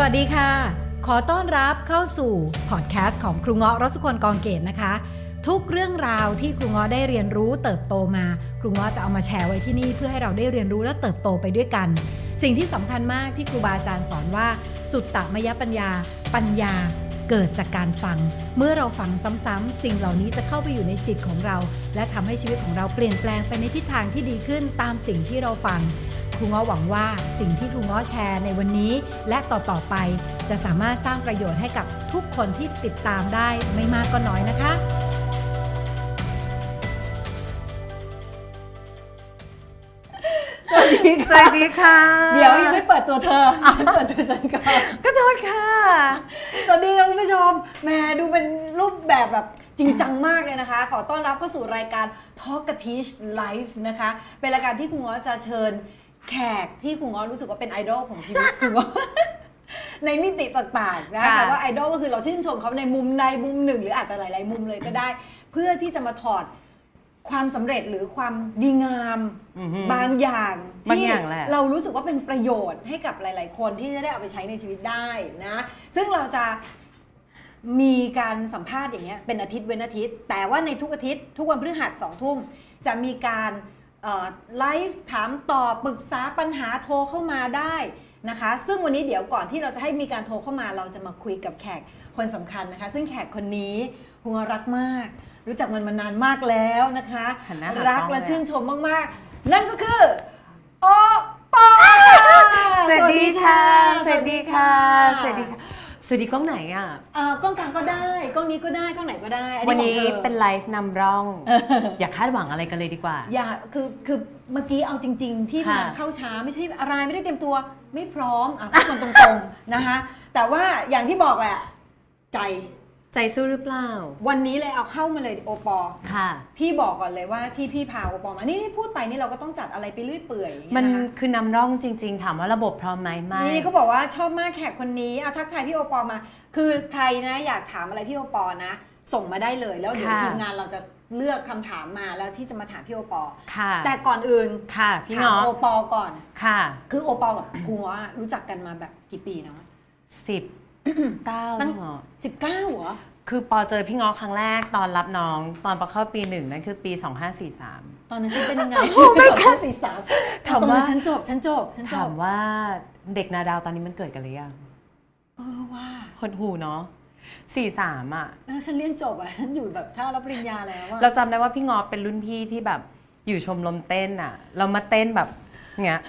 สวัสดีค่ะ ขอต้อนรับเข้าสู่พอดแคสต์ของครูเงาะรสุคนกองเกตนะคะ ทุกเรื่องราวที่ครูเงาะได้เรียนรู้เติบโตมา ครูเงาะจะเอามาแชร์ไว้ที่นี่เพื่อให้เราได้เรียนรู้และเติบโตไปด้วยกัน สิ่งที่สำคัญมากที่ครูบาอาจารย์สอนว่า สุตตมยปัญญา ปัญญา เกิดจากการฟัง เมื่อเราฟังซ้ำๆสิ่งเหล่านี้จะเข้าไปอยู่ในจิตของเรา และทำให้ชีวิตของเราเปลี่ยนแปลงไปในทิศทางที่ดีขึ้นตามสิ่งที่เราฟังครูง้อหวังว่าสิ่งที่ครูง้อแชร์ในวันนี้ และต่อๆไป จะสามารถสร้างประโยชน์ให้กับทุกคนที่ติดตามได้ไม่มากก็น้อยนะคะ สวัสดีสวัสดีค่ะ เดี๋ยวยังไม่เปิดตัวเธอฉันเปิดตัวฉันก่อนก็โทษค่ะ สวัสดีค่ะคุณผู้ชมแหมดูเป็นรูปแบบแบบจริงจังมากเลยนะคะ ขอต้อนรับเข้าสู่รายการ Talk a Teach Live นะคะ เป็นรายการที่คุณง้อจะเชิญแขกที่คุณง้อรู้สึกว่าเป็นไอดอลของชีวิตคุณง้อในมิติต่างๆนะค่ะแต่ว่าไอดอลก็คือเราชื่นชมเขาในมุมใดมุมหนึ่ง หรืออาจจะหลาย ๆ มุมเลยก็ได้ เพื่อที่จะมาถอด ความสำเร็จหรือความดีงามอือหือบางอย่างบางที่อย่างแหละเรารู้สึกว่าเป็นประโยชน์ให้กับหลาย ๆ คนที่จะได้เอาไปใช้ในชีวิตได้นะ ซึ่งเราจะมีการสัมภาษณ์อย่างเงี้ยเป็นอาทิตย์เว้นอาทิตย์ แต่ว่าในทุกอาทิตย์ ทุกวันพฤหัสสองทุ่มจะมีการเอ่อไลฟ์ถามตอบปรึกษาปัญหาโทรเข้ามาได้นะคะ ซึ่งวันนี้เดี๋ยวก่อนที่เราจะให้มีการโทรเข้ามาเราจะมาคุยกับแขกคนสำคัญนะคะ ซึ่งแขกคนนี้หัวรักมาก รู้จักมันมานานมากแล้วนะคะ หันหน้าหารักกล้องและเลยอะ ชื่นชมมากๆ นั่นก็คือโอปอสวัสดีค่ะ สวัสดีค่ะ สวัสดีค่ะ สวัสดีกล้องไหนอะ เอ่อกล้องกลางก็ได้กล้องนี้ก็ได้กล้องไหนก็ได้อัวันนี้ของธอ เป็นไลฟ์นำร่อง อย่าคาดหวังอะไรกันเลยดีกว่า อย่าคือคือเมื่อกี้เอาจริง ๆ ที่มาค่ะเข้าช้าไม่ใช่อะไรไม่ได้เตรียมตัวไม่พร้อมอะพูดกันตรงๆนะคะ แต่ว่าอย่างที่บอกแหละใจ ใจสู้หรือเปล่า วันนี้เลยเอาเข้ามาเลยโอปอค่ะ พี่บอกก่อนเลยว่าที่พี่พาโอปอมา นี่นี่พูดไปนี่เราก็ต้องจัดอะไรไปเรื่อยเปื่อยอย่างเงี้ยมันนะคะคือนำร่องจริง ๆ ถามว่าระบบพร้อมไหมไม่นี่ก็บอกว่าชอบมากแขกคนนี้เอาทักทายพี่โอปอมา คือใครนะอยากถามอะไรพี่โอปอนะ ส่งมาได้เลยแล้วเดี๋ยวค่ะทีมงานเราจะเลือกคำถามมาแล้วที่จะมาถามพี่โอปอค่ะ แต่ก่อนอื่นค่ะพี่ถามเงาะโอปอก่อนค่ะ คือโอปอกับครูว่ารู้จักกันมาแบบกี่ปีนะสิบ เก้าตั้งพี่เงาะสิบเก้าเหรอ คือปอเจอพี่เงาะครั้งแรกตอนรับน้อง ตอนปอเข้าปีหนึ่งนั่นคือปี 2543 ตอนนั้นฉันเป็นยังไงโอ้ไม่ค่ะสี่สามถามตอนนั้นว่าฉันจบฉันจบฉันจถาบมว่าเด็กนาดาวตอนนี้มันเกิดกันหรือยังเออว่าหดหูเนาะสี่สามอะแล้วฉันเรียนจบอะฉันอยู่แบบถ้ารับปริญญาแล้วอะเราจำได้ว่าพี่งอเป็นรุ่นพี่ที่แบบอยู่ชมรมเต้นอะ เรามาเต้นแบบเงี้ย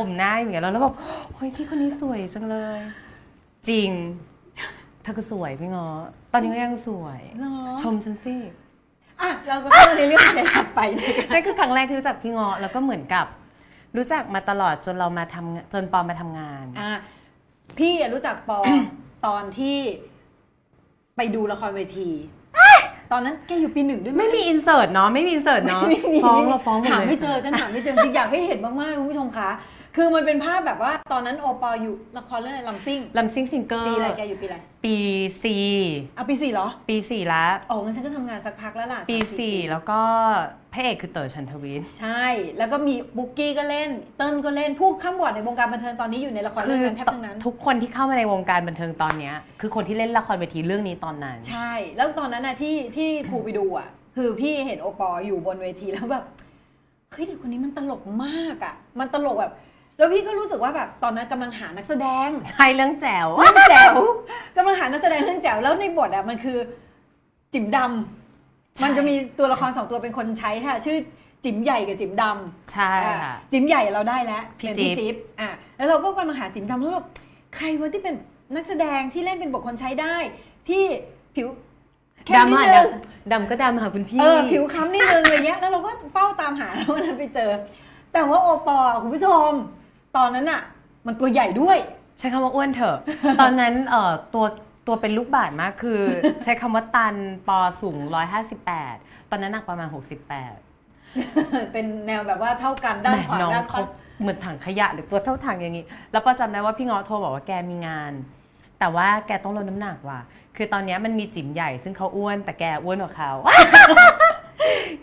ผมหน้าอย่างเงี้ยแล้วเราแบบเฮ้ยพี่คนนี้สวยจังเลย จริง เธอก็สวยพี่งอ ตอนนี้ก็ยังสวย เหรอ ชมฉันสิ อะ เราก็เข้าในเรื่องในถัดไปนะคะนั่นคือครั้งแรกที่รู้จักพี่เงาะแล้วก็เหมือนกับ รู้จักมาตลอดจนเรามาทำจนปอมาทำงาน อะพี่อะรู้จักปอ ตอนที่ไปดูละครเวที ตอนนั้นแกอยู่ปีหนึ่งด้วยห ไม่มี insert เนาะไม่มี insert เนาะไม่มีฟ้องเราฟ้องหมดหาเลย ไม่เจอฉันหาไม่เจอจริงๆอยากให้เห็นมากๆคุณผู้ชมคะ คือมันเป็นภาพแบบว่าตอนนั้นโอปอล์อยู่ละครเรื่องอะไรลำซิ่งลำซิ่งซิงเกอร์ปีอะไรแกอยู่ปีอะไรปีสี่เอาปีสี่เหรอ ปีสี่ละโอ้งั้นฉันก็ทำงานสักพักแล้วล่ะปีามสี่แล้วก็พระเอกคือเต๋อชันทวิทย์ใช่ แล้วก็มีบุ๊กกี้ก็เล่น เติ้ลก็เล่นผู้ข้ามบอร์ดในวงการบันเทิงตอนนี้อยู่ในละครคืเรื่องอนั้นแทบทั้งนั้น ทุกคนที่เข้ามาในวงการบันเทิงตอนเนี้ยคือคนที่เล่นละครเวทีเรื่องนี้ตอนนั้น ใช่ แล้วตอนนั้นนะที่ที่ครูไปดูอะคือพี่เห็นโอปออยู่บนเวทีแล้วแบบเฮ้ยเด็กคนนี้มันตลกมากอะ มันตลกแบบ แล้วพี่ก็รู้สึกว่าแบบตอนนั้นกำลังหานักแสดงใช่เรื่องแจ๋วเรื่องแจ๋วกำลังหานักแสดงเรื่องแจ๋วแล้วในบทอะมันคือ จิ๋มดำมันจะมีตัวละครสองตัวเป็นคนใช้ค่ะ ชื่อจิ๋มใหญ่กับจิ๋มดำใช่อะค่ะจิ๋มใหญ่เราได้แล้วพี่เป็นจิ๊พี่บจิ๊บอะแล้วเราก็กำลังหาจิ๋มดำแล้วแบบใครวะที่เป็นนักแสดงที่เล่นเป็นบทคนใช้ได้ ที่ผิวแค่นิดำดอะนึงดำดำก็ดำค่ะคุณพี่เออผิวค้ำนิดนึงอะไรเงี้ยแล้วเราก็เป้าตามหาแล้ววันนั้นไปเจอ แต่ว่าโอปอล์คุณผู้ชม ตอนนั้นอะมันตัวใหญ่ด้วย ใช้คำว่าอ้วนเถอะ ตอนนั้นเอ่อตัวตัวเป็นลูกบาศก์มากคือ ใช้คำว่าตันปอสูง 158 ตอนนั้นหนักประมาณ 68 เป็นแนวแบบว่าเท่ากันด้านขวาแหม่น้องด้านเขาซ้ายเหมือนถังขยะหรือตัวเท่าถังอย่างนี้ แล้วปอจำได้ว่าพี่เงาะโทรบอกว่าแกมีงาน แต่ว่าแกต้องลดน้ำหนักว่ะ คือตอนเนี้ยมันมีจิ๋มใหญ่ซึ่งเขาอ้วนแต่แกอ้วนกว่าเขาแ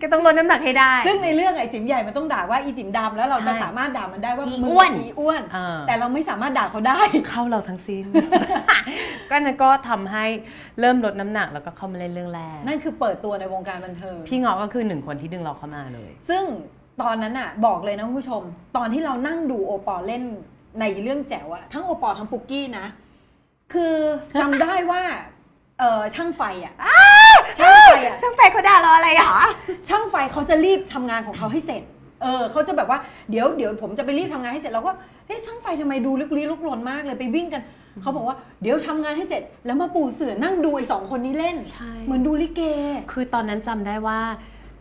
กก็ต้องลดน้ำหนักให้ได้ ซึ่งในเรื่องไอ้จิ๋มใหญ่มันต้องด่าว่าอีจิ๋มดำแล้วเราจะใช่สามารถด่ามันได้ว่าอีมึงอ้วนอีอ้วนเออแต่เราไม่สามารถด่าเขาได้ เข้าเราทั้งสิ้น ก็นั่นก็ทำให้เริ่มลดน้ำหนักแล้วก็เข้ามาเล่นเรื่องแรก นั่นคือเปิดตัวในวงการบันเทิง พี่เงาะก็คือหนึ่งคนที่ดึงเราเข้ามาเลย ซึ่งตอนนั้นอะบอกเลยนะคุณผู้ชม ตอนที่เรานั่งดูโอปอล์เล่นในเรื่องแจ๋วอะทั้งโอปอล์ทั้งปุกกี้นะ คือจำได้ว่าเออช่างไฟอะ ช่างไฟอะช่างไฟเขาด่าเราอะไรหรอช่างไฟเขาจะรีบทำงานของเขาให้เสร็จ เออเขาจะแบบว่าเดี๋ยวเดี๋ยวผมจะไปรีบทำงานให้เสร็จเราก็เฮ้ยช่างไฟทำไมดูลึกลี้ลุกลนมากเลยไปวิ่งกันเขาบอกว่าเดี๋ยวทำงานให้เสร็จ แล้วมาปูเสือนั่งดูไอ้สองคนนี้เล่นใช่เหมือนดูลิเก คือตอนนั้นจำได้ว่า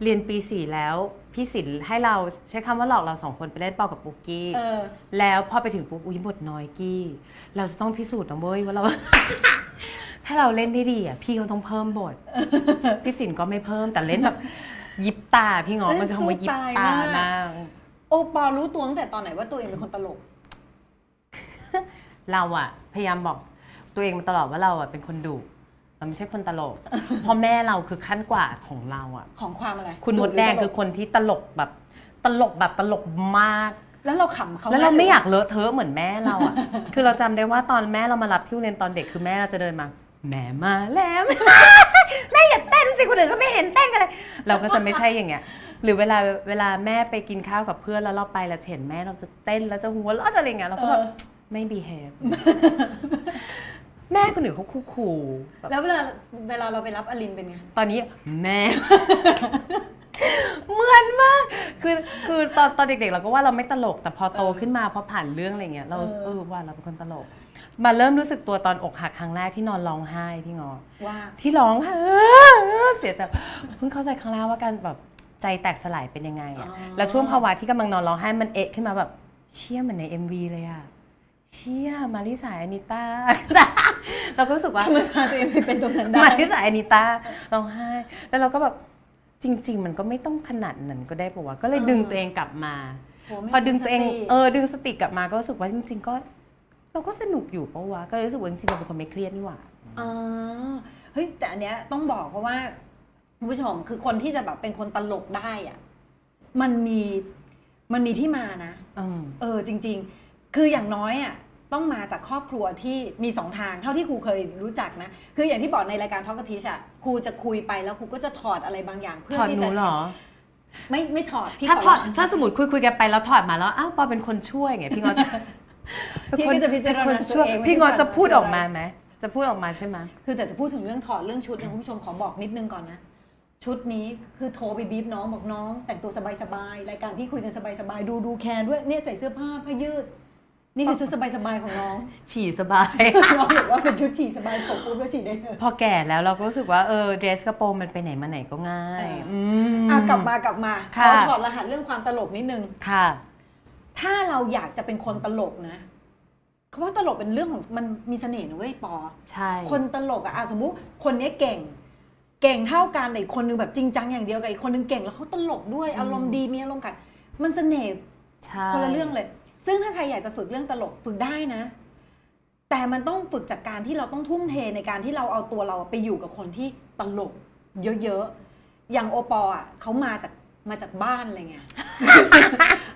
เรียนปีสี่แล้วพี่ศิลป์ให้เราใช้คำว่าหลอกเราสองคนไปเล่นเป่ากับปุ๊กกี้เออแล้วพอไปถึงปุ๊บอุ้ยบทน้อยกี้ เราจะต้องพิสูจน์นะเว้ยว่าเรา ถ้าเราเล่นได้ดีอะพี่เขาต้องเพิ่มบท พี่สินก็ไม่เพิ่มแต่เล่นแบบยิบตาพี่งอเล่นมันจะคำว่ายิบสู้ตายตามากมากโอปอล์รู้ตัวตั้งแต่ตอนไหนว่าตัวเองเป็นคนตลก เราอะพยายามบอกตัวเองมาตลอดว่าเราอะเป็นคนดุเราไม่ใช่คนตลกเพราะแม่เราคือขั้นกว่าของเราอะของความอะไร คุณมดแดงคือคนที่ตลกแบบ ตลกแบบตลกมาก แล้วเราขำเขาแล้วเราหไม่อยากเลอะเทอะเหมือนแม่เราอะคือเราจำได้ว่าตอนแม่เรามารับที่โรงเรียนตอนเด็กคือแม่เราจะเดินมา แม่มาแล้วแม่อย่าเต้นสิคนอื่นก็ไม่เห็นเต้นกันเลย เราก็จะไม่ใช่อย่างเงี้ย หรือเวลาเวลาแม่ไปกินข้าวกับเพื่อนแล้วเราไปแล้วเห็นแม่เราจะเต้นแล้วจะหัวเราะจะอะไรเงี้ยเราก็แบบไม่ behave แม่คนอื่นเขาคูลๆแบบแล้วเวลาเวลาเราไปรับอลินเป็นไง ตอนนี้แม่ เหมือนมาก คือคือตอนตอนเด็กๆ เราก็ว่าเราไม่ตลก แต่พอโตขึ้นมาพอผ่านเรื่องอะไรเงี้ยเราเออเออว่าเราเป็นคนตลก มาเริ่มรู้สึกตัวตอนอกหักครั้งแรกที่นอนร้องไห้พี่งอว่าที่ร้องไห้เสียแต่เพิ่งเข้าใจครั้งแรกว่าการแบบใจแตกสลายเป็นยังไงอะอ๋อแล้วช่วงภาวะที่กำลังนอนร้องไห้มันเอะขึ้นมาแบบเชี่ยเหมือนใน MV เลยอะเชี่ยมาริสาอานิต้าเราก็รู้สึกว่าทำไมพาตัวเองไปเป็นตรงนั้นได้มาที่สายอานิต้าร้องไห้ แล้วเราก็แบบจริง ๆ มันก็ไม่ต้องขนาดนั้นก็ได้ปะวะก็เลยดึงตัวเองกลับมาโไม่พอดึงตัวเองมีสติเออดึงสติกลับมาก็รู้สึกว่าจริง ๆ ก็ เราก็สนุกอยู่ปะวะก็เลยรู้สึกว่าจริงๆเราเป็นคนไม่เครียดนี่หว่าอ่าเฮ้ยแต่อันเนี้ยต้องบอกเพราะว่าคุณผู้ชมคือคนที่จะแบบเป็นคนตลกได้อะมันมีมันมีที่มานะอืม เออจริง ๆ คืออย่างน้อยอะต้องมาจากครอบครัวที่มีสองทางเท่าที่ครูเคยรู้จักนะ คืออย่างที่บอกในรายการทอกทิชอะครูจะคุยไปแล้วครูก็จะถอดอะไรบางอย่าง เพื่อถอดที่หนูจะเหรอ ไม่ไม่ถอดพี่ถ้าขถอดร้ง ถ้าสมมติคุยคุยๆกันไปแล้วถอดมาแล้ว อ้าวปอเป็นคนช่วยไงพี่งอจะ พี่ก็จะพิจารณาเป็นคนช่วยตัวเองว่าพี่งอจะพูดจะออกมาไหมจะพูดออกมาใช่ไหมคือแต่จะพูดถึงเรื่องถอดเรื่องชุดเนี่ยคุณผู้ชมขอบอกนิดนึงก่อนนะชุดนี้คือโทรไปบีบน้องบอกน้อง แต่งตัวสบายๆรายการที่คุยกันสบายๆดูดูแคนด้วยเนี่ยใส่เสื้อผ้าผ้ายืด นี่คือชุดสบายๆของน้อง ฉี่สบายน้องบอกว่าเป็นชุดฉี่สบายถกปุ๊บแล้วฉี่ได้เลยพอแก่แล้วเราก็รู้สึกว่าเออเดรสกระโปรงมันไปไหนมาไหนก็ง่ายเอออืมอะกลับมากลับมาขค่ะอถอดรหัสเรื่องความตลกนิดนึงค่ะ ถ้าเราอยากจะเป็นคนตลกนะเพราะว่าตลกเป็นเรื่องของมันมีเสน่ห์นะเว้ยปอ ใช่ คนตลกอะอะสมมุติคนนี้เก่ง เก่งเท่ากันแต่อีกคนนึงแบบจริงจังอย่างเดียวกับอีกคนนึงเก่งแล้วเขาตลกด้วยอารมณ์ดีมีอารมณ์ขันมันเสน่ห์ใช่คนละเรื่องเลย ซึ่งถ้าใครอยากจะฝึกเรื่องตลกฝึกได้นะ แต่มันต้องฝึกจากการที่เราต้องทุ่มเทในการที่เราเอาตัวเราไปอยู่กับคนที่ตลก เยอะๆอย่างโอปอล์อะเขามาจาก มาจากบ้านอะไรเงี้ย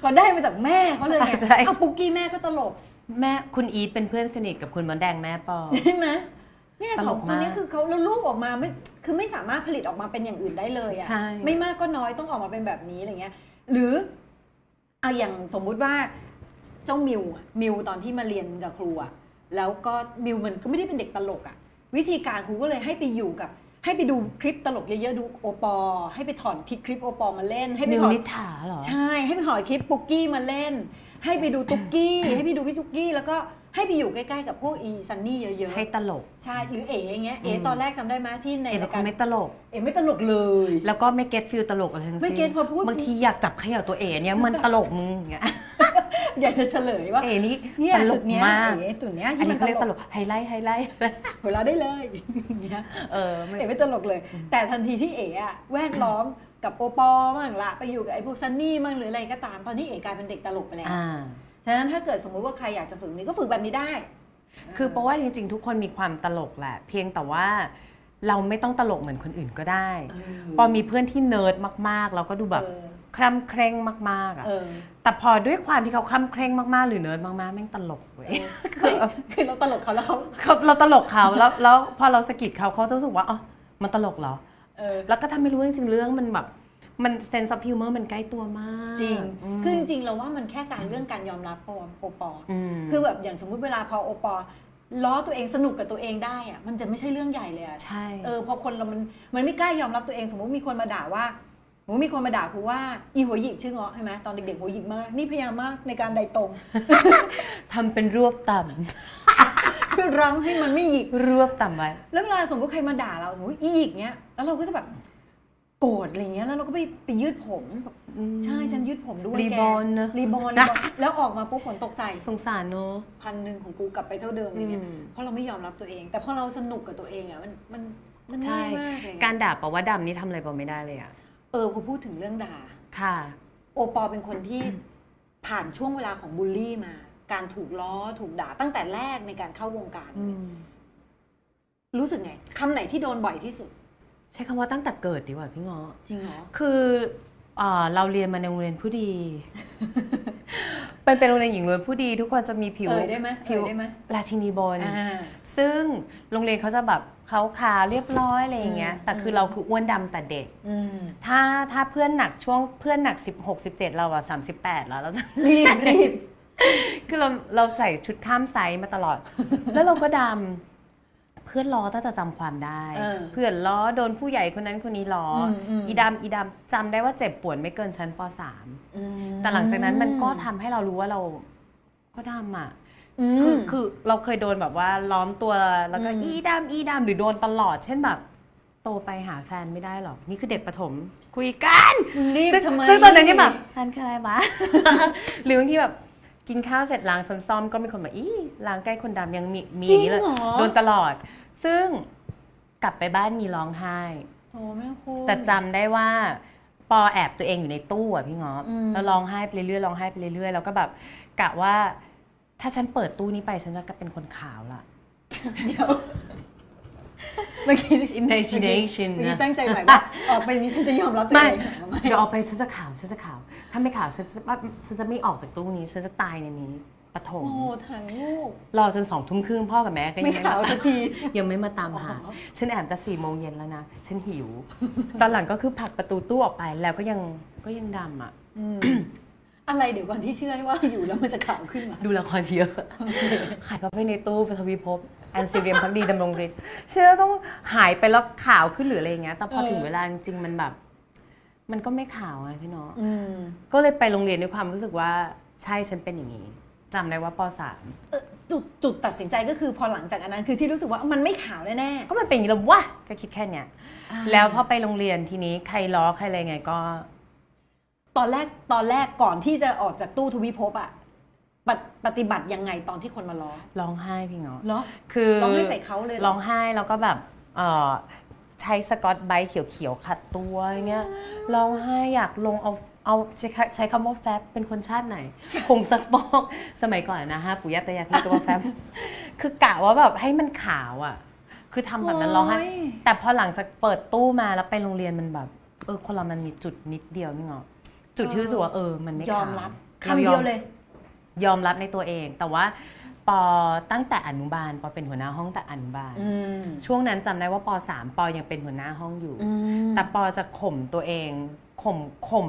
เขาได้มาจากแม่เขาเลยไงใช่ เอาปุกกี้แม่ก็ตลกแม่คุณอีทเป็นเพื่อนสนิทกับคุณมดแดงแม่ปอ ใช่ไหมเนี่ยตสลองกคนนี้มากคือเขาแล้วลูกออกมาไม่คือไม่สามารถผลิตออกมาเป็นอย่างอื่นได้เลยใช่ อะ่ะไม่มากก็น้อยต้องออกมาเป็นแบบนี้อะไรเงี้ย หรือเอาอย่างสมมุติว่าเจ้ามิวอะมิวตอนที่มาเรียนกับครูอะแล้วก็มิวมันก็ไม่ได้เป็นเด็กตลกอะ่ะวิธีการครูก็เลยให้ไปอยู่กับ ให้ไปดูคลิปตลกเยอะๆดูโอปอล์ให้ไปถอนคลิปคลิปโอปอล์มาเล่น ให้ไปมิวถอนนิษฐาเหรอใช่ให้ไปหอยคลิปปุกกี้มาเล่น ให้ไปดูตุ๊กกี้ ให้ไปดูพี่ตุ๊กกี้แล้วก็ให้ไปอยู่ใกล้ๆกับพวกอีซันนี่เยอะให้ตลกๆใช่หรือเอ๋อย่างเงี้ยเอ๋อืมตอนแรกจำได้ไหมที่ในเอ็มรายเป็การนไม่ตลกเอ๋ไม่ตลกเลย แล้วก็ไม่เก็ตฟิลตลกอะไรทั้งสิ้นไม่เก็ตพอพูดบางทีอยากจับเขย่าตัวเอ๋เนี่ยมันตลกมึงอย่างเงี้ย อยากจะเฉลยว่าเอ๋นี่เนี่ยตลจุกดเนี้ยมากเอ๋จุดเนี้ยอันที่มันี้นเขาเรียกตตลลกกไฮไลท์ไฮไลท์หัวเราะได้เลยอย่างเงี้ยเออไม่เอ๋ไม่ตลกเลย แต่ทันทีที่เอ๋อะแวดล้อมกับโอปอล์มั่งละไปอยู่กับไอ้พวกซันนี่มั่งหรืออะไรก็ตามตอนนี้เอ๋กลายเป็นเด็กตลกไปแล้วอ่าฉะนั้นถ้าเกิดสมมุติว่าใครอยากจะฝึกนี้ก็ฝึกแบบนี้ได้ คือเพราะว่าจริงๆ ทุกคนมีความตลกแหละ เพียงแต่ว่าเราไม่ต้องตลกเหมือนคนอื่นก็ได้เออปอมีเพื่อนที่เนิร์ดมากๆ เราก็ดูแบบเออ คร่ำเคร่งมากๆอะเออแต่พอด้วยความที่เขาคร่ำเคร่งมากๆ หรือเนิร์ดมากๆแม่งตลกเว้ยคือคือเราตลกเขาแล้วเขาเขาเราตลกเขาแล้วแล้วพอเราสะกิดเขาเขาจะรู้สึกว่าอ๋อมันตลกเหรอเออแล้วก็ทำไม่รู้จริงๆเรื่องมันแบบมันเซนส์ of humor มันใกล้ตัวมาก จริงมคือจริงๆเราว่ามันแค่การเรื่องการยอมรับปอโอปออมคือแบบอย่างสมมุติเวลาพอโอปอล้อตัวเองสนุกกับตัวเองได้อะมันจะไม่ใช่เรื่องใหญ่เลยอะใช่เออพอคนเรามันมันไม่กล้ายอมรับตัวเองสมมติมีคนมาด่าว่า สมมติมีคนมาด่ากูว่าอีหัวหยิกชื่อเงาะใช่ไหมตอนเด็กๆหัวหยิกมากนี่พยายามมากในการใดตรง ทำเป็นรวบต่เพื่อรั้งให้มันไม่หยิกำรวบต่ำไว้ แล้วเวลาสมมติใครมาด่าเราสมมติอีหยิกเนี้ยแล้วเราก็จะแบบโกรธอะไรเงี้ยแล้วเราก็ไปไปยืดผม ใช่ฉันยืดผมด้วยรีแกบอนนะ รีบอนรีบอนแล้วออกมาปุ๊บฝนตกใส่ สงสารเนอะ พันหนึ่งของกูกลับไปเท่าเดิมอะไรเงี้ยอืม เพราะเราไม่ยอมรับตัวเอง แต่พอเราสนุกกับตัวเองอะมันมันมันใช่ง่ายมากเลยการด่าปะว่าดำนี่ทำอะไรปะไม่ได้เลยอะ เออพอพูดถึงเรื่องด่า ค่ะ โอปอเป็นคนที่ผ่านช่วงเวลาของบูลลี่มา การถูกล้อถูกด่าตั้งแต่แรกในการเข้าวงการรู้สึกไงคำไหนที่โดนบ่อยที่สุด ใช้คำว่าตั้งแต่เกิดดีกว่าพี่เงาะ จริงเหรอ คือ เอ่อเราเรียนมาในโรงเรียนผู้ดีเป็นเป็นโรงเรียนหญิงล้วนผู้ดีทุกคนจะมีผิวเอ่ยได้ไหมผิวเอ่ยได้ไหมราชินีบนอ่าซึ่งโรงเรียนเขาจะแบบขาวขาวๆเรียบร้อยอะไรอย่างเงี้ยอืมแต่คือเราคืออ้วนดำแต่เด็กอืมถ้าถ้าเพื่อนหนักช่วงเพื่อนหนัก 16 17 เราอะ38แล้วเราจะรีบรีบคือเราเราใส่ชุดข้ามไซส์มาตลอด แล้วเราก็ดำเพื่อนล้อตั้งแต่จำความได้เออเพื่อนล้อโดนผู้ใหญ่คนนั้นคนนี้ล้ออมอืมอีดำอีดำจำได้ว่าเจ็บปวดไม่เกินชั้นป .3 อืมแต่หลังจากนั้นมันก็ทำให้เรารู้ว่าเราก็ดำอะอืมคือคือเราเคยโดนแบบว่าล้อมตัวแล้วก็อืมอีดำอีดำหรือโดนตลอด เช่นแบบโตไปหาแฟนไม่ได้หรอกนี่คือเด็กประถมคุยกันรีบซึ่งทำไมซึ่งตอนนั้นที่แบบแฟนคืออะไรวะหรือบางทีแบบกินข้าวเสร็จล้างช้อนซ่อมก็มีคนแบบอีล้างใกล้คนดำยังมีมีอย่างนี้เลยจริงเหรอโดนตลอด ซึ่งกลับไปบ้านมีร้องไห้โถแม่คุณแต่จำได้ว่าปอแอบตัวเองอยู่ในตู้อะพี่ง้ออมแล้วร้องไห้ไปเรื่อยๆร้องไห้ไปเรื่อยๆแล้วก็แบบกะว่า ถ้าฉันเปิดตู้นี้ไปฉันจะเป็นคนขาวละเดี๋ยวเมื่อกี้ Imagination เมื่อกี้นะตั้งใจหมายว่าออกไปนี้ฉันจะยอมรับตัวไม่เองเหรอไม่เดี๋ยวออกไปฉันจะขาวฉันจะขาว ถ้าไม่ขาวฉันจะฉันจะไม่ออกจากตู้นี้ฉันจะตายในนี้ ปฐมโอ้ถังลูกรอจนสองทุ่มครึ่งพ่อกับแม่ก็ยังไม่ขาวสักทียังไม่มาตามหาอ๋อฉันแอบแต่สี่โมงเย็นแล้วนะ ฉันหิว ตอนหลังก็คือผลักประตูตู้ออกไปแล้วก็ยังก็ยังดำอะอืมอะไรเดี๋ยวก่อนที่เชื่อว่าอยู่แล้วมันจะขาวขึ้นมา ดูละครเยอะหายเข้าไปในตู้ไปทวีภพแอนซีเรียมพักดีดำรงฤทธิ์เชื่อต้องหายไปแล้วขาวขึ้นหรืออะไรอย่างเงี้ยแต่พอเออถึงเวลาจริงๆมันแบบ มันก็ไม่ขาวไงพี่เน้องอืมก็เลยไปโรงเรียนด้วยความรู้สึกว่าใช่ฉันเป็นอย่างนี้ จำได้ว่าปสามเอ่อจุดจุดตัดสินใจก็คือพอหลังจากอันนั้นคือที่รู้สึกว่ามันไม่ขาวแน่ก็มันเป็นอย่างนี้แล้ววะก็คิดแค่เนี้ยๆแล้วพอไปโรงเรียนทีนี้ใครล้อใครอะไรไงก็ ตอนแรกตอนแรกก่อนที่จะออกจากตู้ทวิภพอะปฏิปฏิบัติยังไงตอนที่คนมาล้อร้องไห้พี่เงาะเหรอคือร้องไห้ใส่เขาเลยเหรอร้องไห้แล้วก็แบบเอ่อใช้สกอตไบรท์เขียวๆขัดตัวอย่างเงี้ยร้องไห้อยากลงเอา เอาใช้คใช้คำว่าแฟบเป็นคนชาติไหนผงซักฟอกสมัยก่อนนะฮะปู่ย่าตายายเรียกว่าแฟบคือกะว่าแบบให้มันขาวอะ คือทำแบบนั้นร้องไห้โอ้ยแต่พอหลังจากเปิดตู้มาแล้วไปโรงเรียนมันแบบ เออคนเรามันมีจุดนิดเดียวนี่เงาะจุดที่รู้สึกว่าเออมันไม่ยอขามวรับราคำเดียวเลย ยอมรับในตัวเองแต่ว่าปอตั้งแต่อนุบาลปอเป็นหัวหน้าห้องแต่อนุบาลอืมช่วงนั้นจำได้ว่าปสามปอยังเป็นหัวหน้าห้องอยู่อืมแต่ปอจะข่มตัวเองข่มข่ม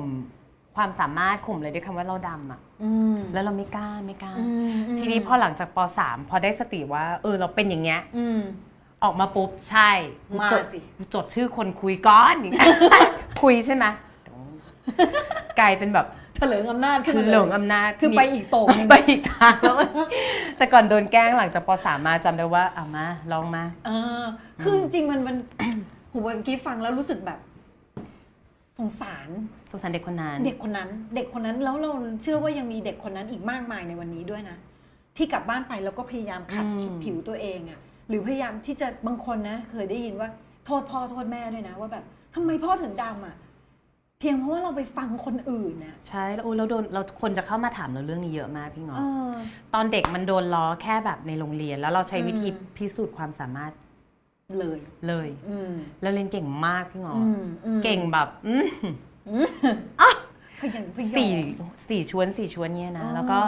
ความสามารถข่มเลยด้วยคำว่าเราดำอะอืมแล้วเราไม่กล้าไม่กล้าอืมทีนี้พอหลังจากปสามพอได้สติว่า เออเราเป็นอย่างเงี้ยอืมออกมาปุ๊บใช่กูมาจดสิกูจดชื่อคนคุยก้อนอย่างเงี้ยคุยใช่ไหมกลายเป็นแบบเถลิงอำนาจขึ้นมาเหลิงอำนาจคือไปอีกโต่งหนึ่งไปอีกทางแล้วแต่ก่อนโดนแกล้งหลังจากปสามมาจำได้ว่าเอามาลองมาเออคือจริงๆมันมันผมเมื่อกี้ฟังแล้วรู้สึกแบบ สงสารสงสารเด็กคนนั้น เด็กคนนั้น เด็กคนนั้นแล้วเราเชื่อว่ายังมีเด็กคนนั้นอีกมากมายในวันนี้ด้วยนะ ที่กลับบ้านไปแล้วก็พยายามขัดอืมผิวตัวเองอะ่ะหรือพยายามที่จะบางคนนะ เคยได้ยินว่าโทษพ่อโทษแม่ด้วยนะ ว่าแบบทำไมพ่อถึงดำอะ่ะเพียงเพราะว่าเราไปฟังคนอื่นน่ะใช่แล้วโอ้แล้วโดนเราคนจะเข้ามาถามเราเรื่องนี้เยอะมากพี่เงาะเออตอนเด็กมันโดนล้อแค่แบบในโรงเรียน แล้วเราใช้วิธีอืมพิสูจน์ความสามารถ เลยเลยอืมเราเรียนเก่งมากพี่งอออืมอืมเก่งแบบอืมขยันขยอสี่สี่ชวนสี่ชวนเนี่ยนะอ๋อแล้วก็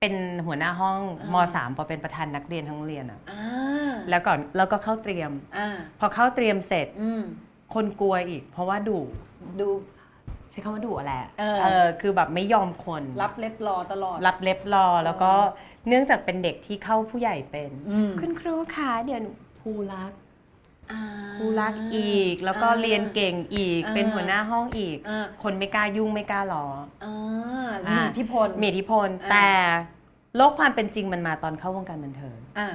เป็นหัวหน้าห้องอ่ามสามพอเป็นประธานนักเรียนทั้งโรงเรียนอะอ่าแล้วก่อนแล้วก็เข้าเตรียมอ่าพอเข้าเตรียมเสร็จอืมคนกลัวอีก เพราะว่าดุดูใช้คำว่าดุแหละเออเออคือแบบไม่ยอมคน รับเล็บรอตลอด รับเล็บรอแล้วก็เนื่องจากเป็นเด็กที่เข้าผู้ใหญ่เป็นอืมคุณครูคะเดี๋ยวหนู ครูรักอ่าครูรักอีก แล้วก็อ่าเรียนเก่งอีกอ่าเป็นหัวหน้าห้องอีกอ่าคนไม่กล้ายุ่งไม่กล้าล้ออ่าอ่ามีมีอิทธิพลมีอิทธิพลอ่าแต่โลกความเป็นจริงมันมาตอนเข้าวงการบันเทิงอ่า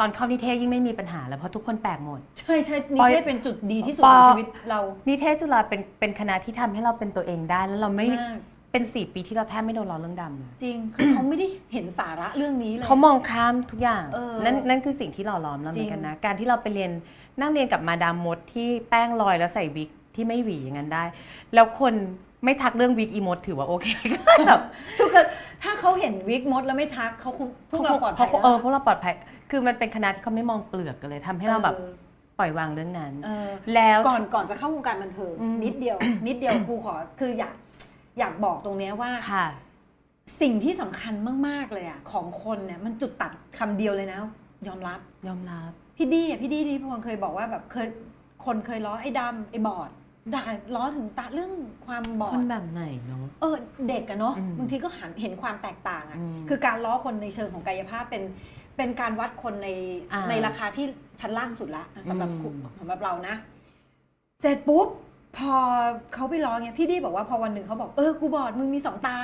ตอนเข้านิเทศยิ่งไม่มีปัญหาแล้วเพราะทุกคนแปลกหมด ใช่ใช่นิปอยเทศเป็นจุดดีที่สุดปขอองชีวิตเรา นิเทศจุฬาเป็นเป็นคณะที่ทำให้เราเป็นตัวเองได้แล้วเราไม่มาก เป็นสี่ปีที่เราแทบไม่โดนล้อเรื่องดำเลยจริง คือเขาไม่ได้เห็นสาระเรื่องนี้เลย เขามองข้ามทุกอย่าง เออนั่นนั่นคือสิ่งที่หล่อหล้อมเราเหมือนกันนะ การที่เราไปเรียนนั่งเรียนกับมาดามมดที่แป้งลอยแล้วใส่วิกที่ไม่หวีอย่างนั้นได้ แล้วคนไม่ทักเรื่องวิกอีมดถือว่าโอเคก็แบบทุกคนถ้าเขาเห็นวิกมดแล้วไม่ทักเขาคงพวกเราปลอดภัยเขาเออพวกเราปลอดภัย คือมันเป็นคณะที่เขาไม่มองเปลือกกันเลยทำให้เราแบบออปล่อยวางเรื่องนั้นเออแล้วก่อนก่อนจะเข้าวงการบันเทิงอืมนิดเดียว นิดเดียวครูขอคืออยาก อยากบอกตรงเนี้ยว่าค่ะสิ่งที่สำคัญมาก ๆ เลยอะของคนเนี่ยมันจุดตัดคำเดียวเลยนะ ยอมรับยอมรับ พี่ดีอะพี่ดีที่พวงเคยบอกว่าแบบเคยคนเคยล้อไอ้ดำไอ้บอดด่าล้อถึงตาเรื่องความบอคนดแบบไหนเนาะเออเด็กอะเนาะอืมบางทีก็หันเห็นความแตกต่างอะอืมคือการล้อคนในเชิงของกายภาพเป็นเป็นการวัดคนในอ่าในราคาที่ชั้นล่างสุดละสำหรับอืมคุณสำหรับเรานะ เสร็จปุ๊บ พอเขาไปล้อเงี้ยพี่ดีบอกว่าพอวันหนึ่งเขาบอกเออกูบอดมึงมีสองตา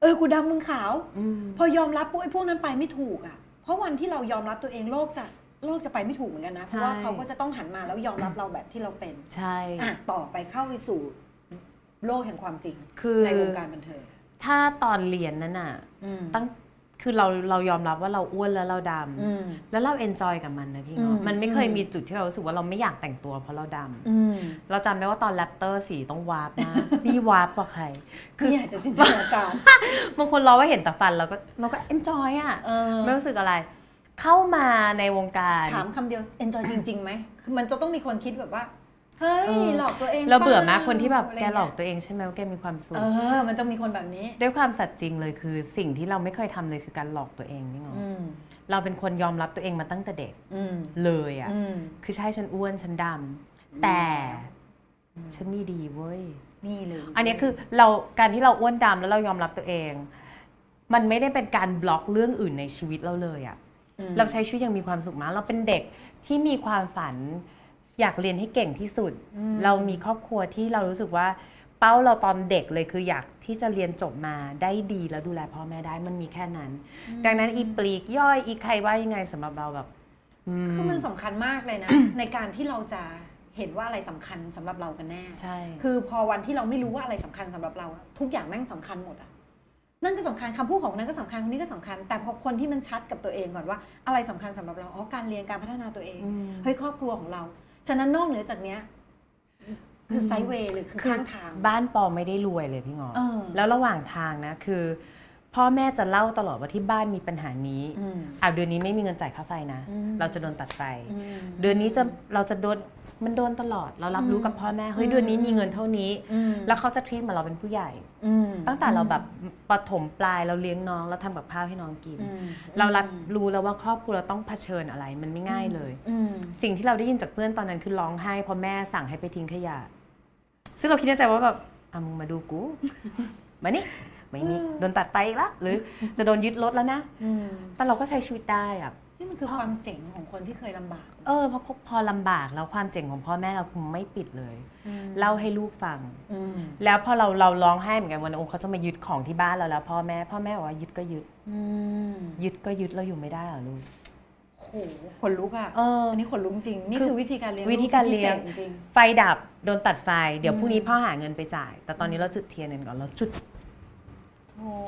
เออกูดำมึงขาวอืมพอยอมรับปุ๊บไอ้พวกนั้นไปไม่ถูกอะ เพราะวันที่เรายอมรับตัวเองโลกจะโลกจะไปไม่ถูกเหมือนกันนะเพราะว่าใช่เขาก็จะต้องหันมาแล้วยอมรับเราแบบที่เราเป็นใช่อะต่อไปเข้าไปสู่โลกแห่งความจริงคือในวงการบันเทิงถ้าตอนเรียนนั้นน่ะอืมตั้ง คือเราเรายอมรับว่าเราอ้วนแล้วเราดำอืมแล้วเรา enjoy กับมันนะพี่เงาะอืมมันไม่เคยอืมมีจุดที่เรารู้สึกว่าเราไม่อยากแต่งตัวเพราะเราดำอืมเราจำได้ว่าตอนแรปเตอร์สีต้องวาร์ปมากนี่วาร์ปกว่าใคร คืออยากจะจินตนาการบางคนเราว่าเห็นแต่ฟันเราก็เราก็เอนจอยอะเออไม่รู้สึกอะไร เข้ามาในวงการถามคำเดียว enjoy จริงๆไหมคือมันจะต้องมีคนคิดแบบว่า เฮ้ยเออหลอกตัวเองเราเบื่อมากปล่คนที่แบบะไรแกเงี้ยหลอกตัวเองใช่ไหมว่าแกมีความสุขเออ มันต้องมีคนแบบนี้ ด้วยความสัตย์จริงเลยคือ สิ่งที่เราไม่เคยทำเลยคือการหลอกตัวเองนี่เนาะอืมเราเป็นคนยอมรับตัวเองมาตั้งแต่เด็กอืมเลยอะอืมคือใช่ฉันอ้วนฉันดำแต่ฉันมีดีเว้ยนี่เลย อันเนี้ยคือเราการที่เราอ้วนดำแล้วเรายอมรับตัวเอง มันไม่ได้เป็นการบล็อกเรื่องอื่นในชีวิตเราเลยอะมเราใช้ชีวิตอย่างมีความสุขมากเราเป็นเด็กที่มีความฝัน อยากเรียนให้เก่งที่สุดอืมเรามีครอบครัวที่เรารู้สึกว่าเป้าเราตอนเด็กเลยคืออยากที่จะเรียนจบมาได้ดีแล้วดูแลพ่อแม่ได้มันมีแค่นั้น ดังนั้นอีปลีกย่อยอีใครว่ายังไงสำหรับเราแบบอืมคือมันสำคัญมากเลยนะ ในการที่เราจะเห็นว่าอะไรสำคัญสำหรับเรากันแน่ใช่คือพอวันที่เราไม่รู้ว่าอะไรสำคัญสำหรับเราอะทุกอย่างแม่งสำคัญหมดอะนั่นก็สำคัญคำพูดของคนนั้นก็สำคัญคนนี้ก็สำคัญ แต่พอคนที่มันชัดกับตัวเองก่อนว่าอะไรสำคัญสำหรับเราอ๋อการเรียนการพัฒนาตัวเองอืมเฮ้ยครอบครัวของเรา ฉะนั้นนอกเหนือจากเนี้ยคือไซด์เวย์หรือคือข้างทาง บ้านปอไม่ได้รวยเลยพี่งอเออแล้วระหว่างทางนะคือ พ่อแม่จะเล่าตลอดว่าที่บ้านมีปัญหานี้อืมอ่าเดือนนี้ไม่มีเงินจ่ายค่าไฟนะอืมเราจะโดนตัดไฟอืมเดือนนี้จะเราจะโดน มันโดนตลอดเรารับรู้กับพ่อแม่เฮ้ยอืมเดือนนี้มีเงินเท่านี้อืมแล้วเขาจะทรีตเหมาเราเป็นผู้ใหญ่อืมตั้งแต่เราแบบปฐมปลายเราเลี้ยงน้องเราทำกับข้าวให้น้องกินอืมเรารับรู้แล้วว่าครอบครัวเราต้องเผชิญอะไร มันไม่ง่ายเลยอืมสิ่งที่เราได้ยินจากเพื่อนตอนนั้นคือร้องไห้เพราะแม่สั่งให้ไปทิ้งขยะ ซึ่งเราคิดในใจว่าแบบอะมึงมาดูกูมานี่ไม่มีโดนตัดไปอีกแล้วหรือจะโดนยึดรถแล้วนะอืมแต่เราก็ใช้ชีวิตได้อะนี่ มันคือความเจ๋งของคนที่เคยลำบาก เออเพราะพอลำบากแล้วความเจ๋งของพ่อแม่เราคือไม่ปิดเลยอืมเล่าให้ลูกฟังอืมแล้วพอเราเราร้องไห้เหมือนกันวันนั้นเขาจะมายึดของที่บ้านเราแล้วพ่อแม่พ่อแม่บอกว่ายึดก็ยึดอืมยึดก็ยึดเราอยู่ไม่ได้เหรอลูกโหขนลุกอะเออันนี้ขนลุกจริงนี่คือคือวิธีการเลี้ยงวิธีการเลี้ยงที่พิศษจริงไฟดับโดนตัดไฟ เดี๋ยวอืมพรุ่งนี้พ่อหาเงินไปจ่าย แต่ตอนนี้เราจุดเทียนกันก่อนเราจุดๆโอ้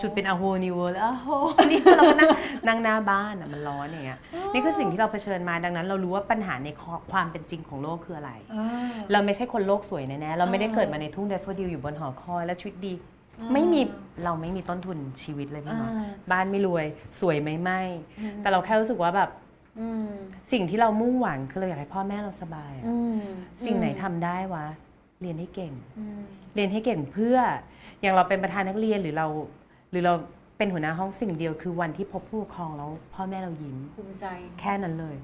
จุดเป็นอะโฮนิวแล้วอะโฮนี่เราก็นั่งนั่งหน้าบ้านอะมันร้อนอย่างเงี้ยนี่คือสิ่งที่เราเผชิญมาดังนั้น เรารู้ว่าปัญหาในความเป็นจริงของโลกคืออะไรเออเราไม่ใช่คนโลกสวยแน่ๆเราไม่ได้เออเกิดมาในทุ่ง daffodil อยู่บนหอคอยและชีวิตดีเออไม่มีเราไม่มีต้นทุนชีวิตเลยพี่น้องเออบ้านไม่รวยสวยไหมไม่อืมแต่เราแค่รู้สึกว่าแบบอืมสิ่งที่เรามุ่งหวังคือเราอยากให้พ่อแม่เราสบายอะอืมสิ่งไหนทำได้วะเรียนให้เก่งอืมเรียนให้เก่งเพื่ออย่างเราเป็นประธานนักเรียนหรือเราห รือเราเป็นหัวหน้าห้องสิ่งเดียวคือวันที่พบผู้ปกครองแล้วพ่อแม่เรายิ้ม ภูมิใจ แค่นั้นเลย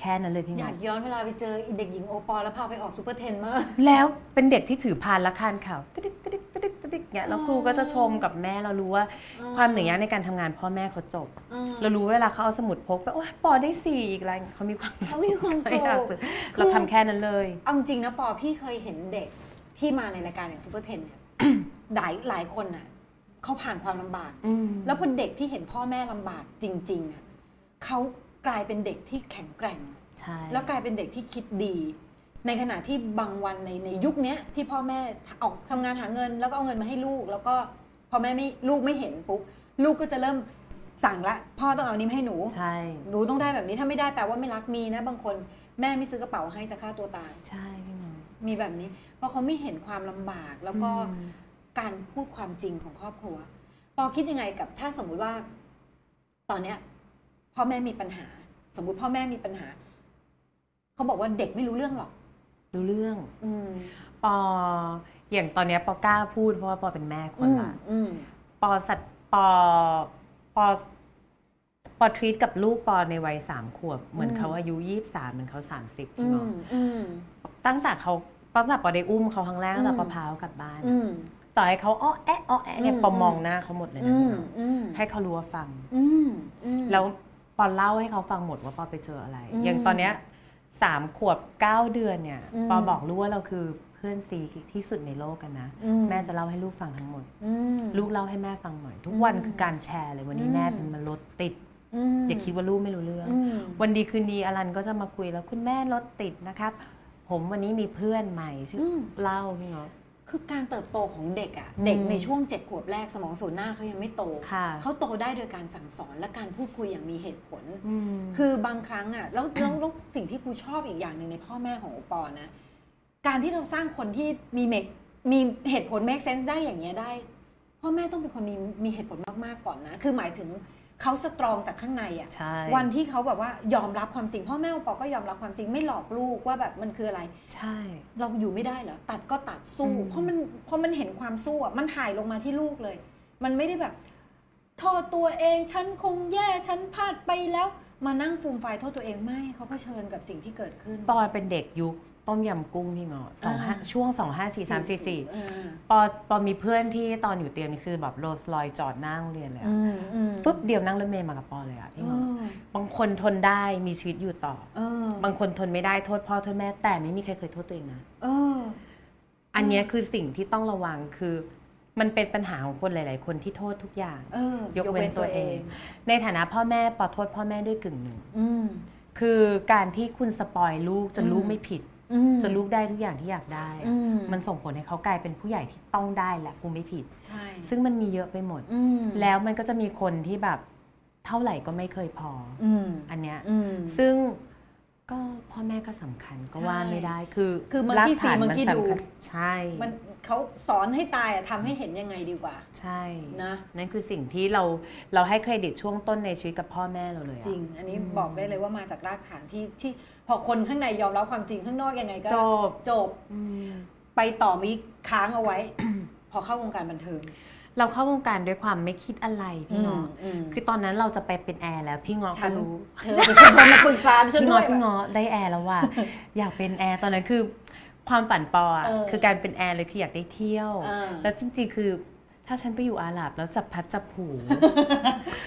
แค่นั้นเลยพี่อน้ยาอกงย้อนเวลาไปเจอเด็กหญิงโอปอล์แล้วพาไปออก SuperTen มาก แล้วเป็นเด็กที่ถือพานละคานข่าวตึ๊ดตึ๊ดตึ๊ดตึ๊ดตึ๊ดเนี่ยแล้วครูก็จะชมกับแม่เรารู้ว่าอ๋อความเหนื่อยยากในการทำงานพ่อแม่เขาจบ อืม เรารู้เวลาเขาเอาสมุดพกไปโอ้ยปอได้สี่อีกอะไรเขามีความสุขเขามีความสุขไอยากฝึกเราทำแค่นั้นเลย เอาจริงนะปอพี่เคยเห็นเด็กที่มาในรายการอย่าง SuperTen เนี่ย หลายหลายคนน่ะ เขาผ่านความลำบากอืมแล้วพอเด็กที่เห็นพ่อแม่ลำบากจริงๆอะเขากลายเป็นเด็กที่แข็งแกร่งใช่แล้วกลายเป็นเด็กที่คิดดี ในขณะที่บางวันในในยุคเนี้ยที่พ่อแม่ออกทำงานหาเงิน แล้วก็เอาเงินมาให้ลูก แล้วก็พอแม่ไม่ลูกไม่เห็นปุ๊บลูกก็จะเริ่มสั่งละพ่อต้องเอานี้มาให้หนูใช่หนูต้องได้แบบนี้ถ้าไม่ได้แปลว่าไม่รักมีนะ บางคนแม่ไม่ซื้อกระเป๋าให้จะฆ่าตัวตายใช่พี่น้องมีแบบนี้ เพราะเขาไม่เห็นความลำบากแล้วก็อืม การพูดความจริงของครอบครัว ปอคิดยังไงกับถ้าสมมุติว่า ตอนเนี้ยพ่อแม่มีปัญหา สมมุติพ่อแม่มีปัญหาเขาบอกว่าเด็กไม่รู้เรื่องหรอกดูเรื่องอืมปออย่างตอนเนี้ยปอกล้าพูดเพราะว่าปอเป็นแม่คนละอืมปอสัตปอปอปอทรีตกับลูกปอในวัยสามขวบ เหมือนอืมเขาอายุยี่สามเหมือนเขาสามสิบอืพี่น้องมอืมตั้งแต่เขาตั้งแต่ปอได้อุ้มเขาครั้งแรกตั้งแต่อืมปอพาเขากลับบ้านอืม ต่อให้เขาอ้อแอะอ้อแอะเนี่ยอืมปอมองหน้าเขาหมดเลยอืนะพี่มน้องอืมให้เขารู้ว่าฟังอืมอืมแล้วปอเล่าให้เขาฟังหมดว่าปอไปเจออะไรอืมอย่างตอนเนี้ยสามขวบเก้าเดือนเนี่ยอืมปอบอกลูกว่าเราคือเพื่อนซีที่สุดในโลกกันนะอืมแม่จะเล่าให้ลูกฟังทั้งหมดอืมลูกเล่าให้แม่ฟังหน่อย ทุกวันอืมคือการแชร์เลยวันนี้อืมแม่เป็นมารถติดอืมอย่าคิดว่าลูกไม่รู้เรื่องอืมวันดีคืนดีอลันก็จะมาคุยแล้วคุณแม่รถติดนะครับ ผมวันนี้มีเพื่อนใหม่ชื่ออมเล่าพี่เนาะ คือการเติบโตของเด็กอะอืมเด็กในช่วงเจ็ดขวบแรกสมองส่วนหน้าเขายังไม่โตค่ะเขาโตได้โดยการสั่งสอนและการพูดคุยอย่างมีเหตุผลอืมคือบางครั้งอะแล้วแล้วแล้วสิ่งที่ครูชอบอีกอย่างหนึ่งในพ่อแม่ของโอปอล์นะ การที่เราสร้างคนที่มีเมกมีเหตุผล make sense ได้อย่างเงี้ยได้พ่อแม่ต้องเป็นคนมีมีเหตุผลมากๆก่อนนะ คือหมายถึง เขาสตรองจากข้างในอะใช่วันที่เขาแบบว่ายอมรับความจริงพ่อแม่โอปอล์ก็ยอมรับความจริงไม่หลอกลูกว่าแบบมันคืออะไร ใช่ เราอยู่ไม่ได้เหรอตัดก็ตัดสู้อืมเพราะมันเพราะมันเห็นความสู้อะมันถ่ายลงมาที่ลูกเลย มันไม่ได้แบบโทษตัวเองฉันคงแย่ฉันพลาดไปแล้วมานั่งฟูมไฟายโทษตัวเองไม่เขาเผชิญกับสิ่งที่เกิดขึ้น ตอนเป็นเด็กยุค ต้มยำกุ้งพี่เงาะสองห้าอ่าช่วงสองห้าสี่สามสี่สี่เออปอปอมีเพื่อนที่ตอนอยู่เตรียมนี่คือแบบโรลส์รอยจอดหน้าโรงเรียนเลยอะอืมอืมปุ๊บเดียวนั่งรถเมล์มากับปอเลยอะพี่เอเงาะอบางคนทนได้มีชีวิตอยู่ต่อเออบางคนทนไม่ได้โทษพ่อโทษแม่แต่ไม่มีใครเคยโทษตัวเองนะเอออันเนี้ยคือสิ่งที่ต้องระวังคือมันเป็นปัญหาของคนหลาย ๆ คนที่โทษทุกอย่างเออยกเว้นตัวเอง ในฐานะพ่อแม่ปอโทษพ่อแม่ด้วยกึ่งหนึ่งอืมคือการที่คุณสปอยลูกจนอืมลูกไม่ผิดอืม จนลูกได้ทุกอย่างที่อยากได้อะอืมมันส่งผลให้เขากลายเป็นผู้ใหญ่ที่ต้องได้และกูไม่ผิดใช่ซึ่งมันมีเยอะไปหมดอืมแล้วมันก็จะมีคนที่แบบเท่าไหร่ก็ไม่เคยพอออืมอันเนี้ยอืมซึ่งก็พ่อแม่ก็สำคัญก็ใช่ว่าไม่ได้คือ คือ monkey รากฐาน see monkey สำคัญ do ใช่มัน เขาสอนให้ตายอะทำให้เห็นยังไงดีกว่า ใช่นะ นั่นคือสิ่งที่เราเราให้เครดิตช่วงต้นในชีวิตกับพ่อแม่เราเลยอะจริง อันนี้บอกได้เลยว่ามาจากรากฐานที่ที่พอคนข้างในยอมรับความจริงข้างนอกยังไงก็จบจบอืมไปต่อมีค้างเอาไว้ พอเข้าวงการบันเทิงเราเข้าวงการด้วยความไม่คิดอะไรพี่เงาะอืมคือตอนนั้นเราจะไปเป็นแอร์แล้วพี่เงาะฉัก็นรู้เธอเป็นคนมาปรึกษาฉันพี่ด้วเงาะยพี่เงาะได้แอร์แล้วว่ะอยากเป็นแอร์ตอนนั้นคือ ความฝันปออะเออคือการเป็นแอร์เลยคืออยากได้เที่ยวเออแล้วจริงๆคือถ้าฉันไปอยู่อาหรับแล้วจับพลัดจับผลู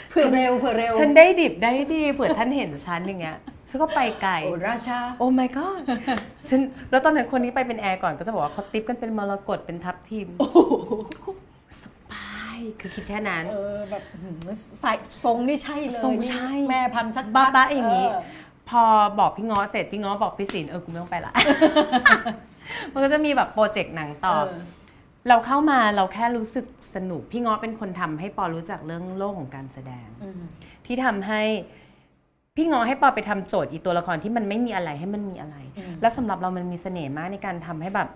เผื่อเร็วเผื่อเร็ว ฉันได้ดิบได้ดีเผื่อท่านเห็นฉันอย่างเงี้ยฉันก็ไปไกลโอ้ราชา oh my god ฉันแล้วตอนนั้นคนนี้ไปเป็นแอร์ก่อนก็จะบอกว่าเขาติปกันเป็นมรกตเป็นทับทิมสบายคือคิดแค่นั้น เออแบบหืมใส่ทรงนี่ใช่เลยทรงใช่นี่แม่พันธุ์ชัดๆบ้าๆอย่างนี้นี้ พอบอกพี่ง้อเสร็จพี่ง้อบอกพี่ศิลป์เออกูไม่ต้องไปละ มันก็จะมีแบบโปรเจกต์หนังต่อ เราเข้ามาเราแค่รู้สึกสนุก พี่ง้อเป็นคนทำให้ปอรู้จักเรื่องโลกของการแสดง ที่ทำให้พี่ง้อให้ปอไปทำโจทย์อีตัวละครที่มันไม่มีอะไรให้มันมีอะไรอืมแล้วสำหรับเรามันมีเสน่ห์มากในการทำให้แบบ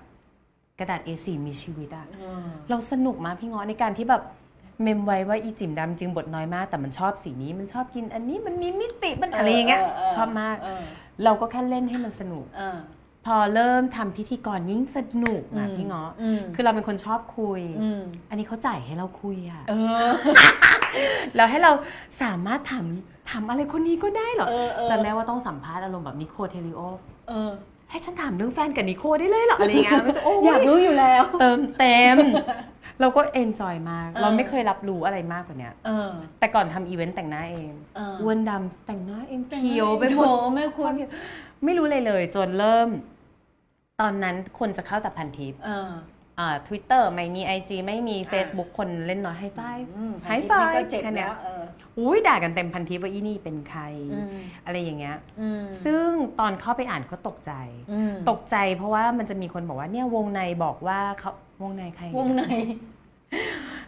กระดาษ A4 มีชีวิตอะเราสนุกมากพี่เงาะในการที่แบบ เมมไว้ว่าอีจิ๋มดำจริงบทน้อยมาก แต่มันชอบสีนี้มันชอบกินอันนี้มันมีมิติมันอะไรอย่างเงี้ยชอบมากเออเราก็แค่เล่นให้มันสนุกเออพอเริ่มทำพิธีกรยิ่งสนุกนะอืมพี่เงาะอืมคือเราเป็นคนชอบคุยอืมอันนี้เขาจ่ายให้เราคุยอะเออแล้วให้เราสามารถถามถามอะไรคนนี้ก็ได้เหรอเออเออจำได้ว่าต้องสัมภาษณ์อารมณ์แบบนิโคล เทริโอเออให้ฉันถามเรื่องแฟนกับนิโคได้เลยเหรออะไรเงี้ยไม่ต้องโอ้อยากรู้อยู่แล้ว เติมเต็ม เราก็ enjoy มากเออเราไม่เคยรับรู้อะไรมากกว่าเนี้ยเออแต่ก่อนทำอีเวนต์แต่งหน้าเองเอออ้วนดำแต่งหน้าเองเพียวไปหมโถดแม่คุณไม่รู้เลยเลย จนเริ่ม ตอนนั้นคนจะเข้าแต่พันทิปเอออ่าทวิตเตอร์ไม่มี IG ไม่มี Facebook คนเล่นน้อยให้ไฟอืมให้ไฟก็เจ็บแค่เนี้แล้ยวเอออุ้ยด่ากันเต็มพันทิปว่าอีนี่เป็นใครอืมอะไรอย่างเงี้ยอืมซึ่งตอนเข้าไปอ่านก็ตกใจอืมตกใจเพราะว่ามันจะมีคนบอกว่าเนี่ยวงในบอกว่าเขาวงในใคร วงใน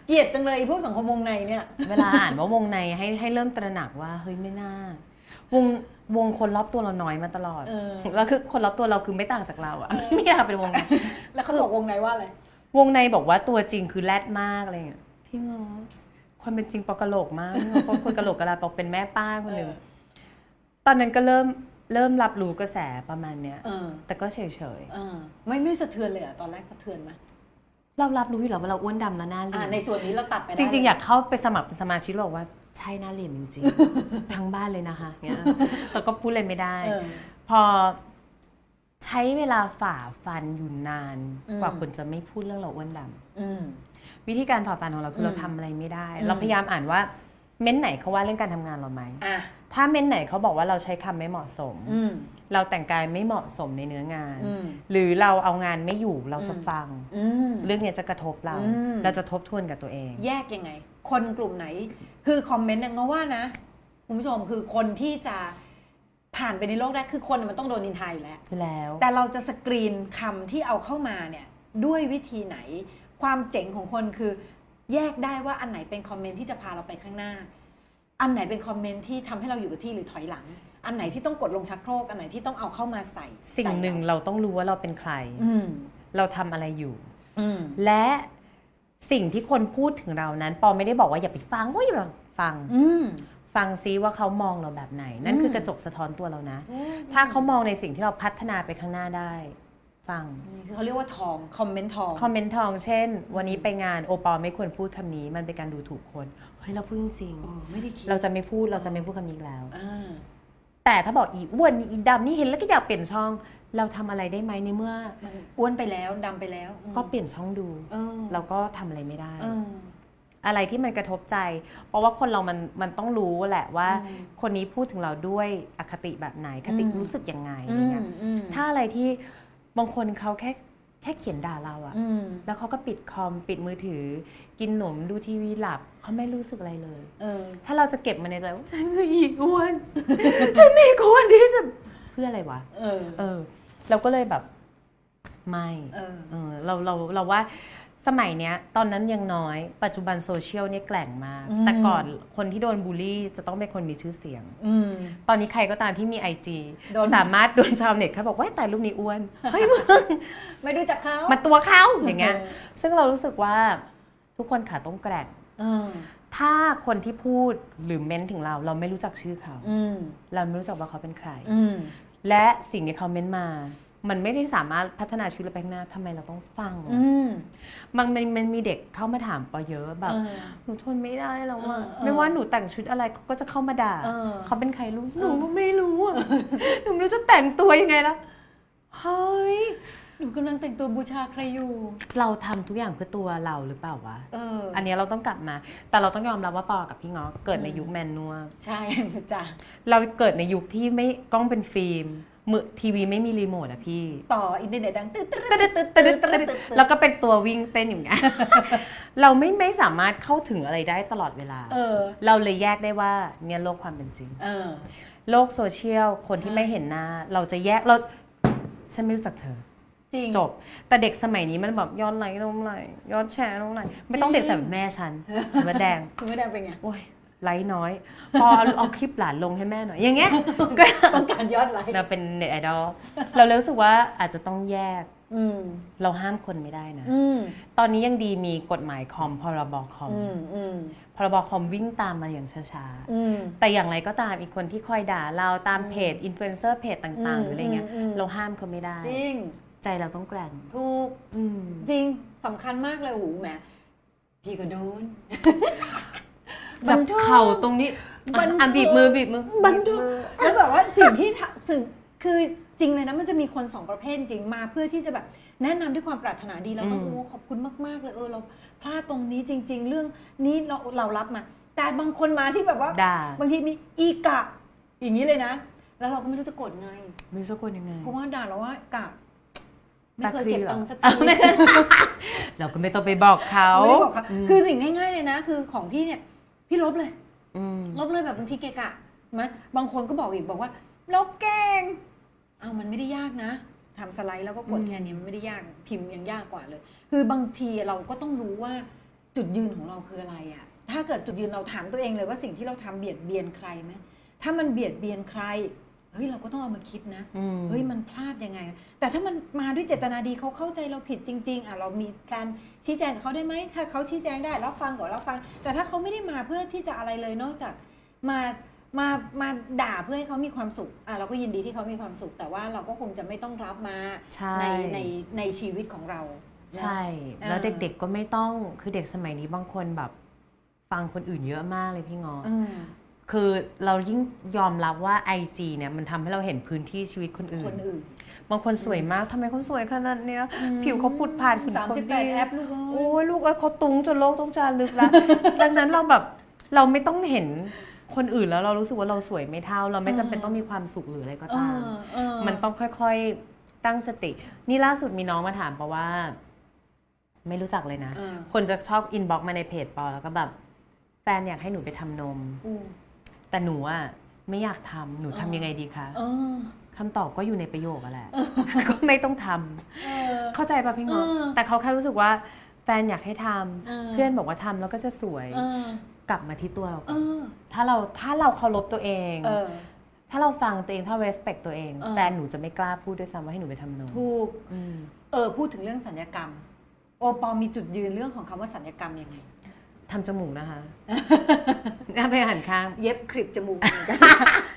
เกลียดจังเลยไอ้พวกสังคมวงในเนี่ย เวลาอ่านว่าวงในให้ให้เริ่มตระหนักว่าเฮ้ยไม่น่าวงวงคนรอบตัวเราน้อยมาตลอดเออแล้วคือคนรอบตัวเราคือไม่ต่างจากเราอะไม่อยากเป็นวงในแล้วเขาบอกวงในว่าอะไรวงในบอกว่าตัวจริงคือแรดมากอะไรอย่างเงี้ยพี่งอ ความเป็นจริงปอกกะโหลกมากพี่งอปอกคนกะโหลกกะลาปอกเป็นแม่ป้าคนหนึ่งเออตอนนั้นก็เริ่มเริ่มรับรู้กระแสประมาณเนี้ยเออแต่ก็เฉยเออไม่ไม่สะเทือนเลยเหรอะตอนแรกสะเทือนไหมๆเรารับรู้อยู่แล้วว่าเราอ้วนดำแล้วหน้าเรีอ่ายนในส่วนนี้เราตัดไปได้จริงๆเลอยากเข้าไปสมัครเป็นสมาชิกบอกว่าใช่หน้าเรียนจริงๆ ทั้งบ้านเลยนะคะเงี้ยแต่ก็พูดเลยไม่ได้เออพอใช้เวลาฝ่าฟันอยู่นานอืมกว่าคนจะไม่พูดเรื่องเราอ้วนดำอืม วิธีการฝ่าฟันของเราคือมเราทำอะไรไม่ได้อืมเราพยายามอ่านว่าเม้นต์ไหนเขาว่าเรื่องการทำงานเราไหมอะถ้าเม้นต์ไหนเขาบอกว่าเราใช้คำไม่เหมาะสมอืมเราแต่งกายไม่เหมาะสมในเนื้องานอืมหรือเราเอางานไม่อยู่เราจะอืมฟังอืมเรื่องเนี้ยจะกระทบเราอืมเราจะทบทวนกับตัวเอง แยกยังไง คนกลุ่มไหน คือคอมเมนต์เนี่ยก็ว่านะคุณผู้ชมคือคนที่จะผ่านไปในโลกได้คือคนมันต้องโดนนินทาอยู่แล้วคือแล้ว แต่เราจะสกรีนคำที่เอาเข้ามาเนี่ยด้วยวิธีไหน ความเจ๋งของคนคือ แยกได้ว่าอันไหนเป็นคอมเมนต์ที่จะพาเราไปข้างหน้า อันไหนเป็นคอมเมนต์ที่ทำให้เราอยู่กับที่หรือถอยหลัง อันไหนที่ต้องกดลงชักโครก อันไหนที่ต้องเอาเข้ามาใส่ สิ่งหนึ่งใจเราต้องรู้ว่าเราเป็นใคร เราอืมเราทำอะไรอยู่อืมและสิ่งที่คนพูดถึงเรานั้น ปอไม่ได้บอกว่าอย่าไปฟังว่าอย่าไปฟังอืมฟังซิว่าเขามองเราแบบไหน นั่นอืมคือกระจกสะท้อนตัวเรานะ ถ้าเขามองในสิ่งที่เราพัฒนาไปข้างหน้าได้ ฟังนี่คือเขาเรียกว่าทอง คอมเมนต์ทอง คอมเมนต์ทอง เช่น วันนี้ไปงานโอปอลไม่ควรพูดคำนี้ มันเป็นการดูถูกคน เฮ้ย เราพูดจริงเออไม่ได้คิดๆเราจะไม่พูด เราจะไม่พูดคำนี้อีกแล้วอ่าแต่ถ้าบอกอีอ้วนนี่อีดำนี่เห็นแล้วก็อยากเปลี่ยนช่อง เราทำอะไรได้ไหมในเมื่อมันอ้วนไปแล้วดำไปแล้วอืมก็เปลี่ยนช่องดูเออเราก็ทำอะไรไม่ได้เอออะไรที่มันกระทบใจ เพราะว่าคนเรามันมันต้องรู้แหละว่าอืมคนนี้พูดถึงเราด้วยอคติแบบไหนคติอืมรู้สึกยังไงอะอืไรมเงี้ยอืมถ้าอะไรที่ บางคนเขาแค่แค่เขียนด่าเราอะอืมแล้วเขาก็ปิดคอมปิดมือถือ กินหนมดูทีวีหลับเขาไม่รู้สึกอะไรเลยเออ ถ้าเราจะเก็บมันในใจว่าฉันคืออีกอ้วนฉันไม่ควรที่จะเพื่ออะไรวะเออ เออ เราก็เลยแบบไม่เออเออเราเราเราว่า สมัยเนี้ยตอนนั้นยังน้อย ปัจจุบันโซเชียลเนี่ยแกล่งมากอืมแต่ก่อนคนที่โดนบูลลี่จะต้องเป็นคนมีชื่อเสียงอืมตอนนี้ใครก็ตามที่มีไอจีโดนสามารถโดนชาวเน็ตเขาบอกว่าแต่รูปนี้อ้วน เฮ้ยมึง ไม่รู้จักเขามาตัวเขาอย่างเงี้ยเออซึ่งเรารู้สึกว่าทุกคนขาต้องแกร่งเออถ้าคนที่พูดหรือเม้นถึงเรา เราไม่รู้จักชื่อเขาอืมเราไม่รู้จักว่าเขาเป็นใครอืมและสิ่งที่เขาเม้นมา มันไม่ได้สามารถพัฒนาชีวิตเราไปข้างหน้าทำไมเราต้องฟังอืมบางมันมันมีเด็กเข้ามาถามปอเยอะแบบเออหนูทนไม่ได้แล้วอะเออเออไม่ว่าหนูแต่งชุดอะไรเขาก็จะเข้ามาด่าเออเขาเป็นใครรู้หนูก็ไม่รู้อะหนูไม่รู้จะแต่งตัวยังไงละเฮ้ยหนูกำลังแต่งตัวบูชาใครอยู่ เราทำทุกอย่างเพื่อตัวเราหรือเปล่าวะเอออันเนี้ยเราต้องกลับมา แต่เราต้องยอมรับว่าปอกับพี่ง้อเกิดในยุคแมนนวลใช่จ้ะเราเกิดในยุคที่ไม่กล้องเป็นฟิล์ม มือทีวีไม่มีรีโมทอะพี่ ต่ออินเทอร์เน็ตดังตึ๊ดตึ๊ดตึ๊ดตึ๊ดตึ๊ดตึ๊ดตึ๊ดแล้วก็เป็นตัววิ่งเต้นอย่างเงี้ยเราไม่ไม่สามารถเข้าถึงอะไรได้ตลอดเวลาเออเราเลยแยกได้ว่าเนี่ยโลกความเป็นจริง เออ โลกโซเชียลคนที่ไม่เห็นหน้า เราจะแยกเราฉันไม่รู้จักเธอจริงจบ แต่เด็กสมัยนี้มันแบบย้อนไลค์ลงไลค์ย้อนแชร์ลงไลค์ไม่ต้องเด็กส่แบบแม่ฉันหัวแดงคุณไม่ได้เป็นไงโอ้ย ไลค์น้อย พอเอาเอาคลิปหลานลงให้แม่หน่อย อย่างเงี้ยก็ต้องการยอดไลค์เราเป็นเน็ตไอดอลเราเลยรู้สึกว่าอาจจะต้องแยกอืมเราห้ามคนไม่ได้นะอืมตอนนี้ยังดีมีกฎหมายคอมพรบคอมอืมอืมพรบคอมวิ่งตามมาอย่างช้าๆอืมแต่อย่างไรก็ตามอีกคนที่คอยด่าเราตามเพจอินฟลูเอนเซอร์เพจต่างอืมๆหรืออะไรเงี้ยอืมอืมเราห้ามเขาไม่ได้จริงใจเราต้องแกร่งถูกอืมจริงสำคัญมากเลยโอ้โหแหมพี่ก็โดน จับเข่าตรงนี้บันทึกอะบีบมือบีบมือบันทึกแล้วแบบว่าสิ่งที่ทำสิ่งคือจริงเลยนะมันจะมีคนสองประเภทจริงมาเพื่อที่จะแบบแนะนำด้วยความปรารถนาดีเราต้องอืมโอ้ขอบคุณมาก ๆ เลยเออเราพลาดตรงนี้จริง ๆ เรื่องนี้เราเรารับมา แต่บางคนมาที่แบบว่าด่าบางทีมีอีกะ อย่างนี้เลยนะ แล้วเราก็ไม่รู้จะกดไง ไม่รู้จะกดยังไงเพราะว่าด่าเราว่ากะไม่ตาเคยคลีเก็บเหรอตังค์สักอะทีไม่ได้เราก็ไม่ต้องไปบอกเขาไม่ได้บอกค่ะมคือสิ่งง่าย ๆเลยนะ คือของพี่เนี่ย พี่ลบเลยมลบเลยแบบบางทีเกะกะไหมบางคนก็บอกอีกบอกว่าลบเก่งเอามันไม่ได้ยากนะทำสไลด์แล้วก็กดแค่นี้มันไม่ได้ยากพิมพ์ยังยากกว่าเลย คือบางทีเราก็ต้องรู้ว่าจุดยืนของเราคืออะไรอะถ้าเกิดจุดยืนเราถามตัวเองเลยว่าสิ่งที่เราทำเบียดเบียนใครไหมถ้ามันเบียดเบียนใคร เฮ้ยเราก็ต้องเอามาคิดนะอืมเฮ้ยมันพลาดยังไง แต่ถ้ามันมาด้วยเจตนาดีเขาเข้าใจเราผิดจริง ๆอะเรามีการชี้แจงกับเขาได้ไหมถ้าเขาชี้แจงได้รับฟังก่อนรับฟัง แต่ถ้าเขาไม่ได้มาเพื่อที่จะอะไรเลยนอกจากมามามาด่าเพื่อให้เขามีความสุขอะเราก็ยินดีที่เขามีความสุข แต่ว่าเราก็คงจะไม่ต้องรับมาใช่ในในในชีวิตของเรานะใช่อ่าแล้วเด็กๆก็ไม่ต้องคือเด็กสมัยนี้บางคนแบบ ฟังคนอื่นเยอะมากเลยพี่งอออืม คือเรายิ่งยอมรับว่า IG เนี่ยมันทำให้เราเห็นพื้นที่ชีวิตคนอื่คนนอื่น บางคนสวยมากทำไมเขาสวยขนาดเนี้ย ผิวเขาพุดผ่านขุนสามเขาสิบแปดีดแอปลูกโอ้ยลูกเอ้ยเขาตุงจนโลกต้องจารึกแล้ว ดังนั้นเราแบบเราไม่ต้องเห็นคนอื่นแล้วเรารู้สึกว่าเราสวยไม่เท่า เราไม่จำเป็นต้องมีความสุขหรืออะไรก็เอตามอเออมันต้องค่อยๆ ตั้งสติ นี่ล่าสุดมีน้องมาถามปะว่า ไม่รู้จักเลยนะ เออคนจะชอบอินบ็อกมาในเพจปอแล้วก็แบบ แฟนอยากให้หนูไปทำนม อืม แต่หนูอะไม่อยากทำหนูทำยังไงดีคะเออคำตอบก็อยู่ในประโยคอะแหละก็ไม่ต้องทำเออเข้าใจป่ะพี่งอเออแต่เขาแค่รู้สึกว่าแฟนอยากให้ทำเออเพื่อนบอกว่าทำแล้วก็จะสวยเออกลับมาที่ตัวเราเอก่อนอถ้าเราถ้าเราเคารพตัวเองเออถ้าเราฟังตัวเองถ้า respect ตัวเองเออแฟนหนูจะไม่กล้าพูดด้วยซ้ำว่าให้หนูไปทำนมถูกอืมเออพูดถึงเรื่องสัญญกรรม โอปอมีจุดยืนเรื่องของคำว่าสัญญกรรมยังไง ทำจมูกนะคะน่าไปหันข้าง เย็บคลิปจมูกเหมือนกัน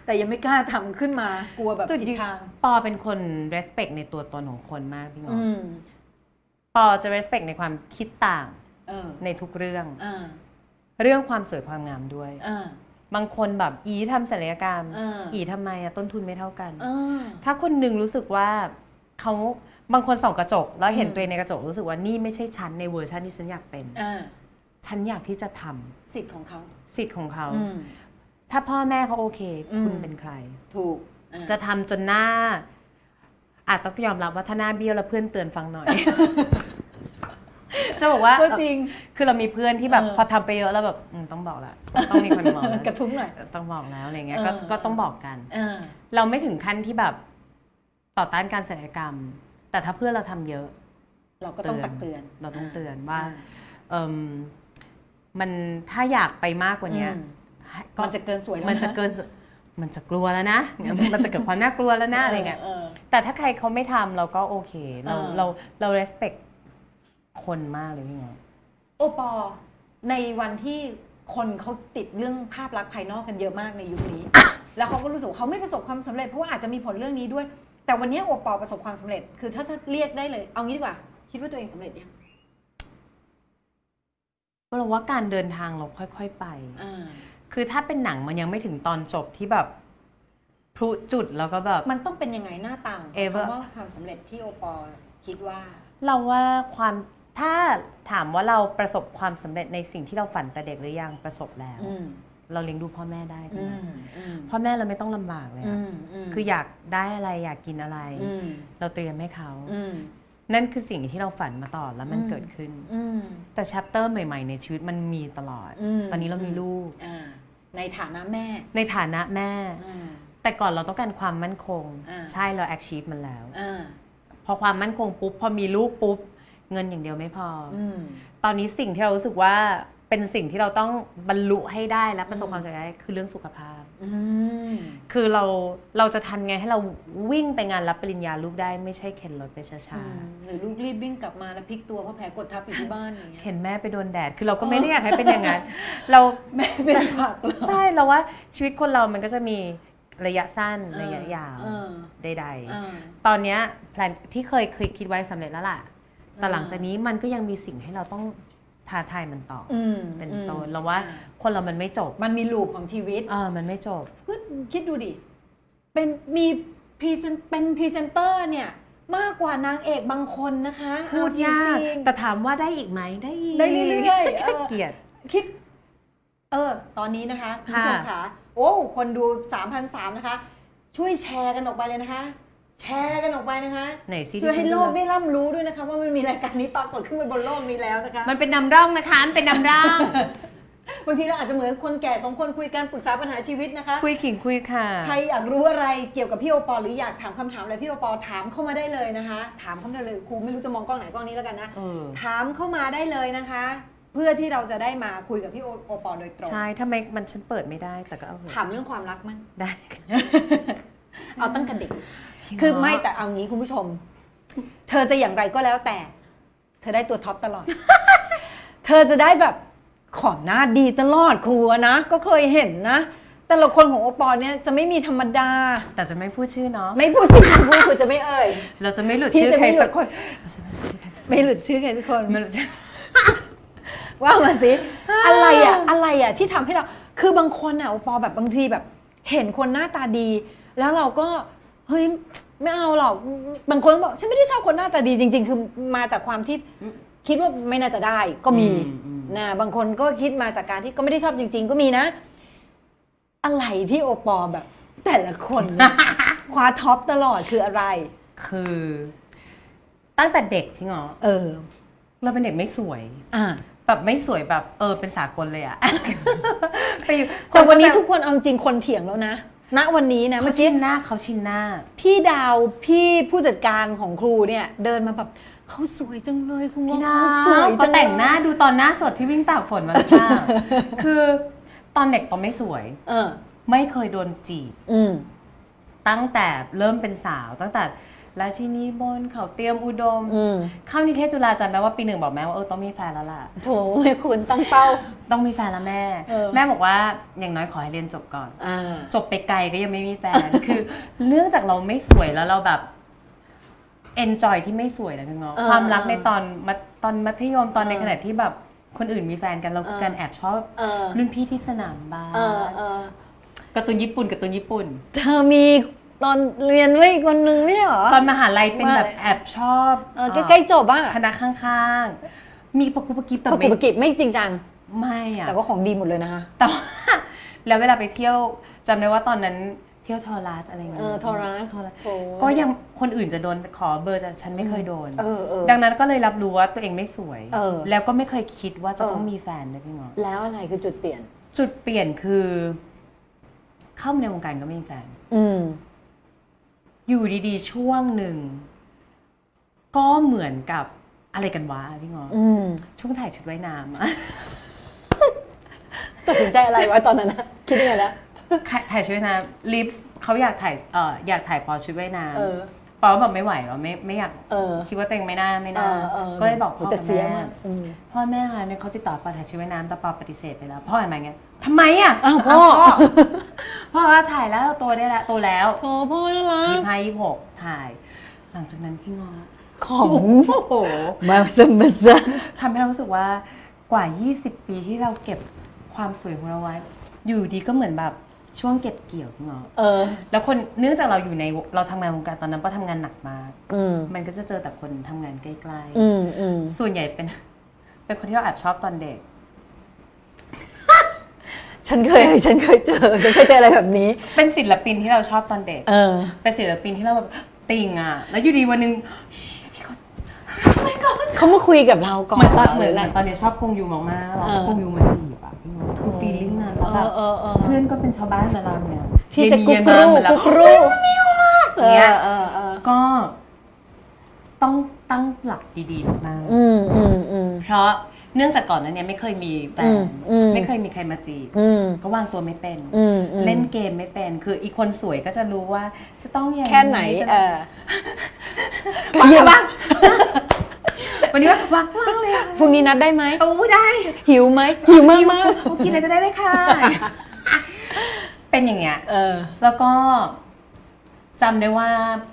แต่ยังไม่กล้าทำขึ้นมากลัวแบบจุดผิดยืนทาง ปอเป็นคน respect ในตัวตนของคนมากพี่งออืมปอจะ respect ในความคิดต่างเออในทุกเรื่องเออเรื่องความสวยความงามด้วยเออบางคนแบบอีทำศัลยกรรมเอออีทำไมอะต้นทุนไม่เท่ากันเออถ้าคนหนึ่งรู้สึกว่าเขาบางคนส่องกระจก แล้วเห็นอืมตัวเองในกระจกรู้สึกว่านี่ไม่ใช่ฉันในเวอร์ชันที่ฉันอยากเป็นเออ ฉันอยากที่จะทำสิทธิ์ของเขาสิทธิ์ของเขาอืมถ้าพ่อแม่เขาโอเคอืมคุณเป็นใคร ถูกเออจะทำจนหน้า อาจต้องยอมรับว่าถ้าหน้าเบี้ยวแล้วเพื่อนเตือนฟังหน่อยจะบอกว่าก็จริง คือเรามีเพื่อนที่แบบเออพอทำไปเยอะแล้วแบบอืมต้องบอกละต้องมีคนบอกแล้วกระทุ้งหน่อยต้องบอกแล้วอะไรเงี้ยก็เออก็ต้องบอกกันเออเราไม่ถึงขั้นที่แบบต่อต้านการศัลยกรรม แต่ถ้าเพื่อนเราทำเยอะ เราก็ต้องตักเตือน เราต้องเตือนว่าเอ มมันถ้าอยากไปมากกว่าเนี้ยอืมก็มันจะเกินสวยแล้วมันจะเกินมันจะกลัวแล้วนะ มันจะเกิดความน่ากลัวแล้วนะอะไรเงี้ยเออแต่ถ้าใครเขาไม่ทำเราก็โอเค เราเออเราเรา respect คนมากเลยพี่เงาโอปอ ในวันที่คนเขาติดเรื่องภาพลักษณ์ภายนอกกันเยอะมากในยุคนี้ แล้วเขาก็รู้สึกว่าเขาไม่ประสบความสำเร็จเพราะว่าอาจจะมีผลเรื่องนี้ด้วย แต่วันนี้โอปอประสบความสำเร็จ คือถ้าถ้าเรียกได้เลย เอางี้ดีกว่า คิดว่าตัวเองสำเร็จยัง เราว่าการเดินทางเราค่อยๆไปอ่าคือถ้าเป็นหนังมันยังไม่ถึงตอนจบที่แบบพลุจุดแล้วก็แบบ มันต้องเป็นยังไงหน้าตาของ Ever คำว่าความสำเร็จที่โอปอคิดว่า เราว่าความถ้าถามว่าเราประสบความสำเร็จในสิ่งที่เราฝันแต่เด็กหรือยังประสบแล้วอืมเราเลี้ยงดูพ่อแม่ได้อืนะมอืมพ่อแม่เราไม่ต้องลำบากเลยอือะมมคืออยากได้อะไรอยากกินอะไรอืมเราเตรียมให้เขาอืม นั่นคือสิ่งที่เราฝันมาตลอดแล้วมันอืมเกิดขึ้นอืมแต่ชัปเตอร์ใหม่ ๆ ในชีวิตมันมีตลอดอืมตอนนี้เรามีลูกอ่าในฐานะแม่ ในฐานะแม่อ่าแต่ก่อนเราต้องการความมั่นคงอ่าใช่เรา achieve มันแล้วอ่าพอความมั่นคงปุ๊บ พอมีลูกปุ๊บ เงินอย่างเดียวไม่พอออืมตอนนี้สิ่งที่เรารู้สึกว่า เป็นสิ่งที่เราต้องบรรลุให้ได้และประสบความสำเร็จได้คือเรื่องสุขภาพอืมคือเราเราจะทำไงให้เราวิ่งไปงานรับปริญญาลูกได้ไม่ใช่เข็นรถไปช้าหรือลูกรีบวิ่งกลับมาแล้วพลิกตัวเพราะแผลกดทับอยู่ที่บ้านอย่างๆเงี้ยเข็นแม่ไปโดนแดดคือเราก็ไม่ได้อยากให้เป็นอย่างนั้นเราแม่เป็นผักเหรอใช่เราว่าชีวิตคนเรามันก็จะมีระยะสั้นเออระยะยาวเออใดอ่าๆตอนเนี้ย plan ที่เคยเคยคิดไว้สำเร็จแล้วล่ะแต่อ่าหลังจากนี้มันก็ยังมีสิ่งให้เราต้อง ท้าทายมันต่อออืมเป็นอืมต้นเราว่าอ่คนเรามันไม่จบ มันมี loop ของชีวิตเออมันไม่จบก็คิดดูดิเป็นมีพรีเซนเป็นพรีเซนเตอร์เนี่ยมากกว่านางเอกบางคนนะคะ พูดยากเอจริงๆแต่ถามว่าได้อีกไหมได้อีกได้เรื่อยๆเออเกลียดคิด เออ ตอนนี้นะคะคุณผู้ชมค่ะขาโอ้คนดู 3,003นะคะ ช่วยแชร์กันออกไปเลยนะคะ แชร์กันออกไปนะคะไหนซิช่วยให้ดิฉันโลดูกได้ร่ำรู้ด้วยนะคะ ว่ามันมีรายการนี้ปรากฏขึ้นบนโลกนี้แล้วนะคะ มันเป็นนำร่องนะคะมันเป็นนำร่องบางทีเราอาจจะเหมือนคนแก่สองคนคุยกันปรึกษาปัญหาชีวิตนะคะ คุยขิงคุยค่ะ ใครอยากรู้อะไรเกี่ยวกับพี่โอปอลหรืออยากถามคำถามอะไรพี่โอปอลถามเข้ามาได้เลยนะคะ ถามเข้ามาได้เลยครูไม่รู้จะมองกล้องไหนกล้องนี้แล้วกันนะเออถามเข้ามาได้เลยนะคะ เพื่อที่เราจะได้มาคุยกับพี่โอโอปอลโดยตรงใช่ทำไมมันฉันเปิดไม่ได้แต่ก็เอาเถอะถามเรื่องความรักมั้งได้ เอาตั้งแต่เด็กพี่ง้อ คือไม่แต่เอางี้คุณผู้ชม เธอจะอย่างไรก็แล้วแต่ เธอได้ตัวท็อปตลอด เธอจะได้แบบขอหน้าดีตลอดครูอะนะ ก็เคยเห็นนะ แต่ละคนของโอปอลเนี่ยจะไม่มีธรรมดา แต่จะไม่พูดชื่อเนาะไม่พูดสิพูดคือจะไม่เอ่ย เราจะไม่หลุดพี่ชื่อจะใครไม่หลุดสักคนเราจะไม่หลุดชื่อใครสักคน ไม่หลุดชื่อใครทุกคนไม่หลุดชื่อว่ามาสิอะไรอะอะไรอะที่ทำให้เราคือบางคนอะโอปอแบบบางทีแบบ เห็นคนหน้าตาดี แล้วเราก็ เฮ้ยไม่เอาหรอกบางคนก็บอกฉันไม่ได้ชอบคนหน้าตาดีจริง ๆ คือมาจากความที่คิดว่าไม่น่าจะได้ก็มีอืมอืมนะบางคนก็คิดมาจากการที่ก็ไม่ได้ชอบจริง ๆ ก็มีนะ อะไรที่โอปอแบบ แต่ละคนเนี่ยคว้าท็อปตลอดคืออะไร คือ ตั้งแต่เด็กพี่เงาะเออ เราเป็นเด็กไม่สวย อ่าแบบไม่สวยแบบเออเป็นสากลเลยอะไปอยู่แต่วันนี้คทุกคนเอาจริงคนเถียงแล้วนะ ณวันนี้นะเขาเมื่อชิกี้นหน้าเขาชินหน้า พี่ดาวพี่ผู้จัดการของครูเนี่ย เดินมาแบบเขาสวยจังเลยคุณพี่ว่านาเขาสวยพอจังแต่งหน้าดูตอนหน้าสดที่วิ่งตากฝนมาแล้วค่ะคือตอนเด็กปอไม่สวย เออ ไม่เคยโดนจีบอืมตั้งแต่เริ่มเป็นสาวตั้งแต่ ราชินีบนเขาเตรียมอุดมอืมเข้านิเทศจุฬาจำได้ว่าปีหนึ่งบอกแม่ว่าเออต้องมีแฟนแล้วล่ะโถแม่คุณตั้งเป้าต้องมีแฟนแล้วแม่เออแม่บอกว่าอย่างน้อยขอให้เรียนจบก่อนอ่าจบไปไกลก็ยังไม่มีแฟน คือเนื่องจากเราไม่สวยแล้วเราแบบ enjoy ที่ไม่สวยนะพี่ง้อเออความรักเออในตอนมัธตอนมัธยมตอนในเออขณะที่แบบคนอื่นมีแฟนกันเราเออการแอบชอบเออรุ่นพี่ที่สนามบาสเออเออการ์ตูนญี่ปุ่นการ์ตูนญี่ปุ่น เธอมี ตอนเรียนด้วยอีกคนนึงไม่ใช่เหรอ ตอนมหาลัยเป็นว่าแบบแอบชอบเออใกล้ๆจบอะคณะข้างๆ มีปะกุปะกิบแต่ปรากไม่ฏกิจไม่จริงจัง ไม่อะแต่ก็ของดีหมดเลยนะคะแต่ว่าแล้วเวลาไปเที่ยวจำได้ว่าตอนนั้นเที่ยวทอรัสอะไรเงี้ยเออทอรัสทอรัสโถก็ยังคนอื่นจะโดนขอเบอร์แต่ฉันไม่เคยโดนเออเออดังนั้นก็เลยรับรู้ว่าตัวเองไม่สวยเออแล้วก็ไม่เคยคิดว่าจะเออต้องมีแฟนเลยพี่หมอแล้วอะไรคือจุดเปลี่ยน จุดเปลี่ยนคือ เข้ามาในวงการก็ไม่มีแฟน อืม อยู่ดีๆ ช่วงหนึ่ง ก็เหมือนกับอะไรกันวะพี่งออืมช่วงถ่ายชุดว่ายน้ำอะตัดสินใจอะไรไว้ตอนนั้นนะคิดยังไงนะถ่ายชุดว่ายน้ำลิฟส์เขาอยากถ่ายเอ่ออยากถ่ายพอชุดว่ายน้เออำปอแบบไม่ไหววะไม่ไม่อยากเออ คิดว่าตัวเองไม่น่าไม่เอน่าอเออก็เลยบอกพ่อแต่กับเสียแม่มากอืม พ่อแม่ค่ะเนี่ยเขาติดต่อปอถ่ายชุดว่ายน้ำแต่ปอปฏิเสธไปแล้วพ่อเห็นไหมไงทำไมอะอ้าวพ่อพ่อพ่อว่าถ่ายแล้วโตได้แล้วโตแล้วโถพ่อน่ารัยี่กห้ายี่หกถ่าย หลังจากนั้นพี่งอของโอ้โห มาสมาซะทำให้เรารู้สึกว่ากว่า 20 ปีที่เราเก็บความสวยของเราไว้ อยู่ดีก็เหมือนแบบ ช่วงเก็บเกี่ยวพี่งอเออ แล้วคนเนื่องจากเราอยู่ในเราทำงานวงการตอนนั้นป้าทำงานหนักมากอืมมันก็จะเจอแต่คนทำงานใกล้อืมอืมๆส่วนใหญ่เป็น เป็นคนที่เราแอบชอบตอนเด็ก ฉันเคย ฉันเคยเจอฉันเคยเจออะไรแบบนี้ เป็นศิลปินที่เราชอบตอนเด็ก เออ เป็นศิลปินที่เราแบบติงอะ แล้วอยู่ดีวันหนึ่งเขามาคุยกับเราก่อนเหมือนตอนเหหมืรืออนอะไรตอนนี้ชอบคงยูมากๆเราเออคงยูมาจีบอะพี่งอคือฟีลลิ่งนั้นแล้วแบบเออเออเพื่อนก็เป็นชาวบ้านแต่เราเนี่ยพี่จะกุเย็กนๆรูมาเหมือนเรากุกรูเนี่ยเออเออก็ต้องตั้งหลักดีๆมากอืมอืมอืมๆเพราะ เนื่องจากก่อนนั้นเนี่ยไม่เคยมีแฟอืนมอืมไม่เคยมีใครมาจีบอืมก็วางตัวไม่เป็นอืมอืมเล่นเกมไม่เป็น คืออีกคนสวยก็จะรู้ว่า จะต้องอย่างแค่ไหนจะเออวางบ้างวันนี้ว่าว่างว่างเลยอะพรุ่งนี้นัดได้ไหมโอ้ได้ หิวไหมหิวมากมากโอ้กินอะไรก็ได้เลยค่ะ เป็นอย่างเงี้ยเออแล้วก็จำได้ว่า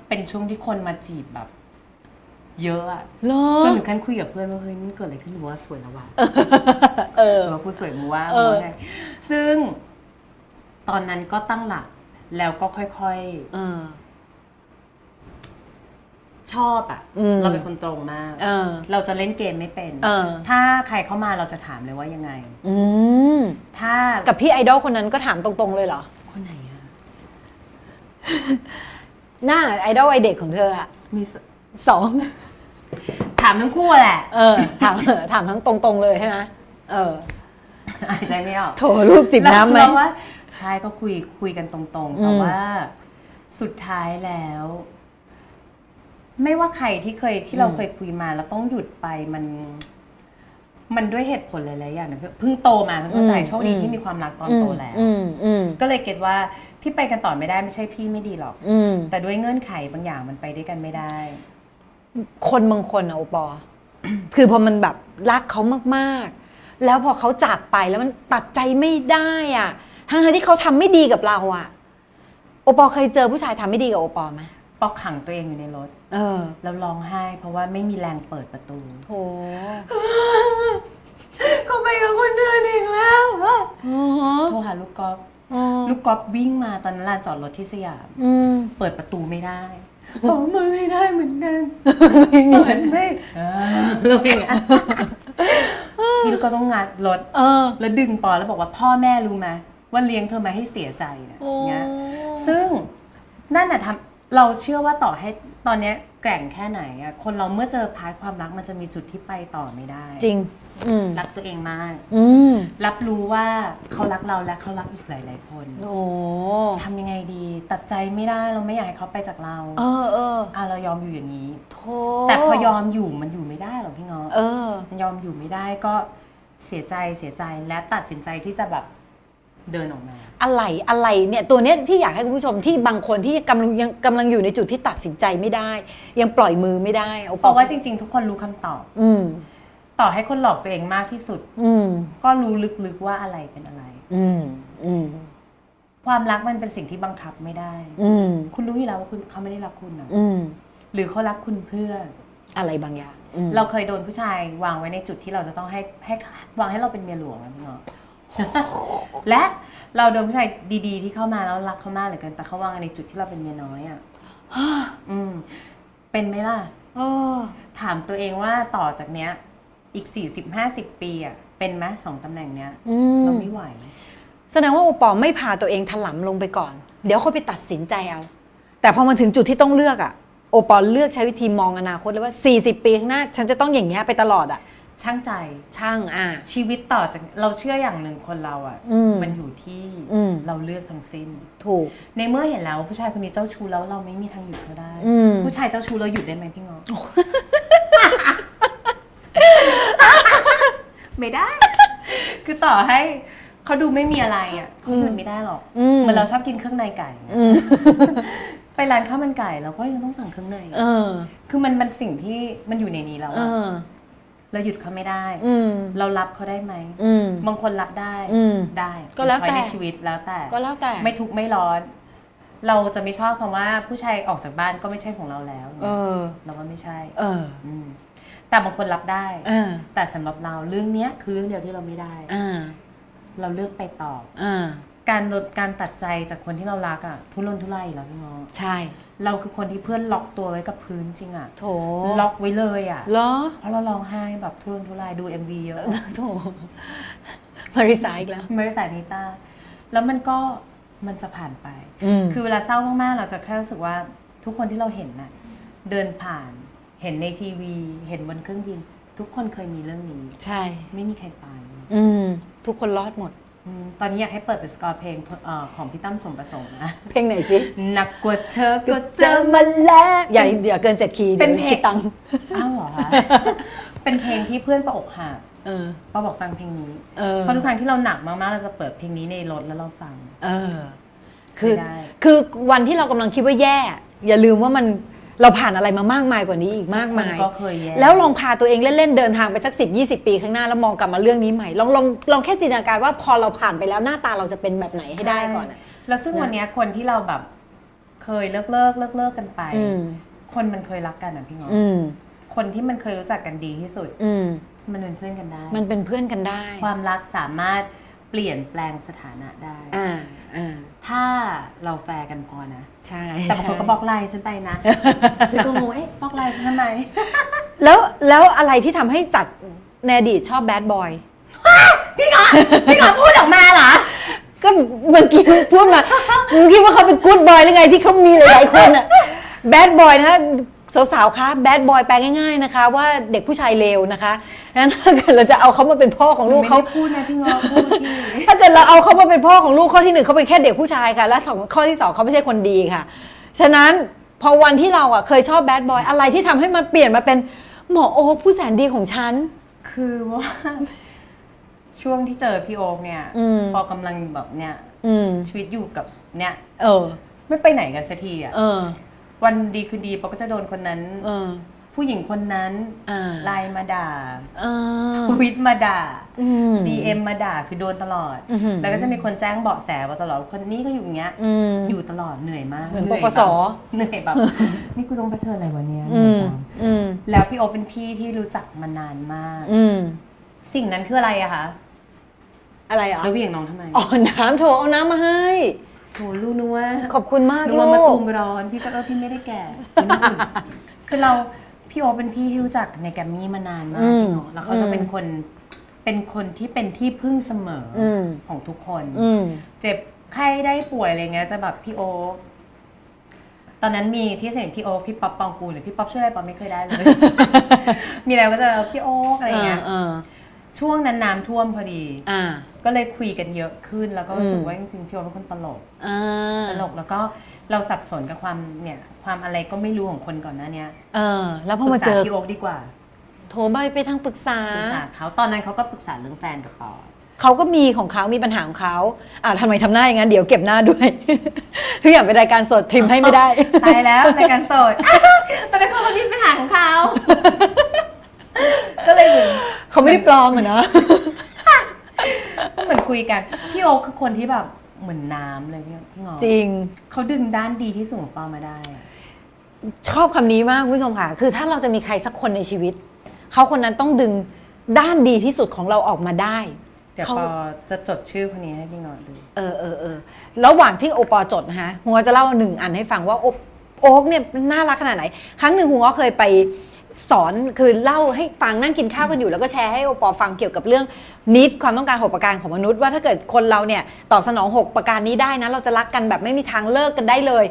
เป็นช่วงที่คนมาจีบแบบ เยอะอะเหรอจนถึงขั้นคุยกับเพื่อนว่าเฮ้ยมันเกิดอะไรขึ้นหรือว่าสวยแล้ววะเออหรือว่าผู้สวยมูว่าเออมูว่าไงซึ่งตอนนั้นก็ตั้งหลักแล้วก็ค่อยเออๆชอบอะอืมเราเป็นคนตรงมากเออเราจะเล่นเกมไม่เป็นเออถ้าใครเข้ามาเราจะถามเลยว่ายังไงอืมถ้ากับพี่ไอดอลคนนั้นก็ถามตรงๆเลยเหรอ คนไหนอะหน้าไอดอลวัยเด็กของเธออะมี สสองถามทั้งคู่แหละเออถามถามทั้งตรง ๆ เลยใช่ไหมเออหายใจไม่ออกโถลูกจิบน้ำไหมเราว่าใช่ก็คุยคุยกันตรงๆแต่อืมว่าสุดท้ายแล้ว ไม่ว่าใครที่เคยที่เราเคยคุยมาแล้วต้องหยุดไปมันมันด้วยเหตุผลหลายๆอย่างนะเพิ่งโตมาเพิ่งเข้าใจโชคดีที่มีความรักตอนโตแล้วอืมอืมก็เลยเก็ตว่าที่ไปกันต่อไม่ได้ไม่ใช่พี่ไม่ดีหรอกอืมแต่ด้วยเงื่อนไขบางอย่างมันไปด้วยกันไม่ได้ คนบางคนอะโอปอ คือพอมันแบบรักเขามากๆ แล้วพอเขาจากไปแล้วมันตัดใจไม่ได้อะ ทั้งๆที่เขาทำไม่ดีกับเราอะ โอปอเคยเจอผู้ชายทำไม่ดีกับโอปอไหมปอกขังตัวเองอยู่ในรถ เออ แล้วร้องไห้ เพราะว่าไม่มีแรงเปิดประตูโถเขาไปกับคนเดินอีกแล้วอะอ๋อโทรหาลูกกอล์ฟอ๋อลูกกอล์ฟวิ่งมาตอนนั้นลานจอดรถที่สยามอืมเปิดประตูไม่ได้ ผมมันไม่ได้เหมือนกันไม่มีเปิดไม่แล้วเป็นไงพี่ลูกก็ต้องงัดรถเออแล้วดึงปอแล้วบอกว่าพ่อแม่รู้ไหมว่าเลี้ยงเธอมาให้เสียใจเนี่ยโอ้เงี้ยซึ่งนั่นน่ะทำเราเชื่อว่าต่อให้ตอนเนี้ยแกร่งแค่ไหนอะคนเราเมื่อเจอพาร์ทความรักมันจะมีจุดที่ไปต่อไม่ได้ จริง อืมรักตัวเองมาก อืมรับรู้ว่าเขารักเราและเขารักอีกหลาย ๆ คนโอ้ทำยังไงดี ตัดใจไม่ได้เราไม่อยากให้เขาไปจากเราเออเอออะเรายอมอยู่อย่างนี้โถแต่พอยอมอยู่มันอยู่ไม่ได้หรอกพี่ง้อเออ มันยอมอยู่ไม่ได้ก็เสียใจเสียใจและตัดสินใจที่จะแบบเดินออกมา อะไรอะไรเนี่ยตัวเนี้ยที่อยากให้คุณผู้ชมที่บางคนที่กำลังยังกำลังอยู่ในจุดที่ตัดสินใจไม่ได้ ยังปล่อยมือไม่ได้เอาเพราะว่าจริง ๆ ทุกคนรู้คำตอบ อืม ต่อให้คนหลอกตัวเองมากที่สุด อืมก็รู้ลึกๆว่าอะไรเป็นอะไร อืมอืมความรักมันเป็นสิ่งที่บังคับไม่ได้ อืมคุณรู้อยู่แล้วว่าคุณเขาไม่ได้รักคุณนะอืมหรือเขารักคุณเพื่ออะไรบางอย่างอืมเราเคยโดนผู้ชายวางไว้ในจุดที่เราจะต้องให้ให้วางให้เราเป็นเมียหลวงนะพี่เนาะและเราโดนผู้ชายดีๆ ที่เข้ามาแล้วรักเขามากเหลือเกินแต่เขาวางในจุดที่เราเป็นเมียน้อยอะอืมเป็นไหมล่ะเออถามตัวเองว่าต่อจากเนี้ย อีกสี่สิบห้าสิบปีอะเป็นไหมสองตำแหน่งเนี้ยอืมเราไม่ไหว แสดงว่าโอปอไม่พาตัวเองถลำลงไปก่อน เดี๋ยวค่อยไปตัดสินใจเอา แต่พอมาถึงจุดที่ต้องเลือกอะโอปอเลือกใช้วิธีมองอนาคตเลยว่า 40 ปีข้างหน้า ฉันจะต้องอย่างเงี้ยไปตลอดอะช่างใจช่างอะชีวิตต่อจากเราเชื่ออย่างหนึ่งคนเราอะอืมมันอยู่ที่อืมเราเลือกทั้งสิ้น ถูก ในเมื่อเห็นแล้วว่าผู้ชายคนนี้เจ้าชู้แล้วเราไม่มีทางหยุดเขาได้อืมผู้ชายเจ้าชู้เราหยุดได้ไหมพี่งอ ไม่ได้ คือต่อให้เขาดูไม่มีอะไรอะเขาหยุดไม่ได้หรอกอืมเหมือนเราชอบกินเครื่องในไก่อืมไปร้านข้าวมันไก่เราก็ยังต้องสั่งเครื่องในเออ คือมันมันสิ่งที่มันอยู่ในนี้แล้วเออะอเราหยุดเขาไม่ได้อืมเรารับเขาได้ไหมอืมบางคนรับได้อืมได้ ก็แล้วแต่เป็น choice ในชีวิตแล้วแต่ ก็แล้วแต่ ไม่ทุกข์ไม่ร้อน เราจะไม่ชอบคำว่าผู้ชายออกจากบ้านก็ไม่ใช่ของเราแล้ว เออ เราว่าไม่ใช่ เอออืม แต่บางคนรับได้เออแต่สำหรับเราเรื่องเนี้ยคือเรื่องเดียวที่เราไม่ได้อ่าเราเลือกไปต่ออ่าการลดการตัดใจจากคนที่เรารักอะทุรนทุรายอยู่แล้วพี่งอใช่ เราคือคนที่เพื่อนล็อกตัวไว้กับพื้นจริงอะโถล็อกไว้เลยอะเหรอเพราะเราร้องไห้แบบทุรนทุรายดู MV เยอะโถมาริสาอีกแล้วไม่ได้ใส่นิต้าแล้วมันก็มันจะผ่านไปอืมคือเวลาเศร้ามากๆ เราจะแค่รู้สึกว่าทุกคนที่เราเห็นน่ะเดินผ่าน เห็นในทีวี เห็นบนเครื่องบิน ทุกคนเคยมีเรื่องนี้ ใช่ ไม่มีใครตาย อืม ทุกคนรอดหมดอืมตอนนี้อยากให้เปิดเป็นสกอร์เพลงเอ่อของพี่ตั้มสมประสงค์นะ เพลงไหนสิหนักกว่าเธอก็เจเจออมามาแล้ว อย่าอย่าเกินเจ็ดคีย์เป็นดี๋ยวเพลงคิดตังค์อ้าวเหรอคะเป็นเพลงที่เพื่อนประอกหักเออป้าบอกฟังเพลงนี้เออเพราะทุกครั้งที่เราหนักมากๆ เราจะเปิดเพลงนี้ในรถแล้วเราฟัง เออ คือไม่ได้คือวันที่เรากำลังคิดว่าแย่ อย่าลืมว่ามัน เราผ่านอะไรมามากมายกว่านี้อีกมากมายคนก็เคยแย่แล้วลองพาตัวเองเล่นๆเดินทางไปสักสิบยี่สิบปีข้างหน้าแล้วมองกลับมาเรื่องนี้ใหม่ลองลองลองแค่จินตนาการว่าพอเราผ่านไปแล้วหน้าตาเราจะเป็นแบบไหนให้ได้ก่อนอะแล้วซึ่งนะวันเนี้ยคนที่เราแบบเคยเลิกเลิกเลิกเลิกกันไปอืมคนมันเคยรักกันอะพี่งออืมคนที่มันเคยรู้จักกันดีที่สุดอืมมันเป็นเพื่อนกันได้ มันเป็นเพื่อนกันได้ ความรักสามารถ เปลี่ยนแปลงสถานะได้อ่าอ่าถ้าเราแฟร์กันพอนะ ใช่แต่บางคนใช่ก็บล็อกไลน์ฉันไปนะฉันก็งงเอ๊ะบล็อกไลน์ฉันทำไม แล้วแล้วอะไรที่ทำให้จัดในอดีตชอบ bad boy พี่งอพี่งอพูดออกมาเหรอ ก็เมื่อกี้พูดมามึงคิดว่าเขาเป็นกู๊ดบอยหรือไงที่เขามีหลายๆคนอะแบดบอยนะ สาวๆ คะแบดบอยแปลง่ายๆนะคะ ว่าเด็กผู้ชายเลวนะคะงั้นถ้าเกิดเราจะเอาเขามาเป็นพ่อของลูกไม่เขาได้พูดนะพี่งอพูดพี่ถ้าเกิดเราเอาเขามาเป็นพ่อของลูกข้อที่หนึ่งเขาเป็นแค่เด็กผู้ชายค่ะ และสองข้อที่สองเขาไม่ใช่คนดีค่ะ ฉะนั้นพอวันที่เราอะเคยชอบแบดบอยอะไรที่ทำให้มันเปลี่ยนมาเป็นหมอโอผู้แสนดีของฉัน คือว่าช่วงที่เจอพี่โอ๊คเนี่ยอืมพอกำลังแบบเนี่ยอืมชีวิตอยู่กับเนี่ย เออ ไม่ไปไหนกันสักทีอะเออ วันดีคืนดีปอก็จะโดนคนนั้นเออผู้หญิงคนนั้นอ่าไลน์มาด่าเออทวิตมาด่าอืมดีเอ็มมาด่าคือโดนตลอดอื้อหือแล้วก็จะมีคนแจ้งเบาะแสมาตลอดคนนี้ก็อยู่อย่างเงี้ยอืมอยู่ตลอดเหนื่อยมากเหมือนยปปสแบบเหนื่อยแบบนี่กูต้องไปเชิญอะไรวะเนี่ยอืมเหนื่อยจังอืมแล้วพี่โอเป็นพี่ที่รู้จักมานานมากอืมสิ่งนั้นคืออะไรอะคะอะไรอะแล้วเหวี่ยงน้องทำไมอ๋อน้ำโถเอาน้ำมาให้ โหลูกนึกว่าขอบคุณมากนึกลูว่ามาตูกมร้อน พี่ก็เออพี่ไม่ได้แก่พี่ไม่อุ่นคือเราพี่โอเป็นพี่ที่รู้จักในแกรมมี่มานานมากอืมเนอะแล้วเขาจะเป็นคนเป็นคนที่เป็นที่พึ่งเสมออมของทุกคนอืมเจ็บไข้ได้ป่วยอะไรเงี้ยจะแบบพี่โอ๊คตอนนั้นมีที่สนิทพี่โอ๊คพี่ป๊อปปองกูลหรือพี่ป๊อปช่วยอะไรป๊อปไม่เคยได้เลย มีอะไรก็จะพี่โอ๊คอะไรเงี้ยเออ ช่วงนั้นน้ำท่วมพอดี อ่า ก็เลยคุยกันเยอะขึ้น แล้วก็รู้สึกอืมว่าจริงๆพี่โอ๊คเป็นคนตลกอ่าตลกแล้วก็เราสับสนกับความเนี่ย ความอะไรก็ไม่รู้ของคนก่อนหน้าเนี้ยเออ แล้วพอมาเจอปรึกษพี่โอ๊คดีกว่า โทรไปไปทางปรึกษาปรึกษาเขาตอนนั้นเขาก็ปรึกษาเรื่องแฟนกับปอเขาก็มีของเขามีปัญหาของเขาอ่าทำไมทำหน้าอย่างนั้น เดี๋ยวเก็บหน้าด้วยทุกอย่างเป็นรายการสดทริมให้ไม่ได้ตายแล้วในการโสดตอนนั้นเขาก็มีปัญหาของเขา ก็เลยเหมือนเขาไม่ได้ปลอมอะนะเหมือนคุยกัน พี่โอ๊คคือคนที่แบบเหมือนน้ำเลยพี่พี่งอจริงเขาดึงด้านดีที่สุดของปอมาได้อะชอบคำนี้มากคุณผู้ชมค่ะ คือถ้าเราจะมีใครสักคนในชีวิต เขาคนนั้นต้องดึงด้านดีที่สุดของเราออกมาได้ เดี๋ยวเขาปอจะจดชื่อคนนี้ให้พี่งอดู เออเออเออระหว่างที่โอปอจดนะคะหัวจะเล่าหนึ่งอันให้ฟังว่าโอโอ๊กเนี่ยน่ารักขนาดไหน ครั้งหนึ่งหัวเคยไป สอนคือเล่าให้ฟังนั่งกินข้าวกันอยู่ แล้วก็แชร์ให้โอปอฟังเกี่ยวกับเรื่องนิดความต้องการหกประการของมนุษย์ ว่าถ้าเกิดคนเราเนี่ยตอบสนองหกประการนี้ได้นะ เราจะรักกันแบบไม่มีทางเลิกกันได้เลย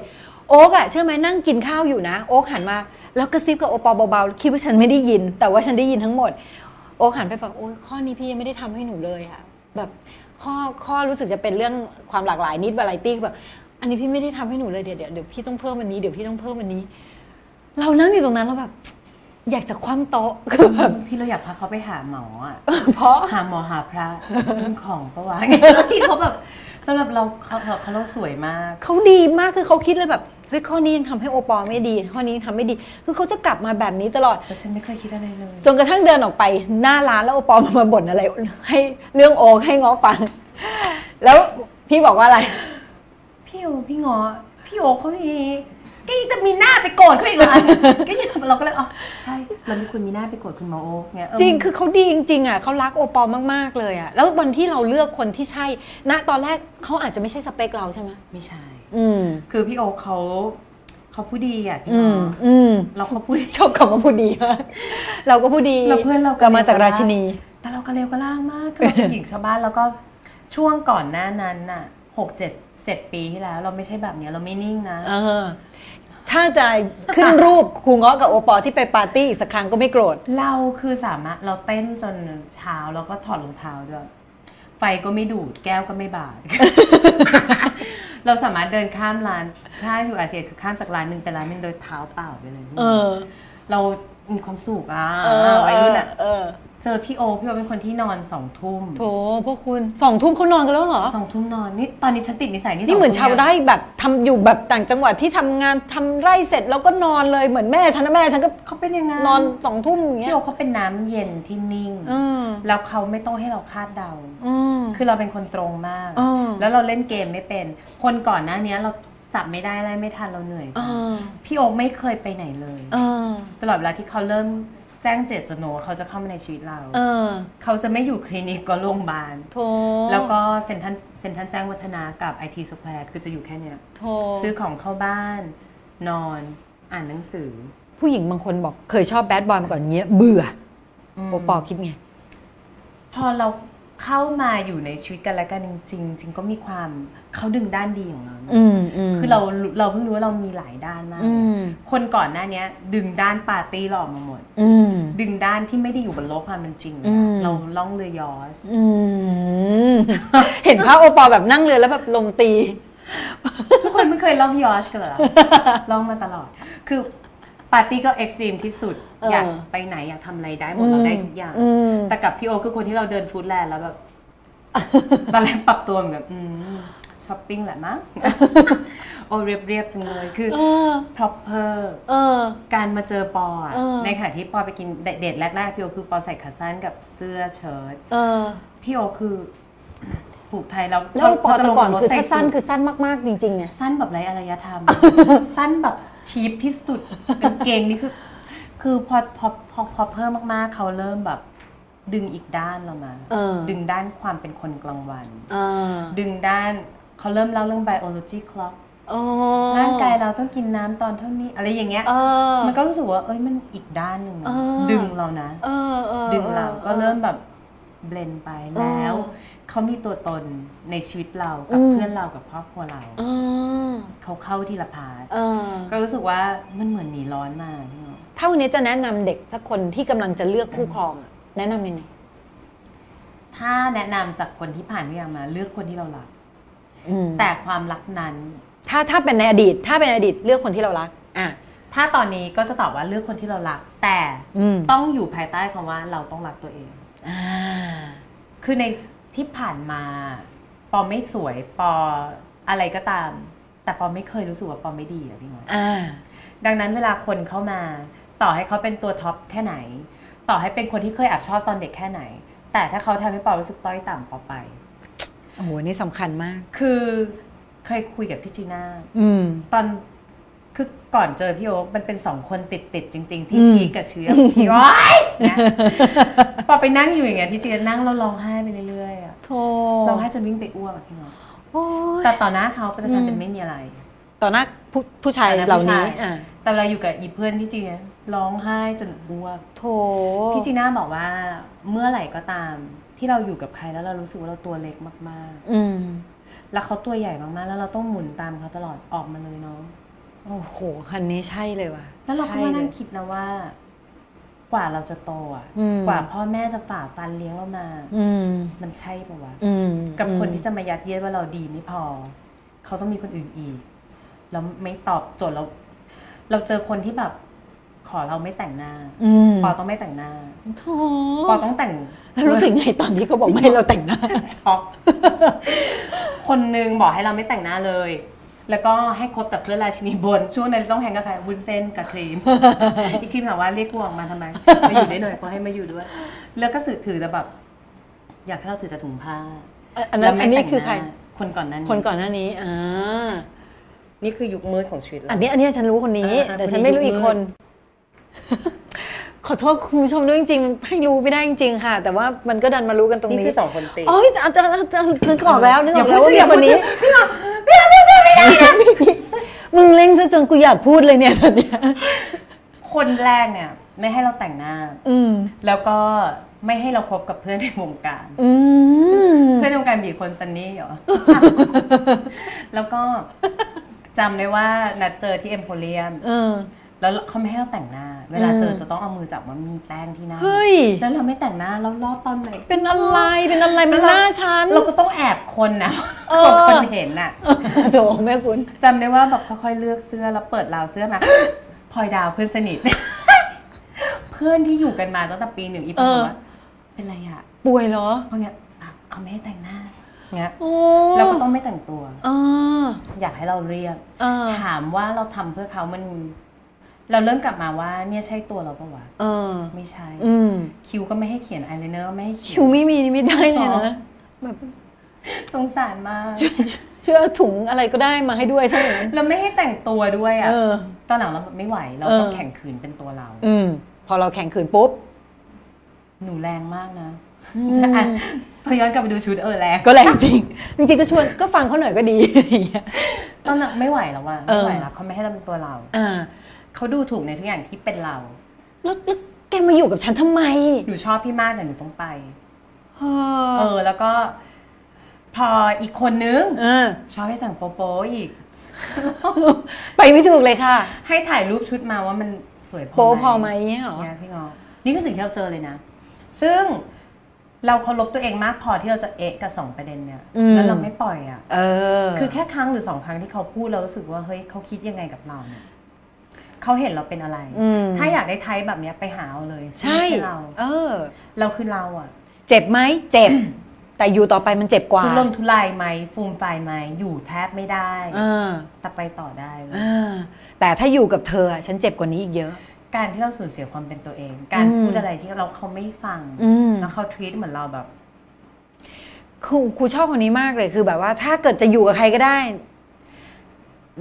โอ๊กอะเชื่อไหมนั่งกินข้าวอยู่นะ โอ๊กหันมา แล้วกระซิบกับโอปอเบาๆคิดว่าฉันไม่ได้ยิน แต่ว่าฉันได้ยินทั้งหมด โอ๊กหันไปบอกโอ้ยข้อนี้พี่ยังไม่ได้ทำให้หนูเลยอะแบบข้อข้อรู้สึกจะเป็นเรื่องความหลากหลายนิดวาไรตี้แบบอันนี้พี่ไม่ได้ทำให้หนูเลยเดี๋ยวเดี๋ยวเดี๋ยวพี่ต้องเพิ่มวันนี้เดี๋ยวพี่ต้องเพิ่มวันนี้ เรานั่งอยู่ตรงนั้นเราแบบ อยากจะคว่ำโต๊ะคือแบบที่เราอยากพาเขาไปหาหมออะเพราะหาหมอหาพระเรื่องของปะวะที่เขาแบบสำหรับเราเขาเขาเขาเราสวยมาก เขาดีมากคือเขาคิดเลยแบบเฮ้ยข้อนี้ยังทำให้โอปอไม่ดี ข้อนี้ทำไม่ดี คือเขาจะกลับมาแบบนี้ตลอดแต่ฉันไม่เคยคิดอะไรเลย จนกระทั่งเดินออกไปหน้าร้านแล้วโอปอมาบ่นอะไร ให้เรื่องโอให้ง้อฟัง แล้วพี่บอกว่าอะไร พี่โอพี่งอพี่โอเขามี ก็ยังจะมีหน้าไปโกรธเขาอีกเหรอก็ยังเราก็เลยอ๋อใช่เราไม่ควรมีหน้าไปโกรธคุณหมอโอ๊คเนี่ยเออจริงคือเขาดีจริงๆอะเขารักโอปอลมากๆเลยอะแล้ววันที่เราเลือกคนที่ใช่ ณตอนแรกเขาอาจจะไม่ใช่สเปคเราใช่ไหมไม่ใช่ อืมคือพี่โอคเขาเขาพูดดีอะพี่อืหมมออืมเราเขาพูดชอบคำว่าพูดดีมากเราก็พูดดีเราเพื่อนเราก็มาจากราชินี แต่เราก็เร็วก็ล่างมากคือเราเป็นหญิงชาวบ้านแล้วก็ช่วงก่อนหน้านั้นน่ะหกเจ็ดเจ็ดปีที่แล้ว เราไม่ใช่แบบเนี้ยเราไม่นิ่งนะเออ ถ้าจะขึ้นรูปครูเงาะกับโอปอลที่ไปปาร์ตี้อีกสักครั้งก็ไม่โกรธ เราคือสามารถเราเต้นจนเช้าแล้วก็ถอดรองเท้าด้วย ไฟก็ไม่ดูดแก้วก็ไม่บาด เราสามารถเดินข้ามร้านถ้าอยู่อาเซียคือข้ามจากร้านหนึ่งไปร้านหนึ่งโดยเท้าเปล่าไปเลยเออ เรามีความสุขอะเออวัยรุ่นอะ เออเจอพี่โอพี่โอเป็นคนที่นอนสองทุ่มโถพวกคุณสองทุ่มเขานอนกันแล้วเหรอสองทุ่มนอนนี่ตอนนี้ฉันติดนิสัยนี่นี่เหมือนสงชาวทุ่ไร่แบบทำอยู่แบบต่างจังหวัดที่ทำงานทำไร่เสร็จแล้วก็นอนเลยเหมือนแม่ฉันนะแม่ฉันก็เขาเป็นยังไงนอนสองทุ่มอย่างเงี้พี่ยโอเขาเป็นน้ำเย็นที่นิ่งอืมแล้วเขาไม่ต้องให้เราคาดเดาอืมคือเราเป็นคนตรงมากอ่าแล้วเราเล่นเกมไม่เป็น คนก่อนหน้านี้เราจับไม่ได้ไล่ไม่ทันเราเหนื่อยอ่าพี่โอ๊คไม่เคยไปไหนเลยเออตลอดเวลาที่เขาเริ่ม แจ้งเจตจำนงว่าเขาจะเข้ามาในชีวิตเรา เออ เขาจะไม่อยู่คลินิกก็โรงพยาบาลโถแล้วก็เซ็นทรัลเซ็นทรัลแจ้งวัฒนากับไอทีสแควร์คือจะอยู่แค่เนี้ยโถซื้อของเข้าบ้าน นอนอ่านหนังสือ ผู้หญิงบางคนบอกเคยชอบแบดบอยมาก่อนเงี้ยเบื่อมโอปอคิดไง พอเราเข้ามาอยู่ในชีวิตกันและกันจริงๆจริงก็มีความ เขาดึงด้านดีของเรานะอืมอืมคือเราเราเพิ่งรู้ว่าเรามีหลายด้านมากอืมคนก่อนหน้าเนี้ยดึงด้านปาร์ตี้เราออกมาหมดอืมดึงด้านที่ไม่ได้อยู่บนโลกความเป็นจริงเลยอือะมเราล่องเรือยอชอืมเห็นภาพโอปอแบบนั่งเรือแล้วแบบลมตี ทุกคนไม่เคยล่อง yacht กันเหรอล่องมาตลอด คือปาร์ตี้ก็ extreme ที่สุดเออออยากไปไหนอยากทำอะไรได้หมดเราได้ทุกอย่างอืมแต่กับพี่โอคือคนที่เราเดินฟู้ดแลนด์แล้วแบบตอนแรกปรับตัวเหมือนกับอืม ช้อปปิ้งแหละมั้ง โอเรียบเรียบๆจังเลย คือเออ proper เออการมาเจอปออะเออในขณะที่ปอไปกินเดทแรกๆ พี่โอคือปอใส่ขาสั้นกับเสื้อเชิ้ตเออพี่โอคือผูกไทยแล้วแล้วปอพจะแต่ลงก่อนรถคือใส่ถ้าสั้นสูทคือสั้นมากๆ จริงๆไงสั้นแบบไรอารยธรรม สั้นแบบชีพที่สุดกางเกงนี่คือ คือพอพอพอพอเพิ่มมากๆ เขาเริ่มแบบดึงอีกด้านเรามาเออดึงด้านความเป็นคนกลางวันเออดึงด้าน เขาเริ่มเล่าเรื่อง biology clock โอ้ร่างกายเราต้องกินน้ำตอนเท่านี้ อะไรอย่างเงี้ย เออ มันก็รู้สึกว่า เอ้ยมันอีกด้านหนึ่งนะเออ ดึงเรานะ เออเออ ดึงเราออก็เริ่มแบบเบลนไปเออแล้ว เขามีตัวตนในชีวิตเรากับอืม เพื่อนเรากับครอบครัวเรา เออเขาเข้าทีละพาร์ทเออก็รู้สึกว่ามันเหมือนหนีร้อนมาพี่น้องถ้าวันนี้จะแนะนำเด็กสักคนที่กำลังจะเลือกคู่ครองอะแนะนำยังไง ถ้าแนะนำจากคนที่ผ่านทุกอย่างมาเลือกคนที่เรารักอืม แต่ความรักนั้น ถ้าถ้าเป็นในอดีต ถ้าเป็นในอดีตเลือกคนที่เรารัก อะถ้าตอนนี้ก็จะตอบว่าเลือกคนที่เรารัก แต่อืมต้องอยู่ภายใต้คำว่าเราต้องรักตัวเองอ่าคือในที่ผ่านมา ปอไม่สวยปออะไรก็ตาม แต่ปอไม่เคยรู้สึกว่าปอไม่ดีอะพี่น้องอ่าดังนั้นเวลาคนเข้ามา ต่อให้เขาเป็นตัวท็อปแค่ไหน ต่อให้เป็นคนที่เคยแอบชอบตอนเด็กแค่ไหน แต่ถ้าเขาทำให้ปอรู้สึกต้อยต่ำปอไป โอ้โหนี่สำคัญมาก คือเคยคุยกับพี่จีน่าอืมตอนคือก่อนเจอพี่โอ๊คมันเป็นสองคนติดติดๆจริง ๆ ที่อืมพีคกับเชื้อพี่ว้ายนะพอไปนั่งอยู่อย่างเงี้ยที่จีน่านั่งแล้วร้องไห้ไปเรื่อยๆอะโธร้องไห้จนวิ่งไปอ้วกอะพี่น้องโอ้ยแต่ต่อหน้าเขาก็จะอืมทำเป็นไม่มีอะไร ต่อหน้าผู้ผู้ชายต่อหน้าเหล่าผู้นี้ชายอะแต่เวลาอยู่กับอีเพื่อนที่จีน่าร้องไห้จนอ้วกโถพี่จีน่าบอกว่าเมื่อไหร่ก็ตาม ที่เราอยู่กับใครแล้วเรารู้สึกว่าเราตัวเล็กมาก อืมๆ แล้วเขาตัวใหญ่มากๆ แล้วเราต้องหมุนตามเขาตลอดออกมาเลยเนาะโอ้โห คันนี้ใช่เลยว่ะแล้วเราก็ใช่มาลนั่ยงคิดนะว่า กว่าเราจะโตอะ อืม กว่าพ่อแม่จะฝ่าฟันเลี้ยงเรามา อืม มันใช่ปะวะ อืมกับคนอืมที่จะมายัดเยียดว่าเราดีไม่พอ เขาต้องมีคนอื่นอีก แล้วไม่ตอบโจทย์เรา เราเจอคนที่แบบ ขอเราไม่แต่งหน้าอืมปอต้องไม่แต่งหน้าโถปอต้องแต่งแล้วรู้สึกไงตอนที่เขาบอกไม่ให้เราแต่งหน้าช็อกคนหนึงบอกให้เราไม่แต่งหน้าเลย แล้วก็ให้คบแต่เพื่อนราชินีบน ช่วงนั้นต้องแฮงกับใครวุ้นเส้นกับครีมอีครีมถามว่าเรียกกูออกมาทำไมมาอยู่ได้หน่อยก็ให้มาอยู่ด้วย แล้วก็สื่อถือแต่แบบอยากให้เราถือแต่ถุงผ้าอันนั้นแล้วไม่อันนี้แต่งคือใครหน้าคนก่อนหนั้นคนก่อนหน้านี้อ่านี่คือยุคมืดของชีวิตเราอันนี้อันนี้ฉันรู้คนนี้อ่าแต่คนนี้ฉันไม่รู้ยุคอีกคน ขอโทษคุณผู้ชมด้วยจริงๆให้รู้ไม่ได้จริงๆค่ะ แต่ว่ามันก็ดันมารู้กันตรงนี่นี้คือสองคนติดโอ้ยอาจารย์อาจารย์นึกออกแล้วนึกออกแล้วอย่าพูดว่ามีอย่าพูคดนนี้พี่หรอพี่หรอพูดชื่อไม่ได้นะมึงเล่งซะจนกูอยากพูดเลยเนี่ยตอนเนี้ยคนแรกเนี่ย ไม่ให้เราแต่งหน้า อืมแล้วก็ไม่ให้เราคบกับเพื่อนในวงการอืมเพื่อนในวงการมีคนซันนี่เหรอ แล้วก็จำได้ว่านัดเจอที่เอ็มโพเรียมเออ แล้วเขาไม่ให้เราแต่งหน้า เวลาเจออืมจะต้องเอามือจับว่ามีแป้งที่หน้าเฮ้ยแล้วเราไม่แต่งหน้าเราลอดตอนไหนเป็นอะไรเป็นอะไรมันหน้าฉันเราก็ต้องแอบคนนะเออกลัวคนเห็นน่ะโถแม่คุณจำได้ว่าแบบค่อยๆเลือกเสื้อแล้วเปิดราวเสื้อมาพลอยดาวเพื่อนสนิท เพื่อนที่อยู่กันมาตั้งแต่ปีหนึ่งอีพีเออบอกว่าเป็นไรอะป่วยเหรอเพราะเงี้ยอะเขาไม่ให้แต่งหน้าเงี้ยโอ้เราก็ต้องไม่แต่งตัวเอออยากให้เราเรียบเออถามว่าเราทำเพื่อเขามัน เราเริ่มกลับมาว่าเนี่ยใช่ตัวเราปะวะเออ ไม่ใช่ อืมคิ้วก็ไม่ให้เขียนอายไลเนอร์ก็ไม่ให้เขีคิวไม่มีนี่ไม่ได้เลยอ๋อนะแบบสงสารมากช่วยเอาถุงอะไรก็ได้มาให้ด้วยถ้าอย่างนั้นเราไม่ให้แต่งตัวด้วยอะเออ ตอนหลังเราแบบไม่ไหว เราเออต้องแข่งขืนเป็นตัวเรา อืม พอเราแข่งขืนปุ๊บ หนูแรงมากนะอืมอะพอย้อนกลับไปดูชุดเออแรงก็แรงจริง จริงๆก็ชวนก็ฟังเขาหน่อยก็ดีอย่างเงี้ยตอนหลังไม่ไหวแล้วว่ะเออไม่ไหวแล้วเขาไม่ให้เราเป็นตัวเราอ่า เขาดูถูกในทุกอย่างที่เป็นเราแล้วแล้วแกมาอยู่กับฉันทำไม หนูชอบพี่มากแต่หนูต้องไป เอเอออ แล้วก็ พออีกคนนึงเออ ชอบให้แต่งโป๊ะๆอีก ไปไม่ถูกเลยค่ะ ให้ถ่ายรูปชุดมาว่ามันสวยพอโป๊พอไหมเนี่ยเหรอ เนี่ยพี่งอ นี่คือสิ่งที่เราเจอเลยนะ ซึ่งเราเคารพตัวเองมากพอที่เราจะเอะกับสองประเด็นเนี่ย อืม แล้วเราไม่ปล่อยอะ เออ คือแค่ครั้งหรือสองครั้งที่เขาพูดเรารู้สึกว่าเฮ้ยเขาคิดยังไงกับเราเนี่ย เขาเห็นเราเป็นอะไรอืมถ้าอยากได้ไทป์แบบเนี้ยไปหาเอาเลยใช่ไม่เราเออ เราคือเราอะ เจ็บไหมเจ็บ แต่อยู่ต่อไปมันเจ็บกว่าทุรนทุรายไหมฟูมไฟายไหมอยู่แทบไม่ได้เออแต่ไปต่อได้เว้ยเออแต่ถ้าอยู่กับเธออะฉันเจ็บกว่านี้อีกเยอะ การที่เราสูญเสียความเป็นตัวเอง การอืมพูดอะไรที่เราเขาไม่ฟังอืมแล้วเขาทวีตเหมือนเราแบบครูครูชอบคนนี้มากเลยคือแบบว่า ถ้าเกิดจะอยู่กับใครก็ได้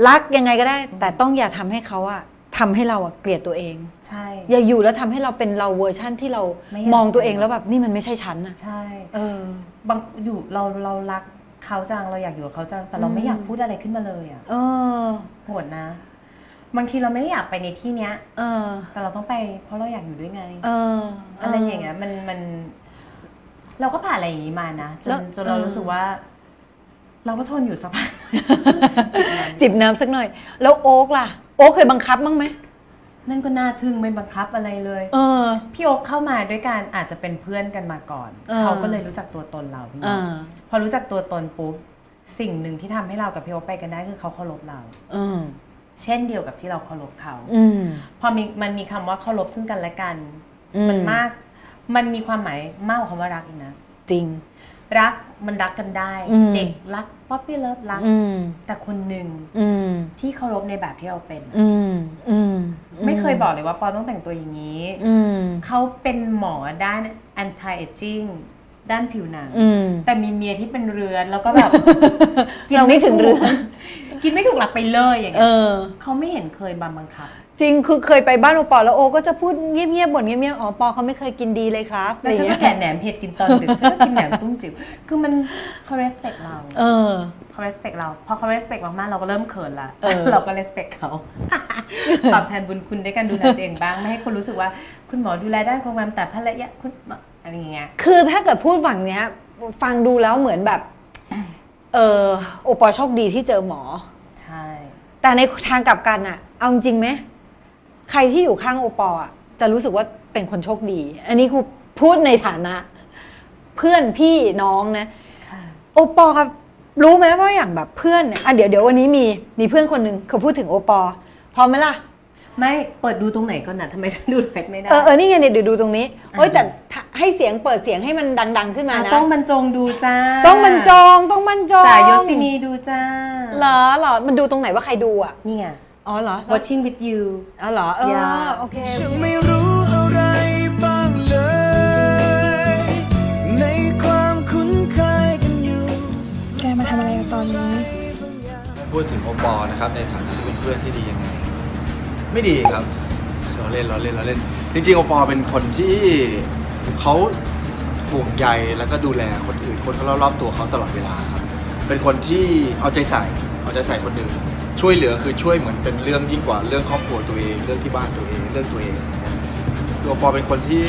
รักยังไงก็ได้ แต่ต้องอย่าทำให้เขาอะ ทำให้เราอะเกลียดตัวเอง ใช่ อย่าอยู่แล้วทำให้เราเป็นเราเวอร์ชั่นที่เราไม่อยากมองตัวเองแล้วแบบนี่มันไม่ใช่ฉันอะใช่ เออบางอยู่เราเรารักเขาจังเราอยากอยู่กับเขาจังแต่เราอืมไม่อยากพูดอะไรขึ้นมาเลยอะเออโหดนะ บางทีเราไม่ได้อยากไปในที่เนี้ย เออ แต่เราต้องไป เพราะเราอยากอยู่ด้วยไง เออ อะไรอย่างเงี้ยมันมัน เราก็ผ่านอะไรอย่างงี้มานะจแล้วนจนเราเออรู้สึกว่า เราก็ทนอยู่สักพักจิบน้ำสักหน่อย แล้วโอ๊กล่ะโอ๊กเคยบังคับบ้างไหมนั่นก็น่าทึ่งไม่บังคับอะไรเลย เออ พี่โอ๊คเข้ามาด้วยการอาจจะเป็นเพื่อนกันมาก่อนเออเขาก็เลยรู้จักตัวตนเราพี่เอน้องอพอรู้จักตัวตนปุ๊บสิ่งหนึ่งที่ทำให้เรากับพี่โอ๊คไปกันได้คือเขาเคารพเราเออเช่นเดียวกับที่เราเคารพเขาอืมพอมีมันมีคำว่าเคารพซึ่งกันและกันอืมมันมาก มันมีความหมายมากกว่าคำว่ารักอีกนะ จริง รักมันรักกันได้อืมเด็กรัก puppy love รักอืมแต่คนหนึ่งอืมที่เคารพในแบบที่เราเป็นอืมอืมไม่เคยบอกเลยว่าปอต้องแต่งตัวอย่างนี้อืมเขาเป็นหมอด้าน anti aging ด้านผิวหนังอืมแต่มีเมียที่เป็นเรือนแล้วก็แบบเราไม่ถึงเรือนกินไม่ถูกหลักไปเลยอย่างเอเงี้ยอเขาไม่เห็นเคยบังบังคับ จริงคือเคยไปบ้านโอปอแล้วโอก็จะพูดเงียบๆบ่นเงียบๆอ๋อปอเขาไม่เคยกินดีเลยครับแล้วฉันก็อะไรแกะเงี้ยแหนมเห็ดกินตอนดึกฉันก็กินแหนมตุ้มจิ๋วคือมันเขา respect เราเออเขา respect เราพอเขา respect มากๆเราก็เริ่มเขินละเออเราก็ respect เขาตอบแทนบุญคุณด้วยการดูแลตัวเองบ้างไม่ให้คนรู้สึกว่าคุณหมอดูแลด้านความงามแต่ภรรยาคุณอะไรอย่างเงี้ยคือถ้าเกิดพูดฝั่งเนี้ย ฟังดูแล้วเหมือนแบบเออโอปอโชคดีที่เจอหมอ ใช่ แต่ในทางกลับกันอะเอาจริงไหม ใครที่อยู่ข้างโอปออะจะรู้สึกว่าเป็นคนโชคดี อันนี้ครูพูดในฐานะ เพื่อนพี่น้องนะค่ะโอปอครับรู้ไหมว่าอย่างแบบเพื่อนเนี่ยอะเดี๋ยวเดี๋ยววันนี้มีมีเพื่อนคนหนึ่งเขาพูดถึงโอปอพร้อมไหมล่ะไม่เปิดดูตรงไหนก่อนนะทำไมฉันดูไหนไม่ได้เออเออนี่ไงเนี่ยเดี๋ยวดูตรงนี้โอ้ยแต่ถ้าให้เสียงเปิดเสียงให้มันดัง ๆ ขึ้นมาอะนะต้องบรรจงดูจ้าต้องบรรจงต้องบรรจงจ่ายยศินีดูจ้าเหรอเหรอมันดูตรงไหนว่าใครดูอะนี่ไง อ๋อเหรอ watching with you อ๋อเหรอ เอออย่าโอเค ฉันไม่รู้อะไรบ้างเลย ในความคุ้นเคยกันอยู่ แกมาทำอะไรกันตอนนี้ พูดถึงโอปอล์นะครับในฐานะที่เป็นเพื่อนที่ดียังไง ไม่ดีครับเราเล่นเราเล่นเราเล่น จริงๆโอปอล์เป็นคนที่เขาห่วงใยแล้วก็ดูแลคนอื่นคนรอบๆตัวเขาตลอดเวลาครับเป็นคนที่เอาใจใส่เอาใจใส่คนอื่น ช่วยเหลือคือช่วยเหมือนเป็นเรื่องยิ่งกว่าเรื่องครอบครัวตัวเอง เรื่องที่บ้านตัวเองเรื่องตัวเองนะครับโอปอเป็นคนที่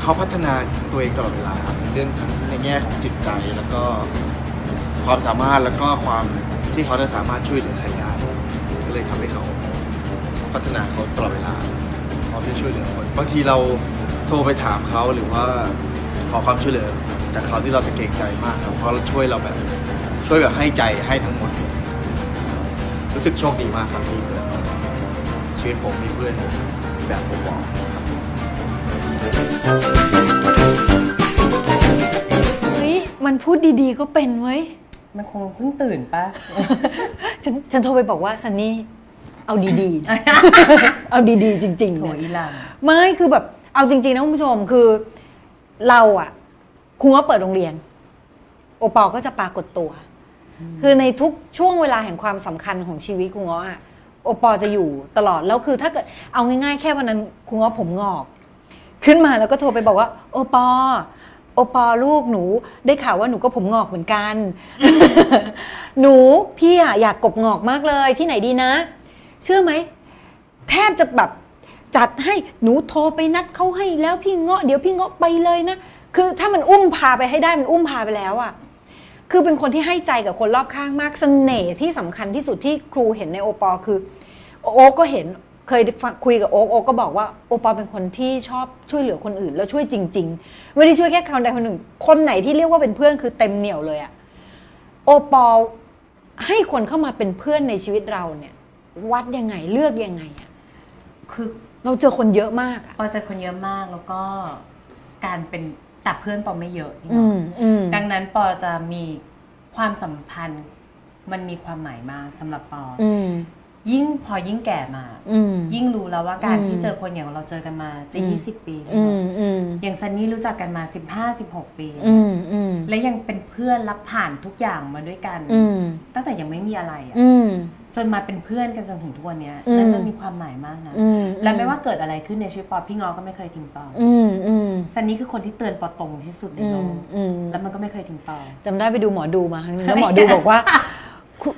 เขาพัฒนาตัวเองตลอดเวลาครับเรื่องทั้งในแง่ของจิตใจแล้วก็ความสามารถแล้วก็ความที่เขาจะสามารถช่วยเหลือใครได้ก็เลยทำให้เขาพัฒนาเขาตลอดเวลาพร้อมที่ช่วยเหลือคนบางทีเราโทรไปถามเขาหรือว่าขอความช่วยเหลือจากเขาที่เราจะเกรงใจมากครับเพราะเราช่วยเราแบบช่วยแบบให้ใจให้ทั้งหมด รู้สึกโชคดีมากครับที่เกิดชีวิตผมมีเพื่อนมีแบบผมบอกเฮ้ยมันพูดดีๆก็เป็นเว้ย มันคงเพิ่งตื่นปะ ฉันฉันโทรไปบอกว่าซันนี่เอาดีๆ เอาดีๆ จริงๆโนะอีลังไม่คือแบบเอาจริง ๆ นะคุณผู้ชมคือเราอะคุณว่าเปิดโรงเรียน โอปอลก็จะปรากฏตัว คือในทุกช่วงเวลาแห่งความสำคัญของชีวิตครูง้ออะโอปอลจะอยู่ตลอดแล้วคือถ้าเกิดเอาง่าย ๆ แค่วันนั้นครูง้อผมงอก ขึ้นมาแล้วก็โทรไปบอกว่า โอปอโอปอลูกหนูได้ข่าวว่าหนูก็ผมงอกเหมือนกัน หนูพี่อะอยากกบงอกมากเลยที่ไหนดีนะ เชื่อไหมแทบจะแบบจัดให้หนูโทรไปนัดเขาให้แล้วพี่เงาะเดี๋ยวพี่เงาะไปเลยนะ คือถ้ามันอุ้มพาไปให้ได้มันอุ้มพาไปแล้วอะ คือเป็นคนที่ให้ใจกับคนรอบข้างมากเสน่ห์ที่สำคัญที่สุดที่ครูเห็นในโอปอลคือ โอ๊กก็เห็นเคยคุยกับโอ๊กโอ๊กก็บอกว่าโอปอลเป็นคนที่ชอบช่วยเหลือคนอื่น แล้วช่วยจริง ๆ ไม่ได้ช่วยแค่คนใดคนหนึ่ง คนไหนที่เรียกว่าเป็นเพื่อนคือเต็มเหนียวเลยอะโอปอลให้คนเข้ามาเป็นเพื่อนในชีวิตเราเนี่ย วัดยังไงเลือกยังไงอะคือเราเจอคนเยอะมากอะปอเจอคนเยอะมากแล้วก็การเป็น แต่เพื่อนปอไม่เยอะนี่อืเนาะมอืมดังนั้นปอจะมีความสัมพันธ์ มันมีความหมายมากสำหรับปอออืม ยิ่งพอยิ่งแก่มาอืมยิ่งรู้แล้วว่าการอืมที่เจอคนอย่างเราเจอกันมาจะอืม20 ปีแล้วอืเนมอะอืมอย่างซันนี่รู้จักกันมา 15-16 ปีอืมอืมและยังเป็นเพื่อนรับผ่านทุกอย่างมาด้วยกันอืมตั้งแต่ยังไม่มีอะไรอะอืมจนมาเป็นเพื่อนกันจนถึงทุกวันเนี้ยอืมนั่นมันมีความหมายมากนะอืมและไม่ว่าเกิดอะไรขึ้นในชีวิตปอพี่งอก็ไม่เคยทิ้งปอออืมอืมซันนี่คือคนที่เตือนปอตรงที่สุดในอืโลมกอืมแล้วมันก็ไม่เคยทิ้งปอจำได้ไปดูหมอดูมาครั้งนึงแล้วหมอดูบอกว่าคุณ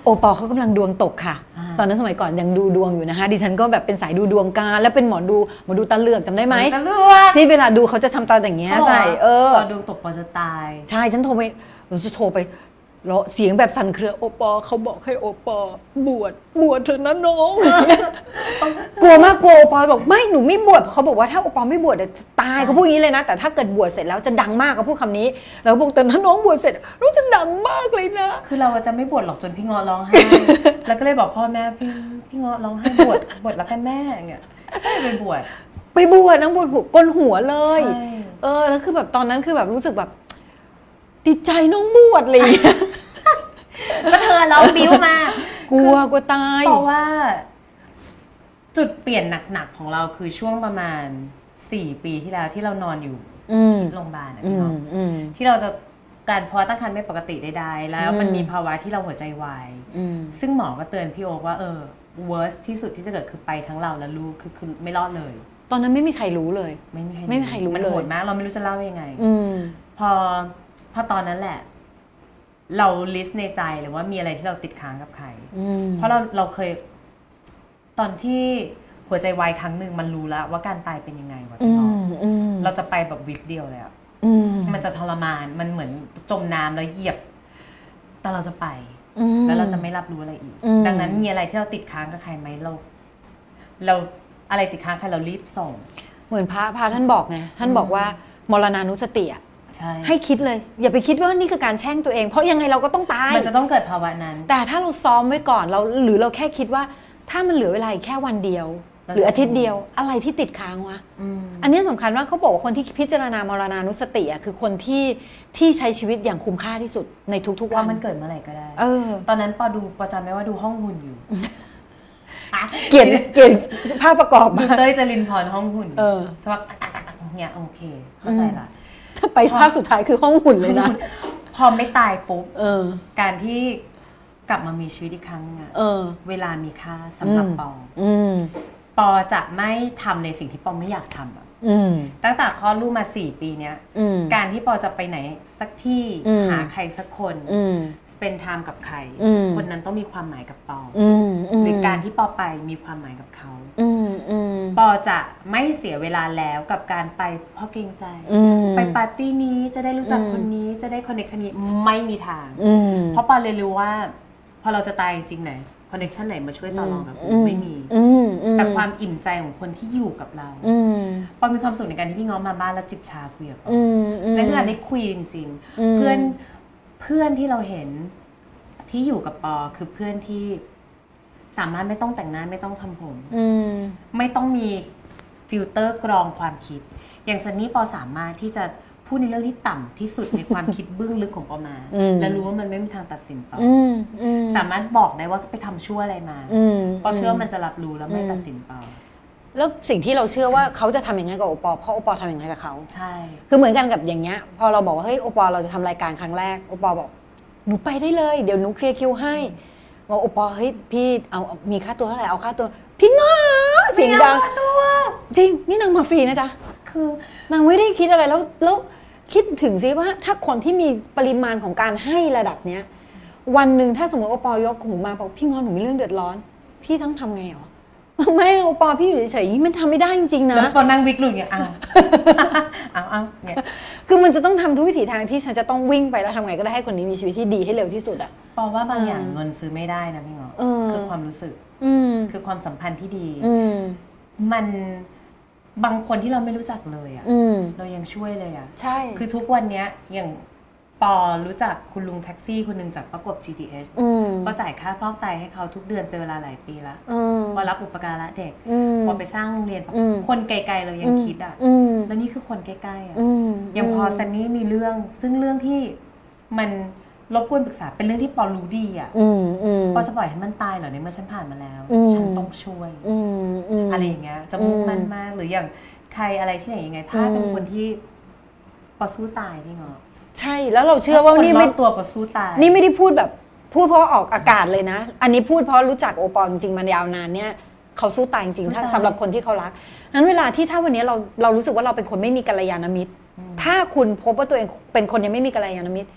โอปอลเขากำลังดวงตกค่ะอ่าตอนนั้นสมัยก่อนยังดูดวงอยู่นะคะ ดิฉันก็แบบเป็นสายดูดวงการ แล้วเป็นหมอดูหมอดูตาเหลือกจำได้ไหมตะลวกที่เวลาดูเขาจะทำตาอย่างเงี้ยใส่เออปอดวงตกปอจะตาย ใช่ฉันโทรไปเราจะโทรไป แล้วเสียงแบบสั่นเครือโอปอเขาบอกให้โอปอบวชบวชเถอะนะน้อง กลัวมากกลัวโอปอบอกไม่หนูไม่บวชเขาบอกว่าถ้าโอปอไม่บวชเดี๋ยวจะตายเขาพูดอย่างนี้เลยนะ แต่ถ้าเกิดบวชเสร็จแล้วจะดังมากเขาพูดคำนี้ แล้วบอกแต่ถ้าน้องบวชเสร็จน้องจะดังมากเลยนะ คือเราจะไม่บวชหรอกจนพี่งอร้องไห้แล้วก็เลยบอกพ่อแม่พี่พี่งอร้องไห้บวชบวชแล้วกันแม่อย่างเงี้ยก็เลยไปบวชไปบวชนั่งบวชหัวก้นหัวเลยใช่เออแล้วคือแบบตอนนั้นคือแบบรู้สึกแบบ ติดใจน้องบวชเลย ก็เธอร้องบิ้วมากกลัวกลัวตายเพราะว่า จุดเปลี่ยนหนักๆของเราคือช่วงประมาณสี่ปีที่แล้วที่เรานอนอยู่อืมโรงพยาบาลนะอืพี่มน้องอืมที่เราจะการภาวะตั้งครรภ์ไม่ปกติใดๆแล้วมันอืมมีภาวะที่เราหัวใจวายอืมซึ่งหมอก็เตือนพี่โอ๊กว่าเออ worst ที่สุดที่จะเกิดคือไปทั้งเราและลูกคือคือไม่รอดเลย ตอนนั้นไม่มีใครรู้เลย ไม่มีใครไม่มีใครรู้มันเลยโหดมากเราไม่รู้จะเล่ายังไงอืมพอพ อตอนนั้นแหละ เราลิสต์ในใจเลยว่ามีอะไรที่เราติดค้างกับใครอืมเพราะเราเราเคย ตอนที่หัวใจวายครั้งหนึ่งมันรู้แล้วว่าการตายเป็นยังไงวะอืพี่น้องมอืมเราจะไปแบบวิบเดียวเลยอะอืมมันจะทรมานมันเหมือนจมน้ำแล้วเหยียบ แต่เราจะไปอืมแล้วเราจะไม่รับรู้อะไรอีกอืมดังนั้นมีอะไรที่เราติดค้างกับใครไหมเรา เราอะไรติดค้างใครเรารีบส่ง เหมือนพระพระท่านบอกไงท่านบอกว่ามรณานุสติอะ ใช่ให้คิดเลย อย่าไปคิดว่านี่คือการแช่งตัวเอง เพราะยังไงเราก็ต้องตาย มันจะต้องเกิดภาวะนั้น แต่ถ้าเราซ้อมไว้ก่อนเราหรือเราแค่คิดว่า ถ้ามันเหลือเวลาอีกแค่วันเดียวเราหรือจะอาทิตย์เดียวอะไรที่ติดค้างวะอืมอันนี้สำคัญว่าเขาบอกว่าคนที่พิจารณามรณานุสติอะคือคนที่ที่ใช้ชีวิตอย่างคุ้มค่าที่สุดในทุกๆวัว่านมันเกิดเมื่อไหร่ก็ได้เออตอนนั้นปอดูปอจำได้ว่าดูห้องหุ่นอยู่เกลียดเกลียดภาพประกอบดูมาเต้ยจรินพรห้องหุ่นเออสำหรับตักตักตักตักเนี่ยโอเค เข้าใจละ ถ้าไปภาพสุดท้ายคือห้องหุ่นเลยนะ พอไม่ตายปุ๊บเออการที่กลับมามีชีวิตอีกครั้งอะเออเวลามีค่าสำหรับอืมปออืมปอจะไม่ทำในสิ่งที่ปอไม่อยากทำอะอืมตั้งแต่คลอดลูกมาสี่ปีเนี้ยอืมการที่ปอจะไปไหนสักที่อืมหาใครสักคนอืม spend time กับใครอืมคนนั้นต้องมีความหมายกับปอออืมมหรือการที่ปอไปมีความหมายกับเขาอืมอืมปอจะไม่เสียเวลาแล้วกับการไปเพราะเกรงใจอืมไปปาร์ตี้นี้จะได้รู้จักอืมคนนี้จะได้ connection นี้ไม่มีทางอืมเพราะปอเลยรู้ว่า พอเราจะตายจริงๆไหน connection ไหนมาช่วยต่อรองกับกูไม่มีอืมอืแต่ความอิ่มใจของคนที่อยู่กับเราอืมปอมีความสุขในการที่พี่เงาะมาบ้านแล้วจิบชาคุยกับปออืมอืมนั่นคือการได้คุยจริงอืมๆเพื่อน เพื่อนที่เราเห็นที่อยู่กับปอคือเพื่อนที่สามารถไม่ต้องแต่งหน้าไม่ต้องทำผมอืมไม่ต้องมีฟิลเตอร์กรองความคิด อย่างซันนี่ปอสามารถที่จะพูดในเรื่องที่ต่ำที่สุดในความคิดเบื้องลึกของปอมาอืมและรู้ว่ามันไม่มีทางตัดสินปอออืมอืมสามารถบอกได้ว่าไปทำชั่วอะไรมาอืมปอเชื่อว่ามันจะรับรู้แล้วไม่ตัดสินปอ แล้วสิ่งที่เราเชื่อว่าเขาจะทำอย่างนั้นกับโอปอล์เพราะโอปอล์ทำอย่างนั้นกับเขา ใช่ คือเหมือนกันกับอย่างเงี้ย พอเราบอกว่าเฮ้ยโอปอล์เราจะทำรายการครั้งแรกโอปอล์บอกหนูไปได้เลย เดี๋ยวหนูเคลียร์คิวให้บอกโอปอล์เฮ้ยพี่เอาเอามีค่าตัวเท่าไหร่เอาค่าตัว พี่ง้อเสียงดังจริงนี่นางมาฟรีนะจ๊ะคือนางไม่ได้คิดอะไรแล้วแล้วคิดถึงซิว่าถ้าคนที่มีปริมาณของการให้ระดับเนี้ย วันหนึ่งถ้าสมมติโอปอล์ยกหูมาบอกพี่ง้อหนูมีเรื่องเดือดร้อน พี่ต้องทำไงหรอ ไม่โอปอล์พี่อยู่เฉยๆมันทำไม่ได้จริงๆแล้วนะปอนั่งวิกลุนเนี่ยอ้าวอ้าวอ้าวเนี่ยคือมันจะต้องทำทุกวิถีทางที่ฉันจะต้องวิ่งไปแล้วทำไงก็ได้ให้คนนี้มีชีวิตที่ดีให้เร็วที่สุดอะปอว่าบางเออออย่างเงินซื้อไม่ได้นะพี่หงอเออคือความรู้สึกอืมคือความสัมพันธ์ที่ดีอืมมันบางคนที่เราไม่รู้จักเลยอะอืมเรายังช่วยเลยอะใช่ คือทุกวันเนี้ยอย่าง ปอรู้จักคุณลุงแท็กซี่คนหนึ่งจากประกบ GTS อืมก็จ่ายค่าฟอกไตให้เขาทุกเดือนเป็นเวลาหลายปีละอืมพอรับอุปการะเด็กอืมพอไปสร้างโรงเรียนอืมคนไกลๆเรายังคิดอะอืมแล้วนี่คือคนใกล้ๆอะอืมอย่างพอซันนี่มีเรื่อง ซึ่งเรื่องที่มันรบกวนปรึกษาเป็นเรื่องที่ปอรู้ดีอะอืมอืมปอจะปล่อยให้มันตายเหรอในเมื่อฉันผ่านมาแล้วอืมฉันต้องช่วยอืมอืมอะไรอย่างเงี้ยจะมุ่งมั่นอืมมากหรืออย่างใครอะไรที่ไหนยังไง ถ้าอืมเป็นคนที่ปอสู้ตายพี่เงาะ ใช่แล้วเราเชื่อว่าถ้คนี่รไม่อบตัวปอสู้ตายนี่ไม่ได้พูดแบบพูดเพราะออกอากาศเลยนะ อันนี้พูดเพราะรู้จักโอปอลจริงๆมันยาวนานเนี่ยเขาสู้ตายจริงๆถ้าสำหรับคนที่เขารักนั้นเวลาที่ถ้าวันนี้เราเรารู้สึกว่าเราเป็นคนไม่มีกัลยาณมิตร ถ้าคุณพบว่าตัวเองเป็นคนยังไม่มีกัลยาณมิตร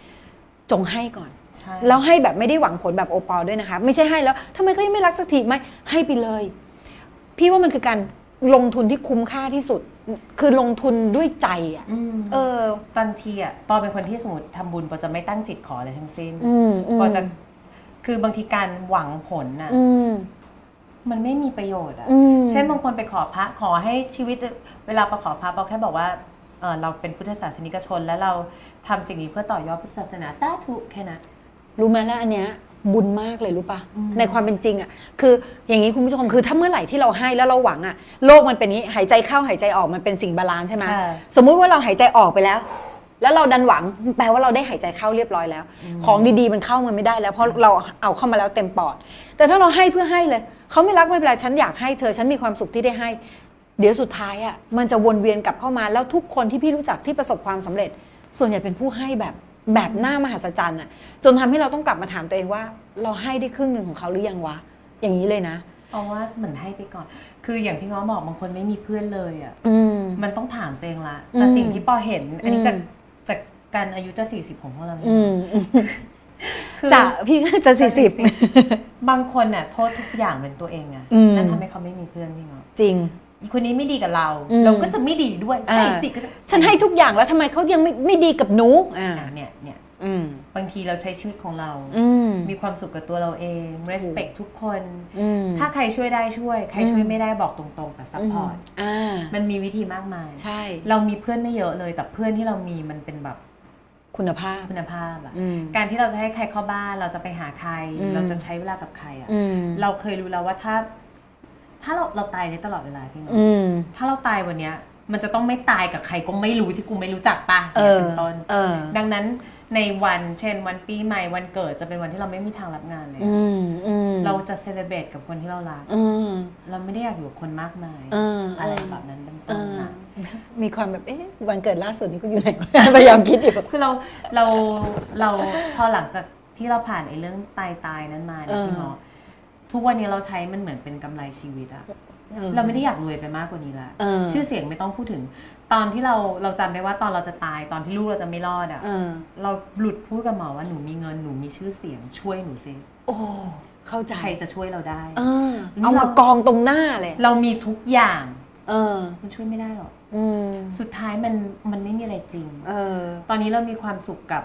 จงให้ก่อนใช่แล้วให้แบบไม่ได้หวังผลแบบโอปอลด้วยนะคะ ไม่ใช่ให้แล้วทำไมเขายังไม่รักสักทีไม่ให้ไปเลย พี่ว่ามันคือการ ลงทุนที่คุ้มค่าที่สุด คือลงทุนด้วยใจอะอืมเออบางทีอะปอเป็นคนที่สมมติทำบุญปอจะไม่ตั้งจิตขออะไรทั้งสิ้นอืมมปอจะคือบางทีการหวังผลน่ะอืมมันไม่มีประโยชน์อะอืมเช่นบางคนไปขอพระขอให้ชีวิต เวลาปอขอพระปอแค่บอกว่าเออเราเป็นพุทธศาสนิกชน แล้วเราทำสิ่งนี้เพื่อต่อยอดพุทธศาสนาสาธุแค่นั้นรู้ไหมแล้วอันเนี้ย บุญมากเลยรู้ปะอืมในความเป็นจริงอะ คืออย่างนี้คุณผู้ชมคือถ้าเมื่อไหร่ที่เราให้แล้วเราหวังอะโลกมันเป็นนี้หายใจเข้าหายใจออกมันเป็นสิ่ง balance ใช่ไหมค่ะสมมุติว่าเราหายใจออกไปแล้ว แล้วเราดันหวังแปลว่าเราได้หายใจเข้าเรียบร้อยแล้ว ของดีๆมันเข้ามาไม่ได้แล้วเพราะเราเอาเข้ามาแล้วเต็มปอด แต่ถ้าเราให้เพื่อให้เลยเขาไม่รักไม่เป็นไรฉันอยากให้เธอฉันมีความสุขที่ได้ให้ เดี๋ยวสุดท้ายอะมันจะวนเวียนกลับเข้ามาแล้วทุกคนที่พี่รู้จักที่ประสบความสำเร็จ ส่วนใหญ่เป็นผู้ให้แบบ แบบหน้ามหัศจรรย์อะจนทำให้เราต้องกลับมาถามตัวเองว่า เราให้ได้ครึ่งหนึ่งของเขาหรือยังวะ อย่างนี้เลยนะเอาว่าเหมือนให้ไปก่อน คืออย่างที่ง้อบอกบางคนไม่มีเพื่อนเลยอะอืมมันต้องถามตัวเองละ แต่อืมสิ่งที่ปอเห็น อันนี้จากอืมจากการอายุจะสี่สิบของพวกเราเนี่ยอืมคือจะพี่ก็จะสี่สิบบางคนน่ะโทษทุกอย่างเป็นตัวเองอะอืมนั่นทำให้เขาไม่มีเพื่อนพี่ง้อจริงอีก คนนี้ไม่ดีกับเราอืมเราก็จะไม่ดีด้วยใช่อ่าสิก็จะฉันให้ทุกอย่างแล้วทำไมเขายังไม่ไม่ดีกับหนูอ่าอะเนี่ยเนี่ยอืมบางทีเราใช้ชีวิตของเราอืมมีความสุขกับตัวเราเอง respect ทุกคนอืมถ้าใครช่วยได้ช่วย ใครอืมช่วยไม่ได้บอกตรงๆแต่ support อ่ามันมีวิธีมากมาย ใช่ เรามีเพื่อนไม่เยอะเลย แต่เพื่อนที่เรามีมันเป็นแบบคุณภาพคุณภาพอะอืมการที่เราจะให้ใครเข้าบ้าน เราจะไปหาใครอืมเราจะใช้เวลากับใครอะอืมเราเคยรู้แล้วว่าถ้า ถ้าเราเราตายได้ตลอดเวลาพี่น้องอืมถ้าเราตายวันเนี้ย มันจะต้องไม่ตายกับใครก็ไม่รู้ที่กูไม่รู้จักปะเอเนี่ยอเป็นต้นเออดังนั้นในวันเช่น วันปีใหม่วันเกิดจะเป็นวันที่เราไม่มีทางรับงานเลยอืมอืมเราจะเซเลบรตกับคนที่เรารักอืมเราไม่ได้อยากอยู่กับคนมากมายเออออะไรแบบนั้นเป็นเอต้นอนะมีความแบบเอ๊ะวันเกิดล่าสุดนี้กูอยู่ไหนพยายามคิดอยู่คือเราเราเราพอหลังจากที่เราผ่านไอ้เรื่องตายตายๆนั้นมาเนี่ยเออพี่หมอ ทุกวันนี้เราใช้มันเหมือนเป็นกำไรชีวิตอะเราไม่ได้อยากรวยไปมากกว่านี้ละเออชื่อเสียงไม่ต้องพูดถึง ตอนที่เราเราจำได้ว่าตอนเราจะตายตอนที่ลูกเราจะไม่รอดอะเออเราหลุดพูดกับหมอว่าหนูมีเงินหนูมีชื่อเสียงช่วยหนูสิโอ้เข้าใจใครจะช่วยเราได้ เออนี่เอามาเรากองตรงหน้าเลย เรามีทุกอย่าง เออ มันช่วยไม่ได้หรอกอืมสุดท้ายมันมันไม่มีอะไรจริง เออ ตอนนี้เรามีความสุขกับ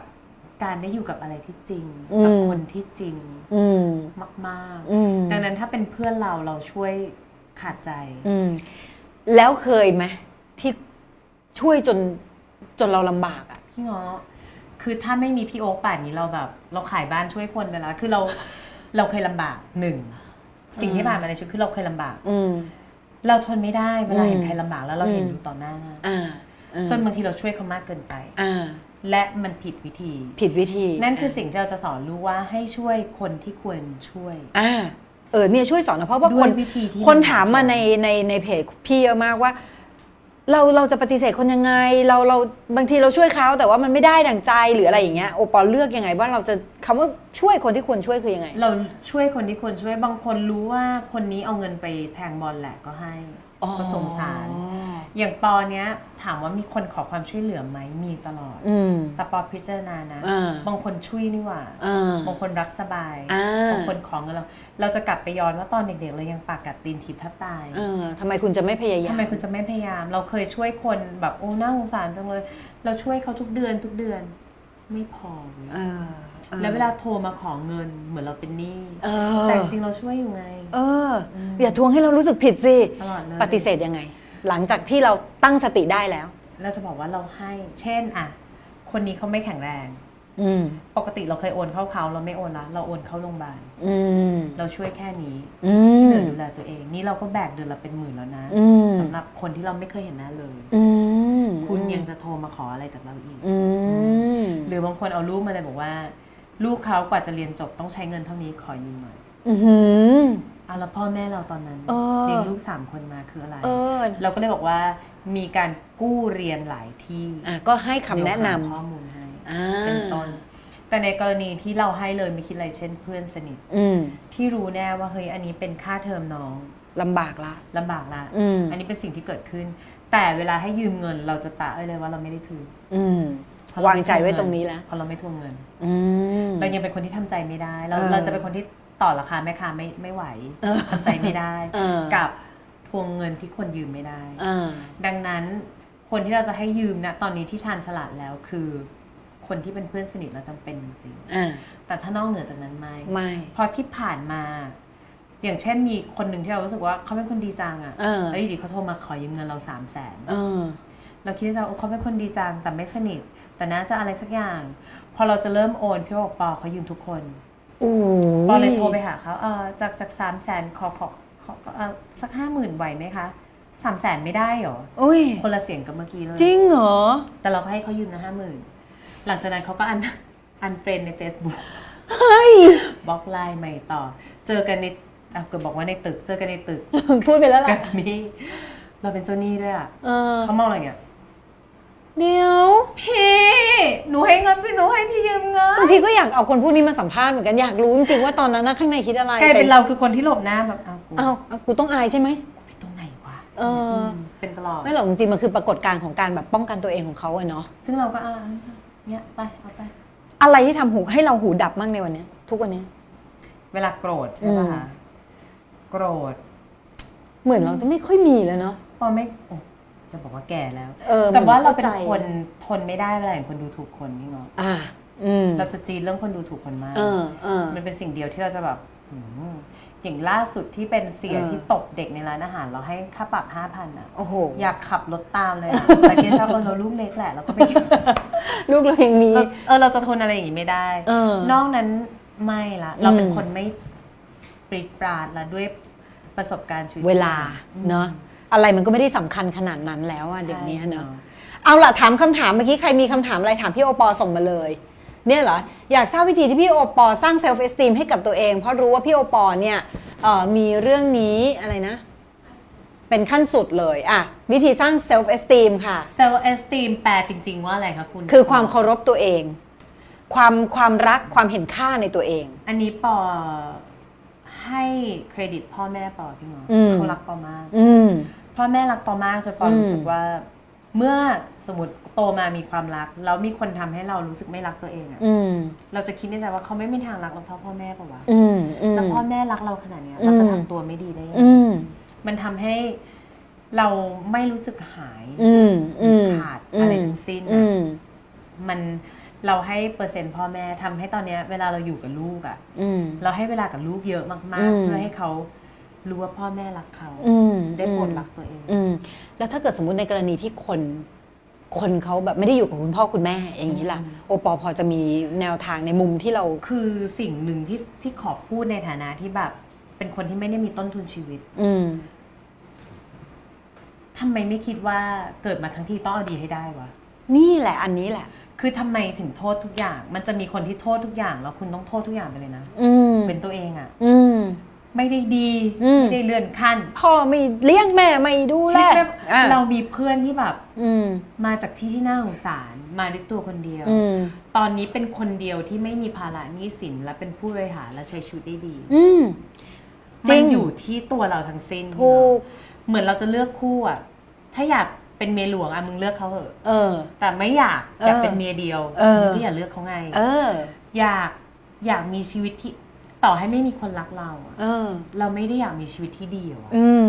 การได้อยู่กับอะไรที่จริงอืมกับคนที่จริงอืมมากอืมๆดังนั้นถ้าเป็นเพื่อนเราเราช่วยขาดใจอืมแล้วเคยไหมที่ช่วยจนจนเราลำบากอะพี่เงาะคือถ้าไม่มีพี่โอ๊คป่านนี้เราแบบ เราขายบ้านช่วยคนไปแล้วคือเราเราเคยลำบากหนึ่งสิ่งที่ผ่านมาในชีวิตคือเราเคยลำบากอืมเราทนไม่ได้เวลาเห็นอืมใครลำบากแล้วเราเห็นอืมอยู่ต่อหน้าอ่าออจนบางทีเราช่วยเขามากเกินไปอ่า และมันผิดวิธี ผิดวิธี นั่นคือสิ่งที่เราจะสอนลูกว่าให้ช่วยคนที่ควรช่วยอ่าเออเนี่ยช่วยสอนนะเพราะว่าด้วยคนวิธีที่คนมันถามมาเหมาะสมในในในเพจพี่เยอะมากว่า เราเราจะปฏิเสธคนยังไง เราเราบางทีเราช่วยเขาแต่ว่ามันไม่ได้ดั่งใจหรืออะไรอย่างเงี้ยโอปอลเลือกยังไงว่าเราจะคำว่าช่วยคนที่ควรช่วยคือยังไง เราช่วยคนที่ควรช่วยบางคนรู้ว่าคนนี้เอาเงินไปแทงบอลแหละก็ให้ ก็สงสาร อย่างปอเนี้ยถามว่ามีคนขอความช่วยเหลือไหมมีตลอดอืมแต่ปอพิจารณานะอ่าบางคนช่วยนี่หว่าอ่าบางคนรักสบายอ่าบางคนของเงินเรา เราจะกลับไปย้อนว่าตอนเด็กๆเรายังปากกัดตีนทิพย์แทับตายเออทำไมคุณจะไม่พยายามทำไมคุณจะไม่พยายาม เราเคยช่วยคนแบบโอ้น่าสงสารจังเลย เราช่วยเขาทุกเดือนทุกเดือน ไม่พอเว้ยเออออ แล้วเวลาโทรมาขอเงินเหมือนเราเป็นหนี้เออแต่จริงๆเราช่วยอยู่ไงเอออ อย่าทวงให้เรารู้สึกผิดสิตลอดเลยปฏิเสธยังไง หลังจากที่เราตั้งสติได้แล้ว เราจะบอกว่าเราให้ เช่นอะคนนี้เขาไม่แข็งแรงอืมปกติเราเคยโอนเข้าเขาเราไม่โอนละเราโอนเข้าโรงพยาบาลอืมเราช่วยแค่นี้อืที่มเหลือดูแลตัวเอง นี่เราก็แบกเดือนละเป็นหมื่นแล้วนะอืมสำหรับคนที่เราไม่เคยเห็นหน้าเลยอืมคุณยังจะโทรมาขออะไรจากเราอีกอืมหรือบางคนเอาลูกมาเลยบอกว่า ลูกเขากว่าจะเรียนจบต้องใช้เงินเท่านี้ขอยืมหน่อยอือหืออะแล้วพ่อแม่เราตอนนั้นเออ เลี้ยงลูกสามคนมาคืออะไร เออเราก็เลยบอกว่ามีการกู้เรียนหลายที่อะก็ให้คำแนะนเดี๋ยวหาข้อมูลให้ำอ่าเป็นต้น แต่ในกรณีที่เราให้เลยไม่คิดอะไรเช่น เพื่อนสนิท อืมที่รู้แน่ว่าเฮ้ยอันนี้เป็นค่าเทอมน้องลำบากละ ลำบากละอืม อันนี้เป็นสิ่งที่เกิดขึ้น แต่เวลาให้ยืมเงินเราจะตะไว้เลยว่าเราไม่ได้คืน อืมเพราะเร วางไม่ใจไว้ทวเงิตรงนี้แล้วเพราะเราไม่ทวงเงินอืมเรายังเป็นคนที่ทำใจไม่ได้ เราเออเราจะเป็นคนที่ต่อราคาแม่ค้าไม่ไม่ไหวเออทำใจไม่ได้เออกับทวงเงินที่คนยืมไม่ได้อ่าดังนั้นคนที่เราจะให้ยืมนะตอนนี้ที่ชาญฉลาดแล้วคือ คนที่เป็นเพื่อนสนิทเราจำเป็นจริงอ่าๆแต่ถ้านอกเหนือจากนั้นไม่ไม่เพราะที่ผ่านมาอย่างเช่นมีคนหนึ่งที่เรารู้สึกว่าเขาเป็นคนดีจังอะเออแล้วอยู่ดีเขาโทรมาขอยืมเงินเราสามแสนเออเราคิดว่าเขาเป็นคนดีจังแต่ไม่สนิท แต่น่าจะอะไรสักอย่าง พอเราจะเริ่มโอนพี่บอกปอเขายืมทุกคนอู้ปอเลยโทรไปหาเขาเออจากจากสามแสนขอขอขอเออสักห้าหมื่นไหวไหมคะสามแสนไม่ได้เหรออุ้ยคนละเสียงกับเมื่อกี้เลยจริงเหรอ แต่เราก็ให้เขายืมนะห้าหมื่นหลังจากนั้นเขาก็อันอันเฟรนใน Facebook เฮ้ยบล็อกไลน์ใหม่ต่อ เจอกันในอะเกิดบอกว่าในตึกเจอกันในตึก พูดไปแล้วแกรล่ะมมี่เราเป็นเจ้าหนี้ด้วยอะเออเขามองอะไรเงี้ย เดี๋ยว พี่ หนูให้เงินพี่หนูให้พี่ยืมเงินบางทีก็อยากเอาคนพวกนี้มาสัมภาษณ์เหมือนกันอยากรู้จริงๆว่าตอนนั้นนะข้างในคิดอะไรกลายเป็นแต่เราคือคนที่หลบหน้าแบบอ้าวกูเอาเอากูต้องอายใช่ไหมไปตรงไหนวะเอออืมเป็นตลอดไม่หรอกจริงๆมันคือปรากฏการณ์ของการแบบป้องกันตัวเองของเขาอะเนาะซึ่งเราก็อ่าเนี่ยไปเอาไป อะไรที่ทำหูให้เราหูดับมั่งในวันเนี้ย ทุกวันเนี้ย เวลาโกรธใช่ป่ะอืมคะโกรธเหมือนเราจะไม่ค่อยมีแล้วเนาะพอไม่โอ้ จะบอกว่าแก่แล้วเออแต่ว่าเราเป็นเข้าใจคนทนไม่ได้เวลาเห็นคนดูถูกคนนี่เงาะอ่าอืมเราจะจีนเรื่องคนดูถูกคนมากเออเออมันเป็นสิ่งเดียวที่เราจะแบบหืมอย่างล่าสุดที่เป็นเสียเออที่ตบเด็กในร้านอาหาร เราให้ค่าปรับห้าพันอะโอ้โหอยากขับรถตามเลยอะแต่เกณฑ์ชอบเราลูกเล็กแหละเราก็ไม่ลูกเรายังมีเราเออเราจะทนอะไรอย่างนี้ไม่ได้เออนอกนั้นไม่ละ เราเป็นอืมคนไม่ปรีดปราดละด้วยประสบการณ์ชีวิตเวลาอืมเนาะ อะไรมันก็ไม่ได้สำคัญขนาดนั้นแล้วอะใช่เดี๋ยวนี้เนาะเนอะเอาล่ะถามคำถามเมื่อกี้ใครมีคำถามอะไรถามพี่โอปอส่งมาเลยเนี่ยเหรออยากทราบวิธีที่พี่โอปอสร้าง self-esteem ให้กับตัวเอง เพราะรู้ว่าพี่โอปอเนี่ยเอ่อมีเรื่องนี้อะไรนะ เป็นขั้นสุดเลยอะวิธีสร้าง self-esteem ค่ะ self-esteem แปลจริง ๆ ว่าอะไรคะคุณ คือความเคารพตัวเอง ความความรักความเห็นค่าในตัวเอง อันนี้ปอ ให้เครดิตพ่อแม่ปอพี่หมออมเขารักปอมากอืมพ่อแม่รักปอมากจนปออืมรู้สึกว่า เมื่อสมมติโตมามีความรัก แล้วมีคนทำให้เรารู้สึกไม่รักตัวเองอะอืมเราจะคิดในใจว่าเขาไม่มีทางรักเราเท่าพ่อแม่ปะวะอืมอืมแล้วพ่อแม่รักเราขนาดเนี้ยอืมเราจะทำตัวไม่ดีได้ยังไงอืมมันทำให้เราไม่รู้สึกหายอืมอืมขาดอะไรทั้งสิ้นอะอืมมัน เราให้เปอร์เซ็นต์พ่อแม่ทำให้ตอนเนี้ย เวลาเราอยู่กับลูกอะอืมเราให้เวลากับลูกเยอะอืมากมๆเพื่อให้เขารู้ว่าพ่อแม่รักเขาอืมได้โปรดรักตัวเองอืมแล้วถ้าเกิดสมมติในกรณีที่คนคนเขาแบบไม่ได้อยู่กับคุณพ่อคุณแม่อย่างนี้ล่ะ โอปอพอจะมีแนวทางในมุมที่เราคือสิ่งหนึ่งที่ที่ขอพูดในฐานะที่แบบ เป็นคนที่ไม่ได้มีต้นทุนชีวิต อืมทำไมไม่คิดว่าเกิดมาทั้งทีต้องเอาดีให้ได้วะนี่แหละอันนี้แหละ คือทำไมถึงโทษทุกอย่าง มันจะมีคนที่โทษทุกอย่างแล้วคุณต้องโทษทุกอย่างไปเลยนะอืมเป็นตัวเองอะอืมไม่ได้ดีอืมไม่ได้เลื่อนขั้นพ่อไม่เลี้ยงแม่ไม่ดูแลใช่ไหมอะเรามีเพื่อนที่แบบอืมมาจากที่ที่น่าสงสาร มาด้วยตัวคนเดียวอืมตอนนี้เป็นคนเดียวที่ไม่มีภาระหนี้สินและเป็นผู้บริหารและใช้ชีวิตได้ดีอืมจริมันงอยู่ที่ตัวเราทั้งสิ้นถูกเหมือนเราจะเลือกคู่อะถ้าอยาก เป็นเมียหลวงอะมึงเลือกเขาเถอะเออ แต่ไม่อยากอยากเออเป็นเมียเดียวเออมึงก็อย่าเลือกเขาไงเออ อยากอยากมีชีวิตที่ต่อให้ไม่มีคนรักเราอะเออ เราไม่ได้อยากมีชีวิตที่ดีอะอืม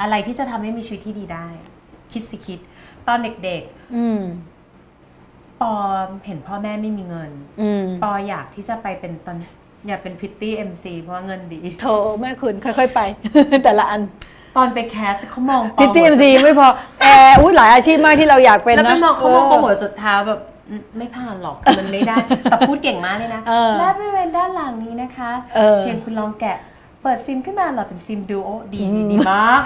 อะไรที่จะทำให้มีชีวิตที่ดีได้ คิดสิคิด ตอนเด็กอืมๆปอเห็นพ่อแม่ไม่มีเงินอืมปออยากที่จะไปเป็นตอนอยากเป็นพริตตี้ MC เพราะว่าเงินดี โถแม่คุณค่อย ๆ ไป แต่ละอัน ตอนไป cast เขามองปอพริตตี้ MCไม่พอแอร์อุ้ยหลายอาชีพมากที่เราอยากเป็นแล้วนะไปมองเขามองเโปรโมทจุดเท้าแบบอืมไม่ผ่านหรอกคือมันไม่ได้ แต่พูดเก่งมากเลยนะเออและบริเวณด้านหลังนี้นะคะเออเพียงคุณลองแกะเปิดซิมขึ้นมาเราเป็นซิมดูโอดีอืมดีมาก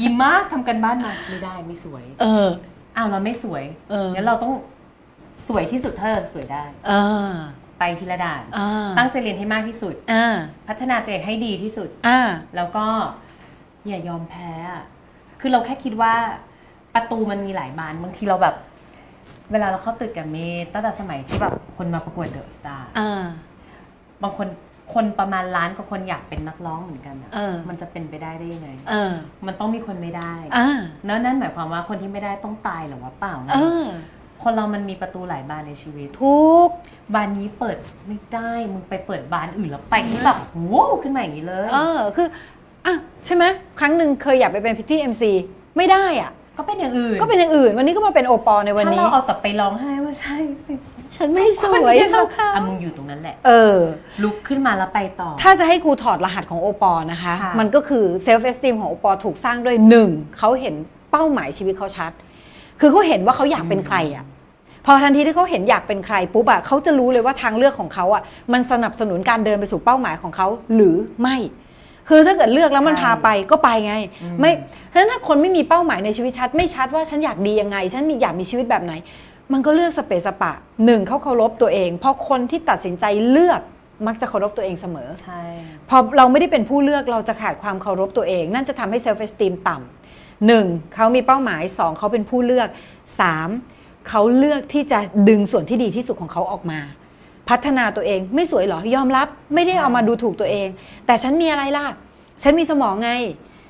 ดีมากทำกันบ้านมาไม่ได้ไม่สวย เอออ้าวเราไม่สวยเอองั้นเราต้องสวยที่สุดถ้าเราสวยได้อ่าไปทีละด่านอ่าตั้งใจเรียนให้มากที่สุดอ่าพัฒนาตัวเองให้ดีที่สุดอ่าแล้วก็ อย่ายอมแพ้อะคือเราแค่คิดว่าประตูมันมีหลายบานบางทีเราแบบ เวลาเราเข้าตึกกับเมย์ตั้งแต่สมัยที่แบบคนมาประกวดเดอะสตาร์อ่าบางคนคนประมาณล้านกว่าคนอยากเป็นนักร้องเหมือนกันอะเออ มันจะเป็นไปได้ได้ยังไง เออ มันต้องมีคนไม่ได้อ่าแล้วนั่นหมายความว่าคนที่ไม่ได้ต้องตายเหรือว่าเปล่านะเออ คนเรามันมีประตูหลายบานในชีวิต ทุก บานนี้เปิดไม่ได้ มึงไปเปิดบานอื่นแล้วไปที่แบบว้าวขึ้นมาอย่างนี้เลย เออ คือ อะใช่ไหมครั้งหนึ่งเคยอยากไปเป็นพริตตี้ MC ไม่ได้อะ ก็เป็นอย่างอื่น ก็เป็นอย่างอื่น วันนี้ก็มาเป็นโอปอลในวันถ้านี้เราเอาแต่ไปร้องไห้ว่าใช่สิฉันไม่สวยเท่าเขาอะมึงอยู่ตรงนั้นแหละ เออ ลุกขึ้นมาแล้วไปต่อ ถ้าจะให้ครูถอดรหัสของโอปอลนะคะค่ะมันก็คือ self-esteem ของโอปอลถูกสร้างด้วยหนึ่งเขาเห็นเป้าหมายชีวิตเขาชัด คือเขาเห็นว่าเขาอยากเป็นใครอะ พอทันทีที่เขาเห็นอยากเป็นใครปุ๊บอะเขาจะรู้เลยว่าทางเลือกของเขาอะมันสนับสนุนการเดินไปสู่เป้าหมายของเขาหรือไม่ คือถ้าเกิดเลือกแล้วมันใช่พาไปก็ไปไงอืมไม่ฉะนั้นถ้าคนไม่มีเป้าหมายในชีวิตชัด ไม่ชัดว่าฉันอยากดียังไง ฉันมีอยากมีชีวิตแบบไหน มันก็เลือกสะเปะสะปะหนึ่งเขาเคารพตัวเอง เพราะคนที่ตัดสินใจเลือกมักจะเคารพตัวเองเสมอใช่พอเราไม่ได้เป็นผู้เลือกเราจะขาดความเคารพตัวเอง นั่นจะทำให้ self-esteem ต่ำหนึ่งเขามีเป้าหมายสองเขาเป็นผู้เลือกสามเขาเลือกที่จะดึงส่วนที่ดีที่สุดของเขาออกมา พัฒนาตัวเองไม่สวยเหรอยอมรับ ไม่ได้เอามาดูถูกตัวเอง แต่ฉันมีอะไรล่ะ ฉันมีสมองไง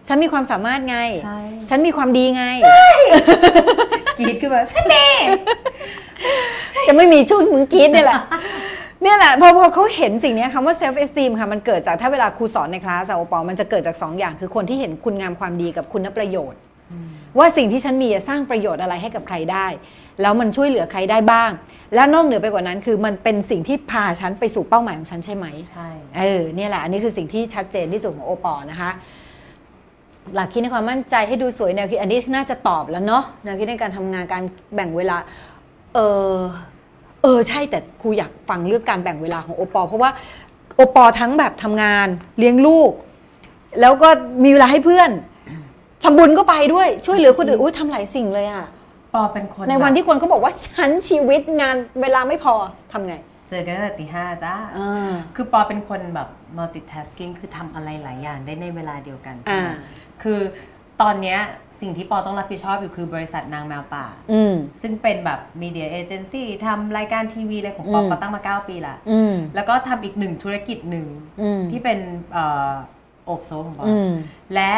ฉันมีความสามารถไงใช่ฉันมีความดีไงกรีดขึ้นมาใช่แม่จะไม่มีชุดมึงกรีดเนี่ยแหละเนี่ยแหละพอพอเขาเห็นสิ่งเนี้ยคำว่า self esteem ค่ะมันเกิดจากถ้าเวลาครูสอนในคลาสอะโอปอลมันจะเกิดจากสองอย่าง คือคนที่เห็นคุณงามความดีกับคุณประโยชน์ ว่าสิ่งที่ฉันมีจะสร้างประโยชน์อะไรให้กับใครได้ แล้วมันช่วยเหลือใครได้บ้าง และนอกเหนือไปกว่านั้นคือมันเป็นสิ่งที่พาฉันไปสู่เป้าหมายของฉันใช่ไหมใช่เออเนี่ยแหละอันนี้คือสิ่งที่ชัดเจนที่สุดของโอปอล์นะคะ หลักคิดในความมั่นใจให้ดูสวยแนวคิดอันนี้น่าจะตอบแล้วเนาะแนวคิดในการทำงานการแบ่งเวลา เออเออใช่แต่ครูอยากฟังเรื่องการแบ่งเวลาของโอปอล์เพราะว่าโอปอล์ทั้งแบบทำงานเลี้ยงลูก แล้วก็มีเวลาให้เพื่อนทำบุญก็ไปด้วยช่วยเหลือคนอื่นอุ้ยทำหลายสิ่งเลยอะ ปอเป็นคนในวันแบบที่คนเขาบอกว่าฉันชีวิตงานเวลาไม่พอทำไง เจอกันตั้งแต่ตีห้าจ้าอ่าคือปอเป็นคนแบบ multitasking คือทำอะไรหลายอย่างได้ในเวลาเดียวกันอ่าคือตอนเนี้ยสิ่งที่ปอต้องรับผิดชอบอยู่คือบริษัทนางแมวป่าอืมซึ่งเป็นแบบมีเดียเอเจนซี่ทำรายการทีวีอะไรของปออืมปอตั้งมา 9 ปีละอืมแล้วก็ทำอีกหนึ่งธุรกิจหนึ่งอืมที่เป็นเอ่อโอบโซของปอออืมและ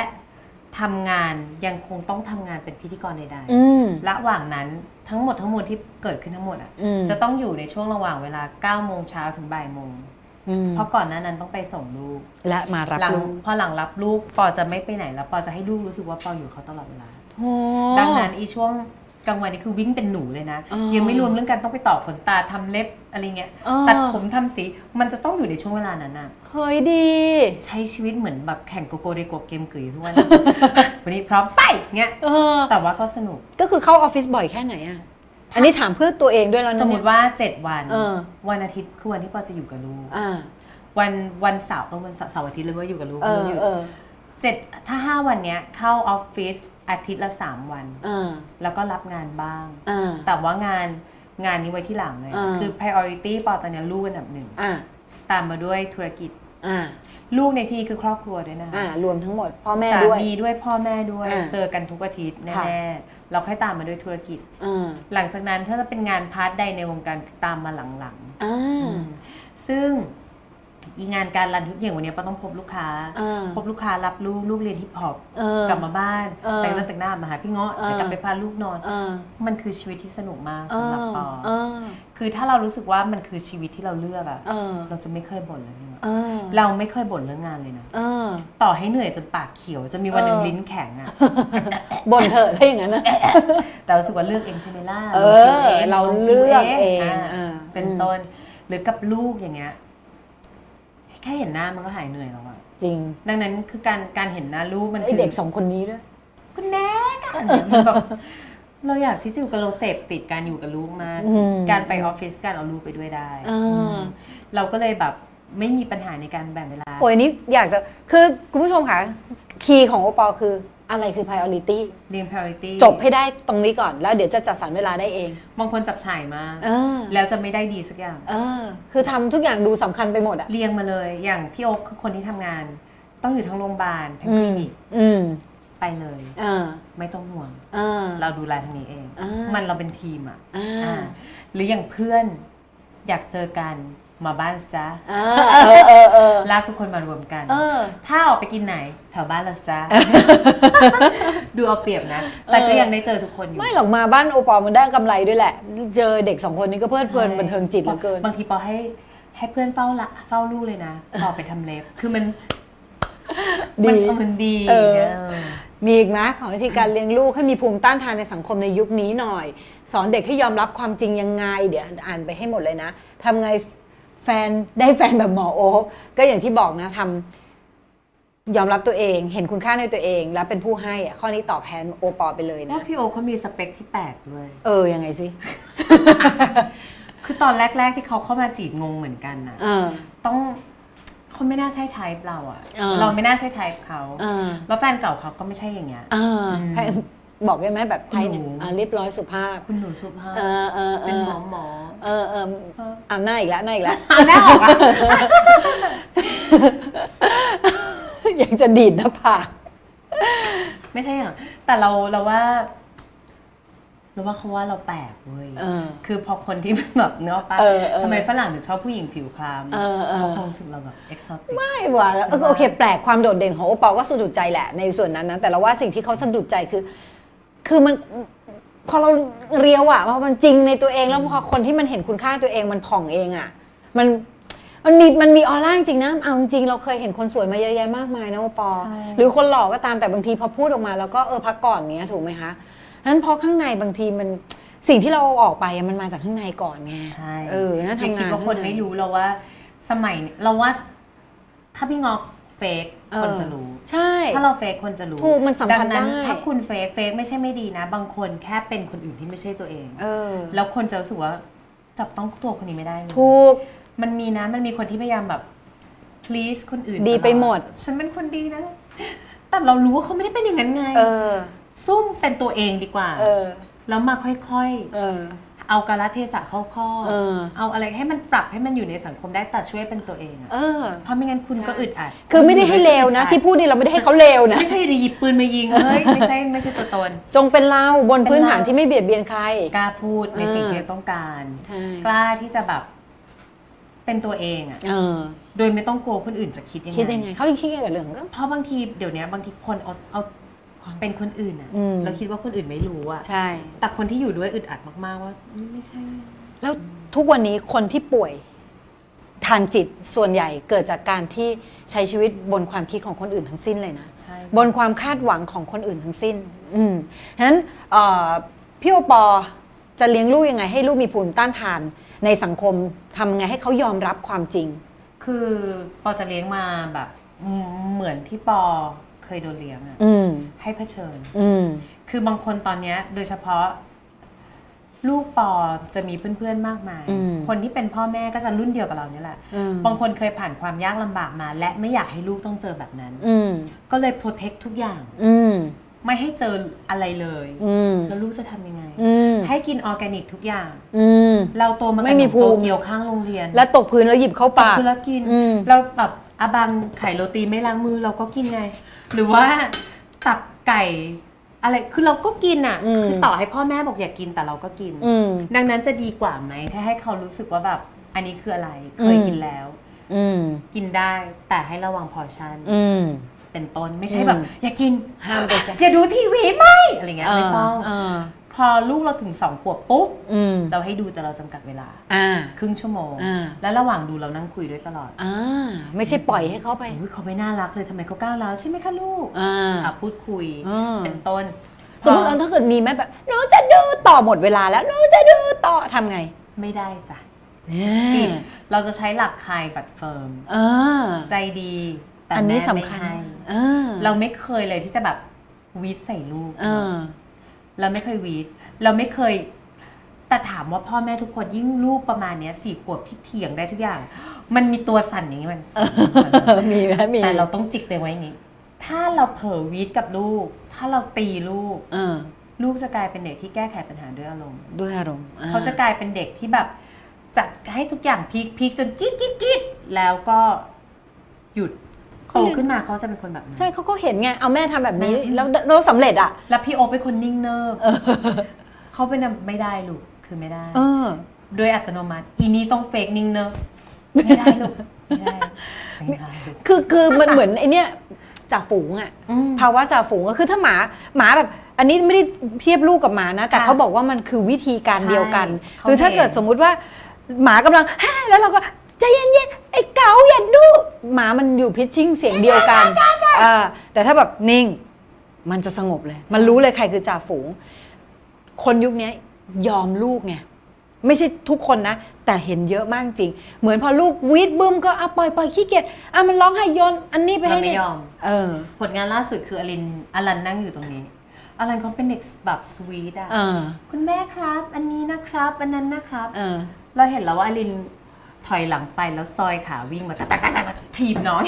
ทำงานยังคงต้องทำงานเป็นพิธีกรใดอืม ๆระหว่างนั้นทั้งหมดทั้งมวลที่เกิดขึ้นทั้งหมดอะอืม จะต้องอยู่ในช่วงระหว่างเวลา9โมงเช้าถึงบ่ายโมงอืมเพราะก่อนหน้านั้นต้องไปส่งลูกและมารับหลังลูกพอหลังรับลูกปอจะไม่ไปไหนแล้วปอจะให้ลูกรู้สึกว่าปออยู่กับเขาตลอดเวลา โอ้ดังนั้นอีช่วง กลางวันนี่คือวิ่งเป็นหนูเลยนะอ๋อยังไม่รวมเรื่องการต้องไปต่อขนตาทำเล็บอะไรเงี้ยอ๋อตัดผมทำสีมันจะต้องอยู่ในช่วงเวลานั้นน่ะเฮ้ยดี ใช้ชีวิตเหมือนแบบแข่งโกโกเดโกเกมกึ๋ยทุกวันวันนี้พร้อมไปเงี้ยเออแต่ว่าก็สนุกก็คือเข้าออฟฟิศบ่อยแค่ไหนอะอันนี้ถามเพื่อตัวเองด้วยแล้วนะสมมเนี่ยติว่า7วันเออวันอาทิตย์คือวันที่ปอจะอยู่กับลูกอ่าวันวันเสาร์เออวันเสาร์เสาร์อาทิตย์เลยว่าอยู่กับลูกเอออยู่เออเจ็ดถ้าห้าวันเนี้ยเข้าออฟฟิศ อาทิตย์ละสามวันอ่าแล้วก็รับงานบ้างอ่าแต่ว่างานงานนี้ไว้ที่หลังเลยอ่าคือ priority ปอตอนนี้ลูกอันดับหนึ่งอ่าตามมาด้วยธุรกิจอ่าลูกในที่นี้คือครอบครัวด้วยนะคะอ่ารวมทั้งหมด พ่อแม่สาด้วยมีด้วยพ่อแม่ด้วยอ่าเจอกันทุกอาทิตย์ค่ะแน่ๆเราค่อยตามมาด้วยธุรกิจอ่าหลังจากนั้นถ้าจะเป็นงาน part ใดในวงการคือตามมาหลังอ่าๆซึ่ง อีงานการรันทุกอย่างวันนี้ปอต้องพบลูกค้าอ่าพบลูกค้ารับลูกลูกเรียนฮิปฮอปเออกลับมาบ้านเออแต่งหน้าแต่งหน้ามาหาพี่เงาะเออแต่กลับไปพาลูกนอนอ่ามันคือชีวิตที่สนุกมากอ่าสำหรับปออ่าคือถ้าเรารู้สึกว่ามันคือชีวิตที่เราเลือกอะเออเราจะไม่เคยบ่นเลยพี่เงาะอ่าเราไม่เคยบ่นเรื่องงานเลยนะอ่าต่อให้เหนื่อยจนปากเขียวจะมีวันหนึ่งเออลิ้นแข็งอะบ่นเถอะถ้าอย่างนั้นนะแต่รู้สึกว่าเลือกเองใช่ไหมล่ะเออคิดเราเลือกเองาอ่าเป็นต้นหรือกับลูกอย่างเงี้ย แค่เห็นหน้ามันก็หายเหนื่อยแล้วอะจริง ดังนั้นคือการการเห็นหน้าลูกมันไอคือเด็กสองคนนี้ด้วยคุณแน่กันแบบเราอยากที่จะอยู่กับเราเสพติดการอยู่กับลูกมาก อืม การไปออฟฟิศการเอาลูกไปด้วยได้อ่าอืมเราก็เลยแบบไม่มีปัญหาในการแบ่งเวลา โอ้ยนี่อยากจะคือคุณผู้ชมค่ะคีย์ของโอปอลคือ อะไรคือ priority เรียน priority จบให้ได้ตรงนี้ก่อนแล้วเดี๋ยวจะจัดสรรเวลาได้เอง บางคนจับฉ่ายมากเออ แล้วจะไม่ได้ดีสักอย่าง เออ คือทำทุกอย่างดูสำคัญไปหมดอะเรียงมาเลยอย่างพี่โอ๊คคือคนที่ทำงาน ต้องอยู่ทั้งโรงพยาบาลทั้งคลินิกอืมไปเลยอ่าไม่ต้องห่วงอ่าเราดูแลทางนี้เอง อ่ามัมันเราเป็นทีมอะอ่า อ่าหรืออย่างเพื่อนอยากเจอกัน มาบ้านสิจ้าอ่าเออเออเออลากทุกคนมารวมกันเออถ้าออกไปกินไหนแถวบ้านเราสิจ้าดูเอาเปรียบนะ แต่ก็ยังได้เจอทุกคนอยู่ ไม่หรอกมาบ้านโอปอลมันได้กำไรด้วยแหละ เจอเด็กสองคนนี้ก็เพลิดเพลินบันเทิงจิตเหลือเกิน บางทีปอให้ให้เพื่อนเฝ้าละเฝ้าลูกเลยนะต่อไปทำเล็บ คือมันดีมันมันดีเออเออมีอีกไหมของวิธีการเลี้ยงลูกให้มีภูมิต้านทานในสังคมในยุคนี้หน่อย สอนเด็กให้ยอมรับความจริงยังไง เดี๋ยวอ่านไปให้หมดเลยนะทำไง แฟนได้แฟนแบบหมอโอ๊คก็อย่างที่บอกนะทำยอมรับตัวเอง เห็นคุณค่าในตัวเอง แล้วเป็นผู้ให้อะข้อนี้ตอบแทนโอปอไปเลยว่านะพี่โอเขามีสเปคที่แปลกด้วย เออยังไงสิ คือตอนแรก ๆ ที่เขาเข้ามาจีบงงเหมือนกันนะเออต้องเขาไม่น่าใช่ไทป์เราอะเออเราไม่น่าใช่ไทป์เขาเออแล้วแฟนเก่าเขาก็ไม่ใช่อย่างเงี้ยเออให้ บอกได้ไหมแบบไทยเนี่ยหนูอะเรียบร้อยสุภาพ คุณหนูสุภาพเออเออเอเป็นอหมอหมอเออเอออะหน้าอีกแล้วหน้าอีกแล้วอะแน่ออกอะอยากจะดีดหน้าผากไม่ใช่อย่างแต่เราเราว่าเราว่าเขาว่าเราแปลกเว้ยเออคือพอคนที่แบบเนื้ออกปะเออเออทำไมฝรั่งถึงชอบผู้หญิงผิวคล้ำเออเออเขาคงรู้สึกเราแบบเอ็กซ์ตติกไม่ว่ะเออโอเค แปลกความโดดเด่นของโอปอลก็สะดุดใจแหละในส่วนนั้นนะแต่เราว่าสิ่งที่เขาสะดุดใจคือ คือมันพอเราเรียวอะพอมันจริงในตัวเองแล้วพอคนที่มันเห็นคุณค่าตัวเองมันผ่องเองอะมันมันมีมันมีออร่าจริงนะเอาจริงเราเคยเห็นคนสวยมาเยอะแยะมากมายนะโอปอใช่หรือคนหล่อก็ตามแต่บางทีพอพูดออกมาแล้วก็เออพักก่อนเนี้ยถูกไหมคะฉะนั้นพอข้างในบางทีมันสิ่งที่เราเอาออกไปอะมันมาจากข้างในก่อนไงใช่เออน่าอย่าทำคิดงานว่าคนข้งใไม่รู้เราว่า สมัยนี้เราว่า ถ้าพี่งอก เฟกเออคนจะรู้ ใช่ ถ้าเราเฟกคนจะรู้ ถูกมันสัมพันธ์ดังนั้นได้ถ้าคุณเฟกเฟกไม่ใช่ไม่ดีนะ บางคนแค่เป็นคนอื่นที่ไม่ใช่ตัวเอง เออ แล้วคนจะรู้สึกว่าจับต้องตัวคนนี้ไม่ได้เลยถูก มันมีนะ มันมีคนที่พยายามแบบ please คนอื่น ดีไปหมดตลอฉันเป็นคนดีนะ แต่เรารู้ว่าเขาไม่ได้เป็นอย่างนั้นไง เออ ซุ่มเป็นตัวเองดีกว่า เออ แล้วมาค่อยเออๆ เอากาลเทศะเข้าข้อเออ เอาอะไรให้มันปรับให้มันอยู่ในสังคมได้แต่ช่วยเป็นตัวเองอะเออ เพราะไม่งั้นคุณก็อึดอัดคือไม่ได้ให้เลวนะ ที่พูดนี่เราไม่ได้ให้เขาเลวนะ ไม่ใช่หยิบปืนมายิงเฮ้ยไม่ใช่ไม่ใช่ตัวตน จงเป็นเราบนพื้นฐานเป็นเราที่ไม่เบียดเบียนใคร กล้าพูดในสิ่งเออที่ต้องการ ใช่ กล้าที่จะแบบเป็นตัวเองอะเออ โดยไม่ต้องกลัวคนอื่นจะคิดยังไงคิดยังไงเขายังคิดเกี่ยวกับเรื่องก็เพราะบางทีเดี๋ยวนี้บางทีคนเอาเอา เป็นคนอื่นอะอืมเราคิดว่าคนอื่นไม่รู้อะใช่ แต่คนที่อยู่ด้วยอึดอัดมาก ๆ ว่าอืมไม่ใช่ แล้วทุกวันนี้คนที่ป่วยทางจิตส่วนใหญ่เกิดจากการที่ใช้ชีวิตบนความคิดของคนอื่นทั้งสิ้นเลยนะใช่บนความคาดหวังของคนอื่นทั้งสิ้น อืมฉะนั้นเอ่อพี่โอปอจะเลี้ยงลูกยังไง ให้ลูกมีภูมิต้านทานในสังคมทำไงให้เขายอมรับความจริง คือปอจะเลี้ยงมาแบบอืมเหมือนที่ปอเค ยโดนเลี้ยงอะอืมให้เผชิญ อืมคือบางคนตอนเนี้ย โดยเฉพาะ ลูกปอจะมีเพื่อนๆมากมาย อืม คนที่เป็นพ่อแม่ก็จะรุ่นเดียวกับเราเนี่ยแหละ อืมบางคนเคยผ่านความยากลำบากมา และไม่อยากให้ลูกต้องเจอแบบนั้น อืมก็เลย protect ทุกอย่าง อืมไม่ให้เจออะไรเลย อืมแล้วลูกจะทำยังไง อืมให้กินออร์แกนิกทุกอย่าง อืม เราโตมากับไม่มีขนภูมิ โตเกียวข้างโรงเรียนแล้วตกพื้นแล้วหยิบเข้าปากคือเรากิน อืม เราแบบ อาบังไข่โรตีไม่ล้างมือเราก็กินไง หรือว่าตับไก่อะไรคือเราก็กินอะอืมคือต่อให้พ่อแม่บอกอย่ากกินแต่เราก็กินอืมดังนั้นจะดีกว่าไหมถ้าให้เขารู้สึกว่าแบบ อันนี้คืออะไรเคยอืมกินแล้วอืมกินได้แต่ให้ระวังพอชั่นอืมเป็นต้นไม่ใช่อืมแบบ อย่ากินห้ามไปจ้ะอย่าดูทีวีไม่อะไรเงี้ยไม่ต้องเออ พอลูกเราถึงสองขวบปุ๊บอืมเราให้ดูแต่เราจำกัดเวลาอ่าครึ่งชั่วโมงอ่าแล้วระหว่างดูเรานั่งคุยด้วยตลอดอ่าไม่ใช่ปล่อยให้เขาไปอุ๊ยเขาไม่น่ารักเลยทำไมเขาก้าวร้าวใช่ไหมคะลูกอ่าอะพูดคุยอ่าเป็นต้น สมมติเราถ้าเกิดมีไหมแบบหนูจะดูต่อหมดเวลาแล้วหนูจะดูต่อทำไง ไม่ได้จ้ะเอปิดอเราจะใช้หลักคายบัตรเฟิร์มเออใจดีแต่อันนี้แม่สำไม่คัญให้เออเราไม่เคยเลยที่จะแบบวีดใส่ลูก เออเราไม่เคยวีดเราไม่เคย แต่ถามว่าพ่อแม่ทุกคนยิ่งลูกประมาณเนี้ยสี่ขวบพี่เถียงได้ทุกอย่าง มันมีตัวสั่นอย่างนี้มันสั่นสั่นสั่นมีไหมมีแต่เราต้องจิกตัวเองไว้อย่างนี้ ถ้าเราเผลอวีดกับลูก ถ้าเราตีลูกเออลูกจะกลายเป็นเด็กที่แก้ไขปัญหาด้วยอารมณ์ด้วยอารมณ์อ่เขาจะกลายเป็นเด็กที่แบบจัดให้ทุกอย่างพีคพีคจนกิ๊ดกิ๊ดกิ๊ดแล้วก็หยุด โตขึ้นมาเขาจะเป็นคนแบบนั้นใช่เขาก็เห็นไง เอาแม่ทำแบบนี้ใช่แล้วเราสำเร็จอะ แล้วพี่โอเป็นคนนิ่งเนิบเขาเป็นแบบไม่ได้ลูก คือไม่ได้เออโดยอัตโนมัติ อีนี้ต้องเฟกนิ่งเนิบไม่ได้ลูกไม่ได้ไม่ได้ลูกคือคือมันเหมือนไอเนี้ยจ่าฝูงอะอืมภาวะจ่าฝูงก็คือถ้าหมาหมาแบบ อันนี้ไม่ได้เทียบลูกกับหมานะ แต่ค่ะเขาบอกว่ามันคือวิธีการใช่เดียวกันเขาคือถ้าเห็นเกิดสมมุติว่าหมากำลังแฮ่แล้วเราก็ ใจเย็นๆไอ้เก๋าอย่าดูหมามันอยู่พิชชิ่งเสียงเดียวกันอ่าแต่ถ้าแบบนิ่ง มันจะสงบเลย มันรู้เลยใครคือจ่าฝูง คนยุคนี้ยอมลูกไงไม่ใช่ทุกคนนะ แต่เห็นเยอะมากจริง เหมือนพอลูกวีดบึ้มก็อะปล่อยปล่อยขี้เกียจอะมันร้องให้โยนอันนี้ไปเราให้ไม่นี่ยอมเออ ผลงานล่าสุดคืออลินอลันนั่งอยู่ตรงนี้อลันเขาเป็นเด็กแบบสวีทอะเออคุณแม่ครับ อันนี้นะครับ อันนั้นนะครับเออเราเห็นแล้วว่าอลินถ อยหลังไปแล้วซอยขาวิ่งมาตักตักตักตักถีบน้อง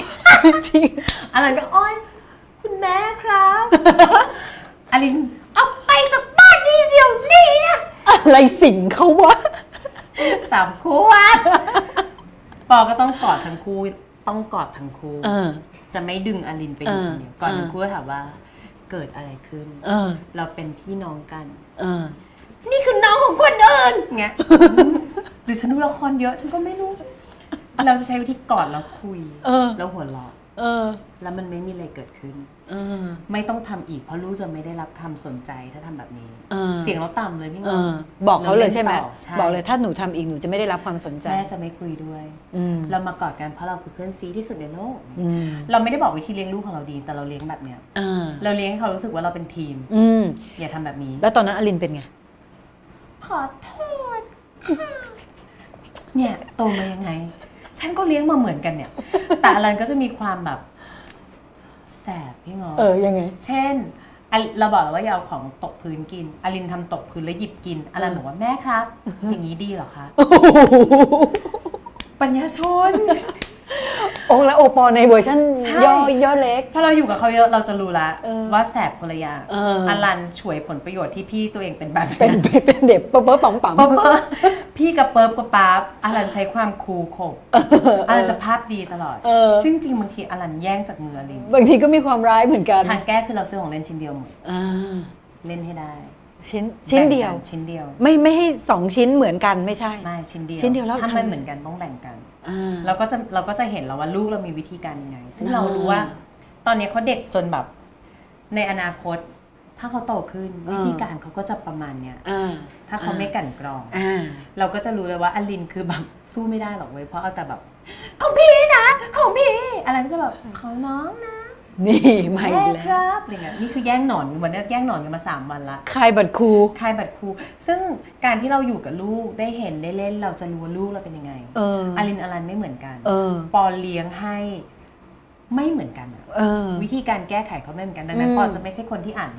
จริงอลันก็อ้อยคุณแม่ครับอลินเอาไปจากบ้านนี้เดี๋ยวนี้นะอะไรสิ่งเขาวะสามขวบปอก็ต้องกอดทั้งคู่ต้องกอดทั้งคู่เออจะไม่ดึงอลินไปอยู่เออคนเดียวก่อนเออทั้งคู่ก็ถามว่า เกิดอะไรขึ้นเออเราเป็นพี่น้องกันเออ นี่คือน้องของคนอื่นเงี้ยหรือฉันดูละครเยอะฉันก็ไม่รู้ เราจะใช้วิธีกอดแล้วคุยเออ แล้วหัวเราะเออ แล้วมันไม่มีอะไรเกิดขึ้น เออ ไม่ต้องทำอีกเพราะลูกจะไม่ได้รับคำสนใจถ้าทำแบบนี้ เออ เสียงเราต่ำเลยพี่เอเงาอบอกเขาเลยใช่ไหมรานต่ใช่บอกเลยถ้าหนูทำอีกหนูจะไม่ได้รับความสนใจ แม่จะไม่คุยด้วย อืมเรามากอดกันเพราะเราคือเพื่อนซีที่สุดในโลก อืมเราไม่ได้บอกวิธีเลี้ยงลูกของเราดี แต่เราเลี้ยงแบบเนี้ย เออเราเลี้ยงให้เขารู้สึกว่าเราเป็นทีม อืม อย่าทำแบบนี้ แล้วตอนนั้นอลินเป็นไง ขอโทษค่ะเนี่ยโตมายังไง ฉันก็เลี้ยงมาเหมือนกันเนี่ย แต่อลันก็จะมีความแบบ แสบพี่งอเออยังไง เช่นอะเราบอกแล้วว่าอย่าเอาของตกพื้นกิน อลินทำตกพื้นแล้วหยิบกิน อลันบอกว่าแม่ครับ อย่างนี้ดีเหรอคะ ปัญญาชน โอ้แล้วโอปอในเวอร์ชันใช่ย่อย่อเล็กถ้าเราอยู่กับเขาเยอะเราจะรู้ละเออว่าแสบคนละอย่างเอออลันฉวยผลประโยชน์ที่พี่ตัวเองเป็นแบบเป็นนี้เป็นเป็นเด็กเป๊ะเป๊ะป๋องป๋องเปิ๊บพี่กับเปิ๊บกับป๊าบอลันใช้ความคูลข่มอลันจะภาพดีตลอดเออซึ่งจริงบางทีอลันแย่งจากมืออลินบางทีก็มีความร้ายเหมือนกันทางแก้คือเราซื้อของเล่นชิ้นเดียวหมดอ่าเล่นให้ได้ ชิ้นชิ้นเดียว แบ่งกันชิ้นเดียวไม่ไม่ให้สองชิ้นเหมือนกันไม่ใช่ ไม่ชิ้นเดียวชิ้นเดียวแล้วถ้าทำมันเหมือนกันต้องแบ่งกัน อ่า เราก็จะเราก็จะเห็นแล้วว่าลูกเรามีวิธีการยังไง ซึ่งอ่า เรารู้ว่า ตอนนี้เขาเด็กจนแบบ ในอนาคต ถ้าเขาโตขึ้นวิธีการเขาก็จะประมาณเนี้ยอ่าถ้าเขาไม่กลั่นกรอง อ่า เราก็จะรู้เลยว่าอลินคือแบบสู้ไม่ได้หรอกเว้ยเพราะเอาแต่แบบ ของพี่นะ ของพี่อะไรก็จะแบบของน้องนะ นี่มาอีแม่กแล้ควรับอะไรเงี้ยนี่คือแย่งหนอนวันนี้แย่งหนอนกันมาสามวันละคายบัตรครูคลายบัตรครู ซึ่งการที่เราอยู่กับลูกได้เห็นได้เล่นเราจะรู้ว่าลูกเราเป็นยังไงเอออลินอลันไม่เหมือนกัน เออ ปอเลี้ยงให้ไม่เหมือนกันอะเออวิธีการแก้ไขเขาไม่เหมือนกันดังนั้นอืมปอจะไม่ใช่คนที่อ่าน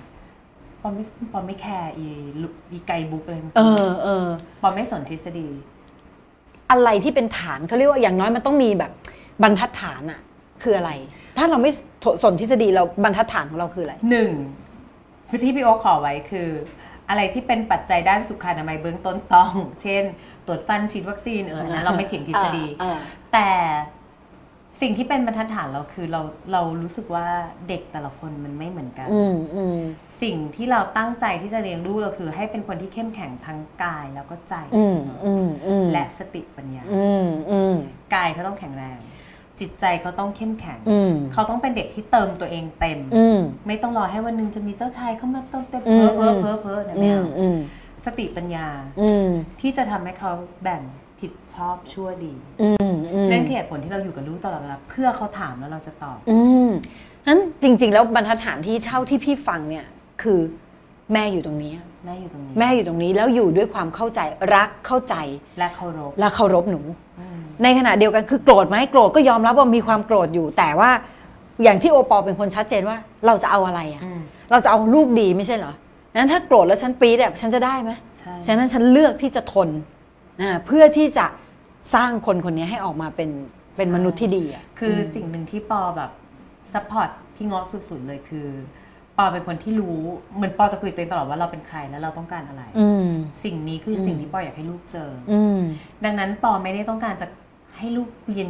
ปอไม่ปอไม่แคร์อีลุอีไกด์บุ๊กอะไรทั้งเอสิ้นอเออปอไม่สนทฤษฎี อะไรที่เป็นฐานเขาเรียกว่าอย่างน้อยมันต้องมีแบบบรรทัดฐานอะ คืออะไร ถ้าเราไม่สนทฤษฎีเราบรรทัดฐานของเราคืออะไรหนึ่งที่พี่โอคขอไว้คือ อะไรที่เป็นปัจจัยด้านสุขอนามัยเบื้องต้นต้อง เช่น ตรวจฟันฉีดวัคซีนเอออันนั้นเราไม่เถียงทฤษฎีเออแต่สิ่งที่เป็นบรรทัดฐานเราคือเราเรารู้สึกว่าเด็กแต่ละคนมันไม่เหมือนกันอืมอืมสิ่งที่เราตั้งใจที่จะเลี้ยงลูกเราคือ ให้เป็นคนที่เข้มแข็งทั้งกายแล้วก็ใจอืมอืมอืมและสติปัญญาอืมอืมกายเขาต้องแข็งแรง จิตใจเขาต้องเข้มแข็งอืมเขาต้องเป็นเด็กที่เติมตัวเองเต็มอืมไม่ต้องรอให้วันหนึ่งจะมีเจ้าชายเข้ามาเติมเต็มอืเพ้มอเพ้อเพ้อเพ้อนะอืไม่มเอาอืมสติปัญญาอืมที่จะทำให้เขาแบ่งผิดชอบชั่วดีอืมอืมนั่นคือเหตุผลที่เราอยู่กับลูกตลอดเวลาเพื่อเขาถามแล้วเราจะตอบอืมนั้นจริง ๆ แล้วบรรทัดฐานที่เท่าที่พี่ฟังเนี่ยคือแม่อยู่ตรงนี้ แม่อยู่ตรงนี้ แม่อยู่ตรงนี้แล้วอยู่ด้วยความเข้าใจรักเข้าใจและเคารพและเคารพหนูอืม ในขณะเดียวกันคือโกรธไหมโกรธก็ยอมรับว่ามีความโกรธอยู่ แต่ว่าอย่างที่โอปอลเป็นคนชัดเจนว่าเราจะเอาอะไรอะอืมเราจะเอาลูกดีไม่ใช่เหรอนั้นถ้าโกรธแล้วฉันปี๊ดแบบฉันจะได้ไหมใช่ฉะนั้นฉันเลือกที่จะทนอ่าเพื่อที่จะสร้างคนคนนี้ให้ออกมาเป็นเป็นมนุษย์ที่ดีอะคือสิ่งหนึ่งที่ปอแบบsupport พี่เงาะสุดๆเลยคือปอเป็นคนที่รู้เหมือนปอจะคุยกับตัวเองตลอดว่าเราเป็นใครแล้วเราต้องการอะไรอืมสิ่งนี้คือสิ่งที่ปออยากให้ลูกเจออืมดังนั้นปอไม่ได้ต้องการจะ ให้ลูกเรียน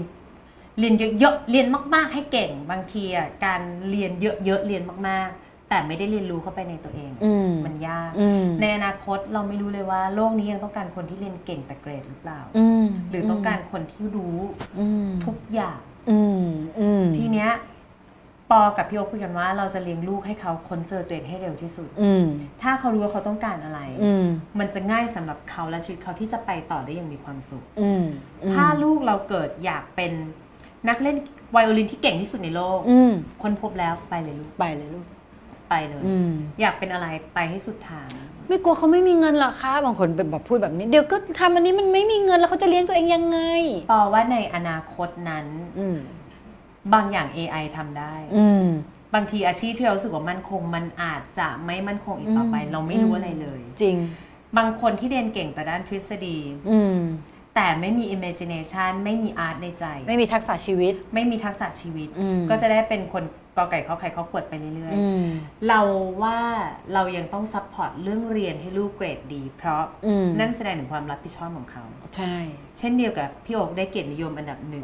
เรียนเยอะๆเรียนมาก ๆ ให้เก่งบางทีอะการเรียนเยอะๆเรียนมากๆ แต่ไม่ได้เรียนรู้เข้าไปในตัวเองอืมมันยากอืมในอนาคตเราไม่รู้เลยว่า โลกนี้ยังต้องการคนที่เรียนเก่งแต่เกรดหรือเปล่าอืมหรือต้องการคนที่รู้อืมทุกอย่างอืมอืมทีเนี้ย ปอกับพี่โอคคุยกันว่าเราจะเลี้ยงลูกให้เขาค้นเจอตัวเองให้เร็วที่สุด อืม ถ้าเขารู้ว่าเขาต้องการอะไร อืม มันจะง่ายสำหรับเขาและชีวิตเขาที่จะไปต่อได้อย่างมีความสุข อืมถ้าลูกเราเกิดอยากเป็นนักเล่นไวโอลินที่เก่งที่สุดในโลก อืมค้นพบแล้วไปเลยลูกไปเลยลูก ไปเลย อืม อยากเป็นอะไรไปให้สุดทาง ไม่กลัวเขาไม่มีเงินหรอคะบางคนเป็นแบบพูดแบบนี้ เดี๋ยวก็ทำอันนี้มันไม่มีเงินแล้วเขาจะเลี้ยงตัวเองยังไง ปอว่าในอนาคตนั้น อืม บางอย่าง AI ทำได้ อืมบางทีอาชีพที่เรารู้สึกว่ามั่นคง มันอาจจะไม่มั่นคงอีกต่อไปอืมเราไม่รู้อะไรเลย จริง บางคนที่เรียนเก่งแต่ด้านทฤษฎี อืมแต่ไม่มี imagination ไม่มี art ในใจ ไม่มีทักษะชีวิต ไม่มีทักษะชีวิตอืมก็จะได้เป็นคนกอไก่ข้อไข่ข้อขวดไปเรื่อยอืมๆเราว่าเรายังต้อง support เรื่องเรียนให้ลูกเกรดดี เพราะอืมนั่นแสดงถึงความรับผิดชอบของเขา ใช่ เช่นเดียวกับพี่โอกได้เกียรตินิยมอันดับหนึ่ง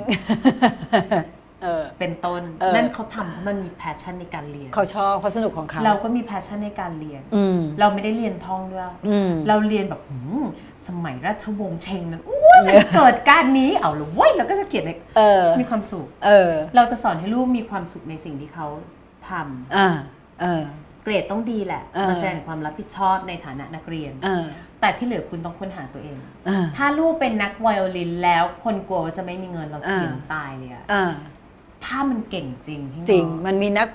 เออ เป็นต้น เออ นั่นเขาทำเพราะมันมี passion ในการเรียน เขาชอบเขาสนุกของเขาเราก็มี passion ในการเรียน อืมเราไม่ได้เรียนท่องด้วย อืม เราเรียนแบบหืมสมัยราชวงศ์เช็งนั้นอุ้ยมันเกิดการนี้เอาละเว้ยเราก็จะเขียนในเออ มีความสุข เออ เราจะสอนให้ลูกมีความสุขในสิ่งที่เขาทำอ่า เออ เกรดต้องดีแหละเออ มันแสดงถึงความรับผิดชอบในฐานะนักเรียน เออแต่ที่เหลือคุณต้องค้นหาตัวเอง เออ ถ้าลูกเป็นนักไวโอลินแล้วคนกลัวว่าจะไม่มีเงินเราเออเถียงตายเลยอะอ่า ถ้ามันเก่งจริงพี่จริงน้อมันมีนัก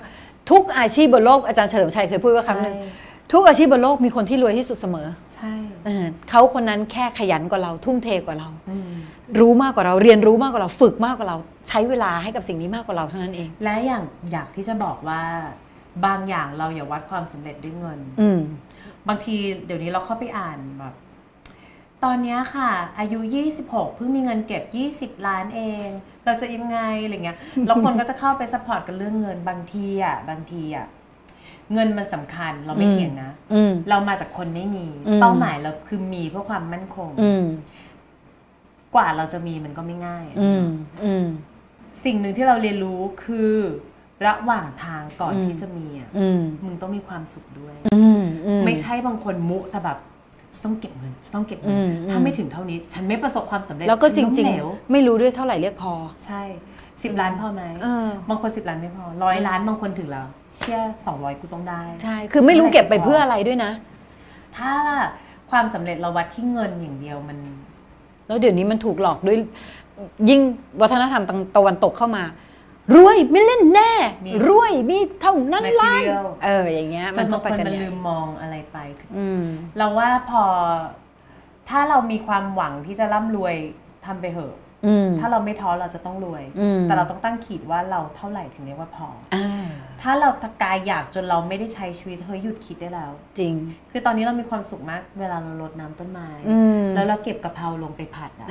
ทุกอาชีพบนโลกอาจารย์เฉลิมชัยเคยพูดว่าครั้งหนึ่งใช่ทุกอาชีพบนโลกมีคนที่รวยที่สุดเสมอ ใช่เออเขาคนนั้นแค่ขยันกว่าเราทุ่มเทกว่าเราอืมรู้มากกว่าเราเรียนรู้มากกว่าเราฝึกมากกว่าเรา ใช้เวลาให้กับสิ่งนี้มากกว่าเราเท่านั้นเอง และอย่างอยากที่จะบอกว่าบางอย่างเราอย่าวัดความสำเร็จด้วยเงิน อืมบางทีเดี๋ยวนี้เราเข้าไปอ่านแบบ ตอนเนี้ยค่ะ อายุ 26 เพิ่งมีเงินเก็บ 20 ล้านเอง เราจะยังไงอะไรเงี้ยแล้วคนก็จะเข้าไป support กันเรื่องเงินบางทีอะบางทีอะเงินมันสำคัญเราไม่อืมเถียงนะอืมเรามาจากคนไม่มีอืมเป้าหมายเราคือมีเพื่อความมั่นคงอืมกว่าเราจะมีมันก็ไม่ง่ายอืมอืมสิ่งหนึ่งที่เราเรียนรู้คือระหว่างทางก่อนอืมที่จะมีอะอืมมึงต้องมีความสุขด้วยอืมอืไม่ใช่บางคนมุแต่แบบ ฉันต้องเก็บเงินฉันต้องเก็บเงินอืมถ้าอืมไม่ถึงเท่านี้ ฉันไม่ประสบความสำเร็จแล้วก็จฉันล้มริงเหลวๆไม่รู้ด้วยเท่าไหร่เรียกพอ ใช่สิบล้านพอไหมเออบางคนสิบล้านไม่พอร้อยล้านบางคนถึงแล้วเชื่อสองร้อยกูต้องได้ใช่คือไม่รู้เก็บไปเพื่ออะไรด้วยนะ ถ้าความสำเร็จเราวัดที่เงินอย่างเดียวมัน แล้วเดี๋ยวนี้มันถูกหลอกด้วยยิ่งวัฒนธรรมตะวันตกเข้ามา รวยไม่เล่นแน่ มีรวยมีเท่านั้นล้าน material เอออย่างเงี้ยจนก็บางไปคนกันมันใหญ่ลืมมองอะไรไป อืม เราว่าพอถ้าเรามีความหวังที่จะร่ำรวยทำไปเหอะอืม ถ้าเราไม่ท้อเราจะต้องรวยอืมแต่เราต้องตั้งขีดว่าเราเท่าไหร่ถึงเรียกว่าพออ่าถ้าเราตะกายอยากจนเราไม่ได้ใช้ชีวิตเฮ้ยหยุดคิดได้แล้ว จริง คือตอนนี้เรามีความสุขมาก เวลาเรารดน้ำต้นไม้อืมแล้วเราเก็บกะเพราลงไปผัดอะ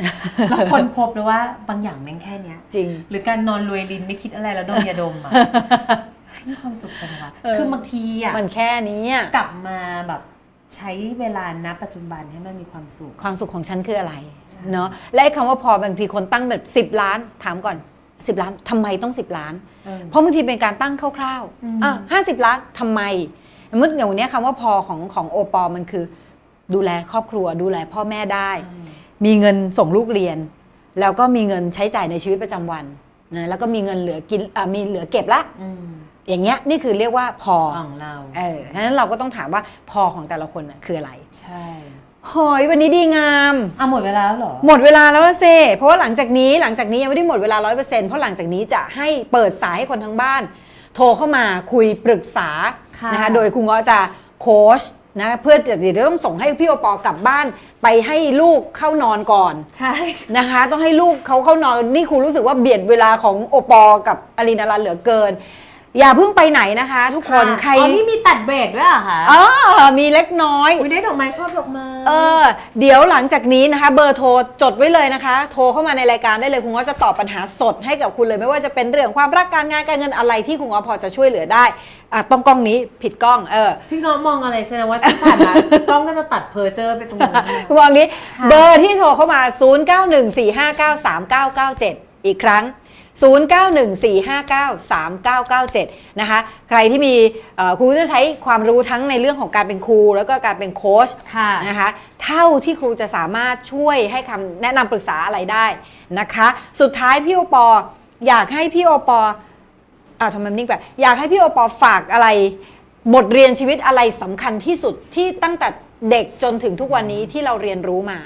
แล้วคนพบเลยว่าบางอย่างแม่งแค่เนี้ย จริง หรือการนอนรวยลินไม่คิดอะไรแล้วดมยาดมอะมีความสุขจังวะเออคือบางทีอะมันแค่นี้อะกลับมาแบบ ใช้เวลาณปัจจุบันให้มันมีความสุข ความสุขของฉันคืออะไรเนาะและไอ้คำว่าพอบางทีคนตั้งแบบ 10 ล้านถามก่อน 10 ล้านทำไมต้อง 10 ล้านเออเพราะบางทีเป็นการตั้งคร่าวอืมๆอะห้าสิบล้านทำไมสมมติอย่างวันเนี้ยคำว่าพอของของโอปอมันคือ ดูแลครอบครัว ดูแลพ่อแม่ได้ มีเงินส่งลูกเรียน แล้วก็มีเงินใช้จ่ายในชีวิตประจำวันนะแล้วก็มีเงินเหลือกินอะมีเหลือเก็บละ อืมอย่างเงี้ยนี่คือเรียกว่าพอของเราเออฉะนั้นเราก็ต้องถามว่าพอของแต่ละคนน่ะคืออะไร ใช่หอยวันนี้ดีงามอะหมดเวลาแล้วเหรอ หมดเวลาแล้วเซเพราะว่าหลังจากนี้หลังจากนี้ยังไม่ได้หมดเวลาร้อยเปอร์เซ็นต์เพราะหลังจากนี้จะให้เปิดสายให้คนทั้งบ้าน โทรเข้ามาคุยปรึกษาค่ะนะคะโดยคุณก็จะโค้ชนะเพื่อเดี๋ยวต้องส่งให้พี่โอปอกลับบ้านไปให้ลูกเข้านอนก่อนใช่นะคะ ต้องให้ลูกเขาเข้านอนนี่ครูรู้สึกว่าเบียดเวลาของโอปอกับอลินารันเหลือเกิน อย่าเพิ่งไปไหนนะคะ ทุกคนใครอ๋อนี่มีตัดเบรกด้วยเหรอคะอ๋อมีเล็กน้อยอุ้ยได้ดอกไม้ชอบดอกไม้เออ เดี๋ยวหลังจากนี้นะคะ เบอร์โทรจดไว้เลยนะคะ โทรเข้ามาในรายการได้เลยคุณง้อจะตอบปัญหาสดให้กับคุณเลยไม่ว่าจะเป็นเรื่องความรักการงานการเงินอะไรที่คุณง้อพอจะช่วยเหลือได้อะต้องกล้องนี้ผิดกล้องเออพี่เงาะมองอะไรแสดงว่าที่ผ่านมากล้องก็จะตัดเพอเจอร์ไปตรงนั้นคุณมองนี้ค่ะเบอร์ที่โทรเข้ามา 0914593997 อีกครั้ง 0914593997 นะคะใครที่มีเอ่อครูจะใช้ความรู้ทั้งในเรื่องของการเป็นครู แล้วก็การเป็นโค้ชค่ะนะคะเท่าที่ครูจะสามารถช่วยให้คำแนะนำปรึกษาอะไรได้นะคะ สุดท้ายพี่โอปออยากให้พี่โอปออ้าวทำไมนิ่งไปอยากให้พี่โอปอฝากอะไร บทเรียนชีวิตอะไรสำคัญที่สุดที่ตั้งแต่เด็กจนถึงทุกวันนี้ที่เราเรียนรู้มา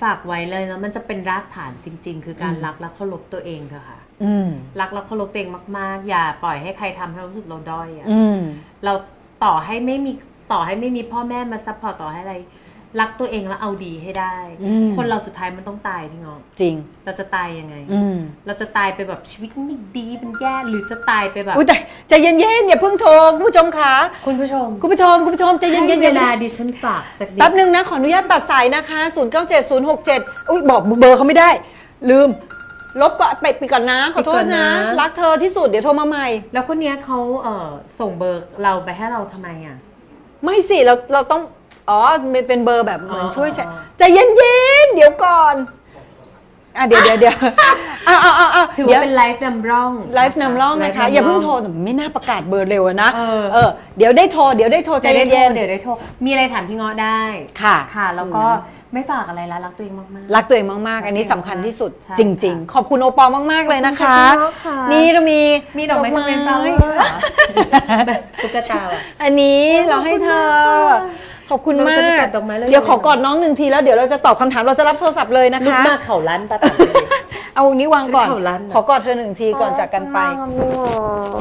ฝากไว้เลยนะมันจะเป็นรากฐานจริง ๆ คือการรักและเคารพตัวเองเถอะค่ะอืมรักและเคารพตัวเองมากๆ อย่าปล่อยให้ใครทำให้เรารู้สึกเราด้อยอะอืมเราต่อให้ไม่มีต่อให้ไม่มีพ่อแม่มา support ต่อให้อะไร รักตัวเองแล้วเอาดีให้ได้อืมคนเราสุดท้ายมันต้องตายพี่เงาะจริง เราจะตายยังไงอืมเราจะตายไปแบบชีวิตไม่ดีเป็นแย่หรือจะตายไปแบบอุ้ยแต่ใจเย็นๆอย่าเพิ่งโทรคุณผู้ชมคะคุณผู้ชมคุณผู้ชมคุณผู้ชมใจเย็นๆให้อย่าเวเพิ่งลาดิฉันฝากสักนิดแป๊บหนึ่งนะขออนุญาตตัดสายนะคะ 0 9 7 0 6 7 อุ้ยบอกเบอร์เขาไม่ได้ ลืมลบก็ไปไปก่อนนะ ขอโทษนะ รักเธอที่สุดเดี๋ยวโทรมาใหม่ แล้วคนเนี้ยเขาเอ่อส่งเบอร์เราไปให้เราทำไมอะ ไม่สิเราเราต้อง อ๋อมันเป็นเบอร์แบบเหมือนอ๋อช่วยใช้อ๋อใจเย็นๆเดี๋ยวก่อนอะเดี๋ยวเดี๋ยวเดี๋ยวเอาเอาเอาเอาถือเดี๋ยว่าวเป็นไลฟ์นำร่องไลฟ์นำร่องนะคะอย่าเพิ่งโทรหนูไม่น่าประกาศเบอร์เร็วอะนะเออเออเดี๋ยวได้โทรเดี๋ยวได้โทรใจจะได้โทรเย็นเดี๋ยวได้โทรมีอะไรถามพี่เงาะได้ๆค่ะค่ะ แล้วก็ไม่ฝากอะไรละรักตัวเองมากๆรักตัวเองมากๆ อันนี้สำคัญที่สุดใช่จริง ๆ ขอบคุณโอปอล์มาก ๆ เลยนะคะขอบคุณค่ะนี่เรามีมีดอกไม้จะเป็นฟลาวเวอร์เหรอแบบตุ๊กตาอะอันนี้เราให้เธอ ขอบคุณเรามาจะไปกจัดดอกไม้เลย เดี๋ยวขอกอดน้องหนึ่งทีแล้วเดี๋ยวเราจะตอบคำถามเราจะรับโทรศัพท์เลยนะลุกคะ มาเข่าลั่นปะต๋าเอาอันนี้วางก่อน ฉันเข่าลั่นอะขอกอดเธอหนึ่งทีก่อนจากกันไป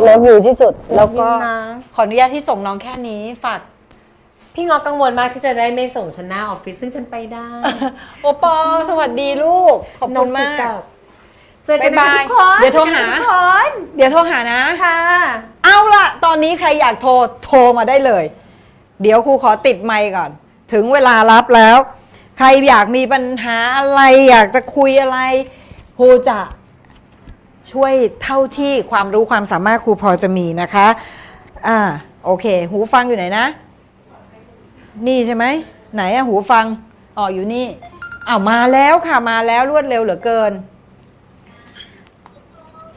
เลิฟอยู่ที่สุด แล้วก็นะ ขออนุญาตที่ส่งน้องแค่นี้ฝาก พี่เงาะกังวลมากที่จะได้ไม่ส่งฉันหน้าออฟฟิศซึ่งฉันไปได้โอปอล์สวัสดีลูก ขอบคุณมากเจอกันบ๊ายบายนะทุกคนเดี๋ยวโทรหา จอกันนะทุกคนเดี๋ยวโทรหานะ ค่ะ เอาล่ะ ตอนนี้ใครอยากโทร โทรมาได้เลย เดี๋ยวครูขอติดไมค์ก่อน ถึงเวลารับแล้ว ใครอยากมีปัญหาอะไรอยากจะคุยอะไรครูจะช่วยเท่าที่ความรู้ความสามารถครูพอจะมีนะคะ อ่า โอเค หูฟังอยู่ไหนนะ นี่ใช่ไหม ไหนอะหูฟัง อ๋อ อยู่นี่อ้าวมาแล้วค่ะ มาแล้วรวดเร็วเหลือเกิน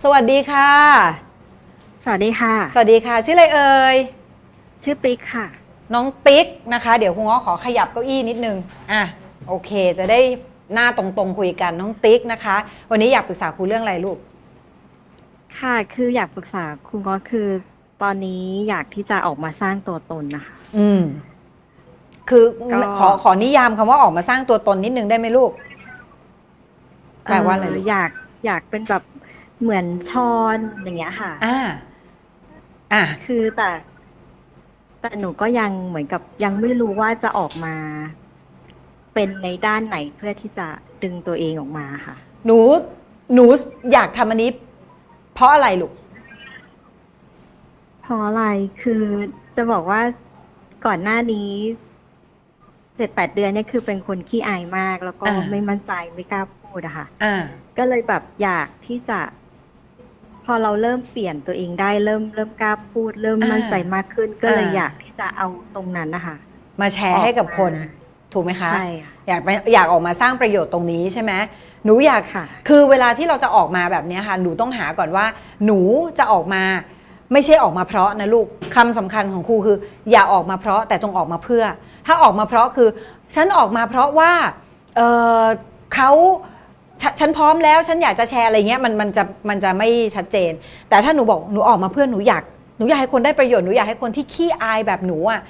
สวัสดีค่ะ สวัสดีค่ะ สวัสดีค่ะ ชื่ออะไรเอ่ย ชื่อติ๊กค่ะ น้องติ๊กนะคะ เดี๋ยวคุณง้อขอขยับเก้าอี้นิดนึงอะโอเค จะได้หน้าตรงๆคุยกันน้องติ๊กนะคะ วันนี้อยากปรึกษาครูเรื่องอะไรลูก ค่ะ คืออยากปรึกษาคุณก็คือ ตอนนี้อยากที่จะออกมาสร้างตัวตนนะคะ อืม คือก็ ขอขอนิยามคำว่าออกมาสร้างตัวตนนิดนึงได้ไหมลูก แปลว่าอะไรลูก เอยากอยากเป็นแบบเหมือนชอนอย่างเงี้ยค่ะ อ่า อะ คือแต่ แต่หนูก็ยังเหมือนกับยังไม่รู้ว่าจะออกมา เป็นในด้านไหนเพื่อที่จะดึงตัวเองออกมาค่ะ หนูหนูอยากทำอันนี้ เพราะอะไรลูกเพราะอะไรคือจะบอกว่าก่อนหน้านี้เจ็ดแปดเดือนเนี่ยคือเป็นคนขี้อายมาก แล้วก็อ่าไม่มั่นใจไม่กล้าพูดอะค่ะอ่าก็เลยแบบอยากที่จะ พอเราเริ่มเปลี่ยนตัวเองได้เริ่มเริ่มกล้าพูด เริ่มอ่ามั่นใจมากขึ้น ก็เลยอ่าอยากที่จะเอาตรงนั้นนะคะมาแชร์ให้กับคนออกมาถูกไหมคะใช่ค่ะอยากไปอยากออกมาสร้างประโยชน์ตรงนี้ใช่ไหมหนูอยากค่ะคือเวลาที่เราจะออกมาแบบเนี้ยค่ะหนูต้องหาก่อนว่า หนูจะออกมาไม่ใช่ออกมาเพราะนะลูกคำสำคัญของครูคือ อย่าออกมาเพราะแต่จงออกมาเพื่อ ถ้าออกมาเพราะคือ ฉันออกมาเพราะว่าเออเขา ฉฉันพร้อมแล้วฉันอยากจะแชร์อะไรเงี้ยมันมันจะมันจะไม่ชัดเจน แต่ถ้าหนูบอกหนูออกมาเพื่อหนูอยากหนูอยากให้คนได้ประโยชน์หนูอยากให้คนที่ขี้อายแบบหนูอะ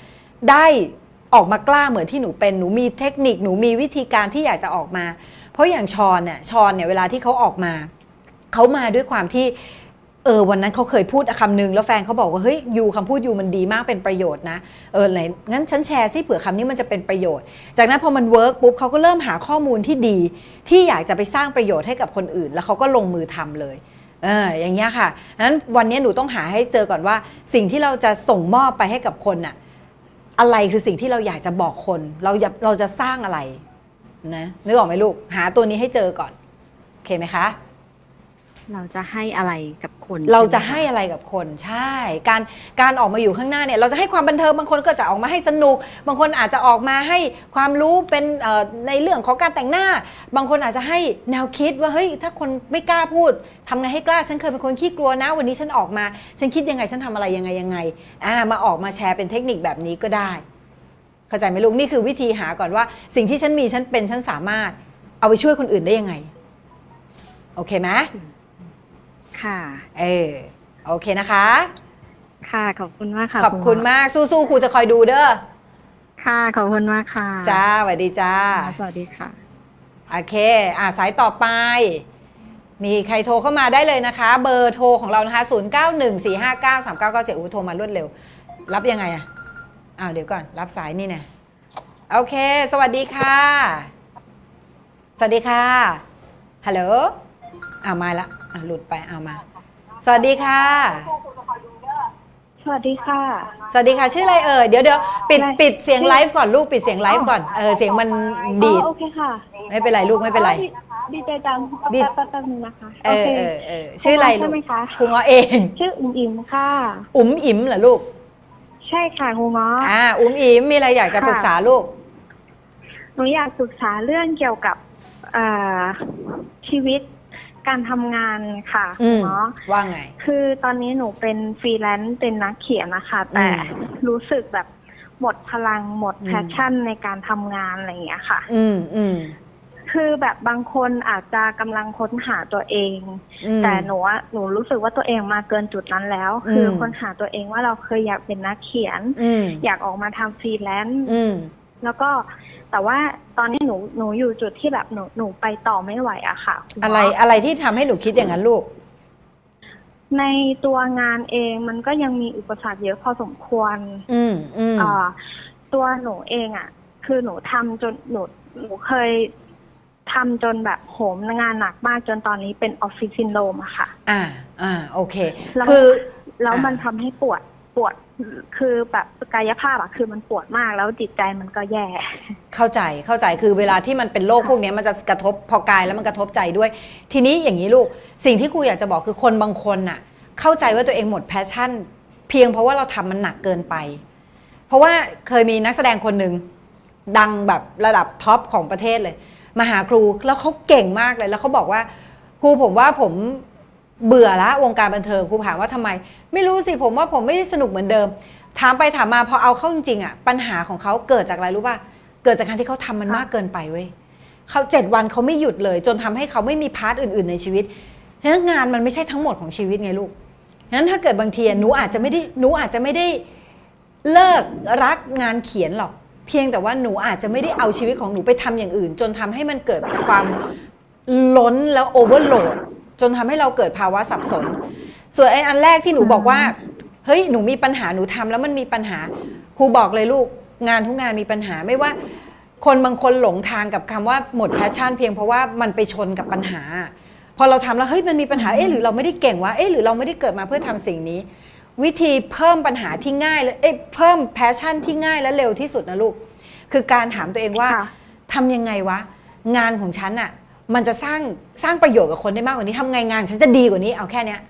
ได้ออกมากล้าเหมือนที่หนูเป็นหนูมีเทคนิคหนูมีวิธีการที่อยากจะออกมา เพราะอย่างชอนเนี่ยชอนเนี่ยเวลาที่เขาออกมาเขามาด้วยความที่ เออวันนั้นเขาเคยพูดคำนึงแล้วแฟนเขาบอกว่าเฮ้ยยูคำพูดยูมันดีมากเป็นประโยชน์นะเออไหนงั้นฉันแชร์ซิเผื่อคำนี้มันจะเป็นประโยชน์ จากนั้นพอมันเวิร์กปุ๊บเขาก็เริ่มหาข้อมูลที่ดี ที่อยากจะไปสร้างประโยชน์ให้กับคนอื่น แล้วเขาก็ลงมือทำเลยเอออย่างเงี้ยค่ะนั้นวันนี้หนูต้องหาให้เจอก่อนว่าสิ่งที่เราจะส่งมอบไปให้กับคนน่ะอะไรคือสิ่งที่เราอยากจะบอกคน เราอยากเราจะสร้างอะไรนะนึกออกไหมลูกหาตัวนี้ให้เจอก่อนโอเคไหมคะ เราจะให้อะไรกับคน เราจะช่ไมคให้อะไรกับคนใช่ การการออกมาอยู่ข้างหน้าเนี่ยเราจะให้ความบันเทิงบางคนก็จะออกมาให้สนุก บางคนอาจจะออกมาให้ความรู้เป็นเอ่อในเรื่องของการแต่งหน้า บางคนอาจจะให้แนวคิดว่าเฮ้ยถ้าคนไม่กล้าพูดทำไงให้กล้าฉันเคยเป็นคนขี้กลัวนะ วันนี้ฉันออกมา ฉันคิดยังไงฉันทำอะไรยังไงยังไงอ่ามาออกมาแชร์เป็นเทคนิคแบบนี้ก็ได้ เข้าใจไหมลูกนี่คือวิธีหาก่อนว่า สิ่งที่ฉันมีฉันเป็นฉันสามารถ เอาไปช่วยคนอื่นได้ยังไง โอเคไหม ค่ะ เออ โอเคนะคะ ค่ะ ขอบคุณมากค่ะ ขอบคุณหมมากสู้ๆครูจะคอยดูเด้อ ค่ะ ขอบคุณมากค่ะ จ้าสวัสดีจ้า สวัสดีค่ะ โอเค อ่าสายต่อไป มีใครโทรเข้ามาได้เลยนะคะ เบอร์โทรของเรานะคะ 0 9 1 4 5 9 3 9 9 7 อู้โทรมารวดเร็ว รับยังไงอะอ้าวเดี๋ยวก่อน รับสายนี่เนี่ยโอเค สวัสดีค่ะ สวัสดีค่ะ ฮัลโหล อ่ามาละ อ่าหลุดไปเอามา สวัสดีค่ะ สวัสดีค่ะ สวัสดีค่ะ ชื่ออะไรเอ่ยเดี๋ยวเดี๋ยวปิดอะไรปิดเสียงไลฟ์ก่อนลูกปิดเสียงไลฟ์ก่อนเออเสียงมันดีดอ๋อโอเคค่ะไม่เป็นไรลูกไม่เป็นไร อ๋อดีดีใจจังดี แป๊บแป๊บแป๊บนึงนะคะเอโออเคเออเออชื่ออะไรใช่ลูกไหมคะครูง้อเอง ชื่ออุ๋มอิ๋มค่ะ อุ๋มอิ๋มเหรอลูกใช่ค่ะครูเงาะอ่าอุ๋มอิ๋มมีอะไรอยากจะค่ะปรึกษาลูก หนูอยากปรึกษาเรื่องเกี่ยวกับเอ่อชีวิต การทำงานค่ะคอืรูมง้อว่าไง คือตอนนี้หนูเป็นฟรีแลนซ์เป็นนักเขียนนะคะ แต่รู้สึกแบบหมดพลังหมดอืมแพชชั่นในการทำงานอะไรอย่างเงี้ยค่ะ อืมอืมคือแบบบางคนอาจจะกำลังค้นหาตัวเองอืมแต่หนูว่าหนูรู้สึกว่าตัวเองมาเกินจุดนั้นแล้ว คืออมค้นหาตัวเองว่าเราเคยอยากเป็นนักเขียนอืมอยากออกมาทำฟรีแลนซ์อืมแล้วก็ แต่ว่าตอนนี้หนูหนูอยู่จุดที่แบบหนูหนูไปต่อไม่ไหวอะค่ะคุณหมอะไรอะไรที่ทำให้หนูคิดอย่างนั้นลูก ในตัวงานเองมันก็ยังมีอุปสรรคเยอะพอสมควรอืมอืมอ่าตัวหนูเองอะคือหนูทำจนหนูหนูเคยทำจนแบบโหมงานหนักมากจนตอนนี้เป็น office syndrome อะค่ะ อ่าอ่าโอเค แล้วคือ แล้วอ่ามัมันทำให้ปวด ปวดคือแบบกายภาพอะคือมันปวดมากแล้วจิตใจมันก็แย่ เข้าใจเข้าใจคือเวลาที่มันเป็นโรคพวกเนี้ยมันจะกระทบพอกายแล้วมันกระทบใจด้วย ทีนี้อย่างนี้ลูกสิ่งที่ครูอยากจะบอกคือคนบางคนน่ะ เข้าใจว่าตัวเองหมด passion เพียงเพราะว่าเราทำมันหนักเกินไป เพราะว่าเคยมีนักแสดงคนหนึ่งดังแบบระดับ top ของประเทศเลยมาหาครูแล้วเขาเก่งมากเลยแล้วเขาบอกว่าครูผมว่าผม เบื่อละวงการบันเทิงครูถามว่าทำไม ไม่รู้สิผมว่าผมไม่ได้สนุกเหมือนเดิม ถามไปถามมาพอเอาเข้าจริงๆอะปัญหาของเขาเกิดจากอะไรรู้ป่ะเกิดจากการที่เขาทำมันมากเกินไปเว้ยเขาเจ็ดวันเขาไม่หยุดเลย จนทำให้เขาไม่มี part อื่น ๆ ในชีวิตฉะนั้นงานมันไม่ใช่ทั้งหมดของชีวิตไงลูกฉะนั้นถ้าเกิดบางทีอะหนูอาจจะไม่ได้หนูอาจจะไม่ได้เลิกรักงานเขียนหรอก เพียงแต่ว่าหนูอาจจะไม่ได้เอาชีวิตของหนูไปทำอย่างอื่น จนทำให้มันเกิดความล้นแล้ว overload จนทำให้เราเกิดภาวะสับสน ส่วนไอ้อันแรกที่หนูบอกว่า เฮ้ยหนูมีปัญหาหนูทำแล้วมันมีปัญหาครูบอกเลยลูกงานทุกงานมีปัญหาไม่ว่า คนบางคนหลงทางกับคำว่าหมด passion เพียงเพราะว่ามันไปชนกับปัญหา พอเราทำแล้วเฮ้ยมันมีปัญหาเอ๊ะหรือเราไม่ได้เก่งวะเอ๊ะหรือเราไม่ได้เกิดมาเพื่อทำสิ่งนี้ วิธีเพิ่มปัญหาที่ง่ายและเอ๊ะเพิ่มแพชชั่นที่ง่ายและเร็วที่สุดนะลูกคือการถามตัวเองว่าค่ะทำยังไงวะ งานของฉันอะ มันจะสร้างสร้างประโยชน์กับคนได้มากกว่านี้ทำไงงาน ฉันจะดีกว่านี้เอาแค่เนี้ย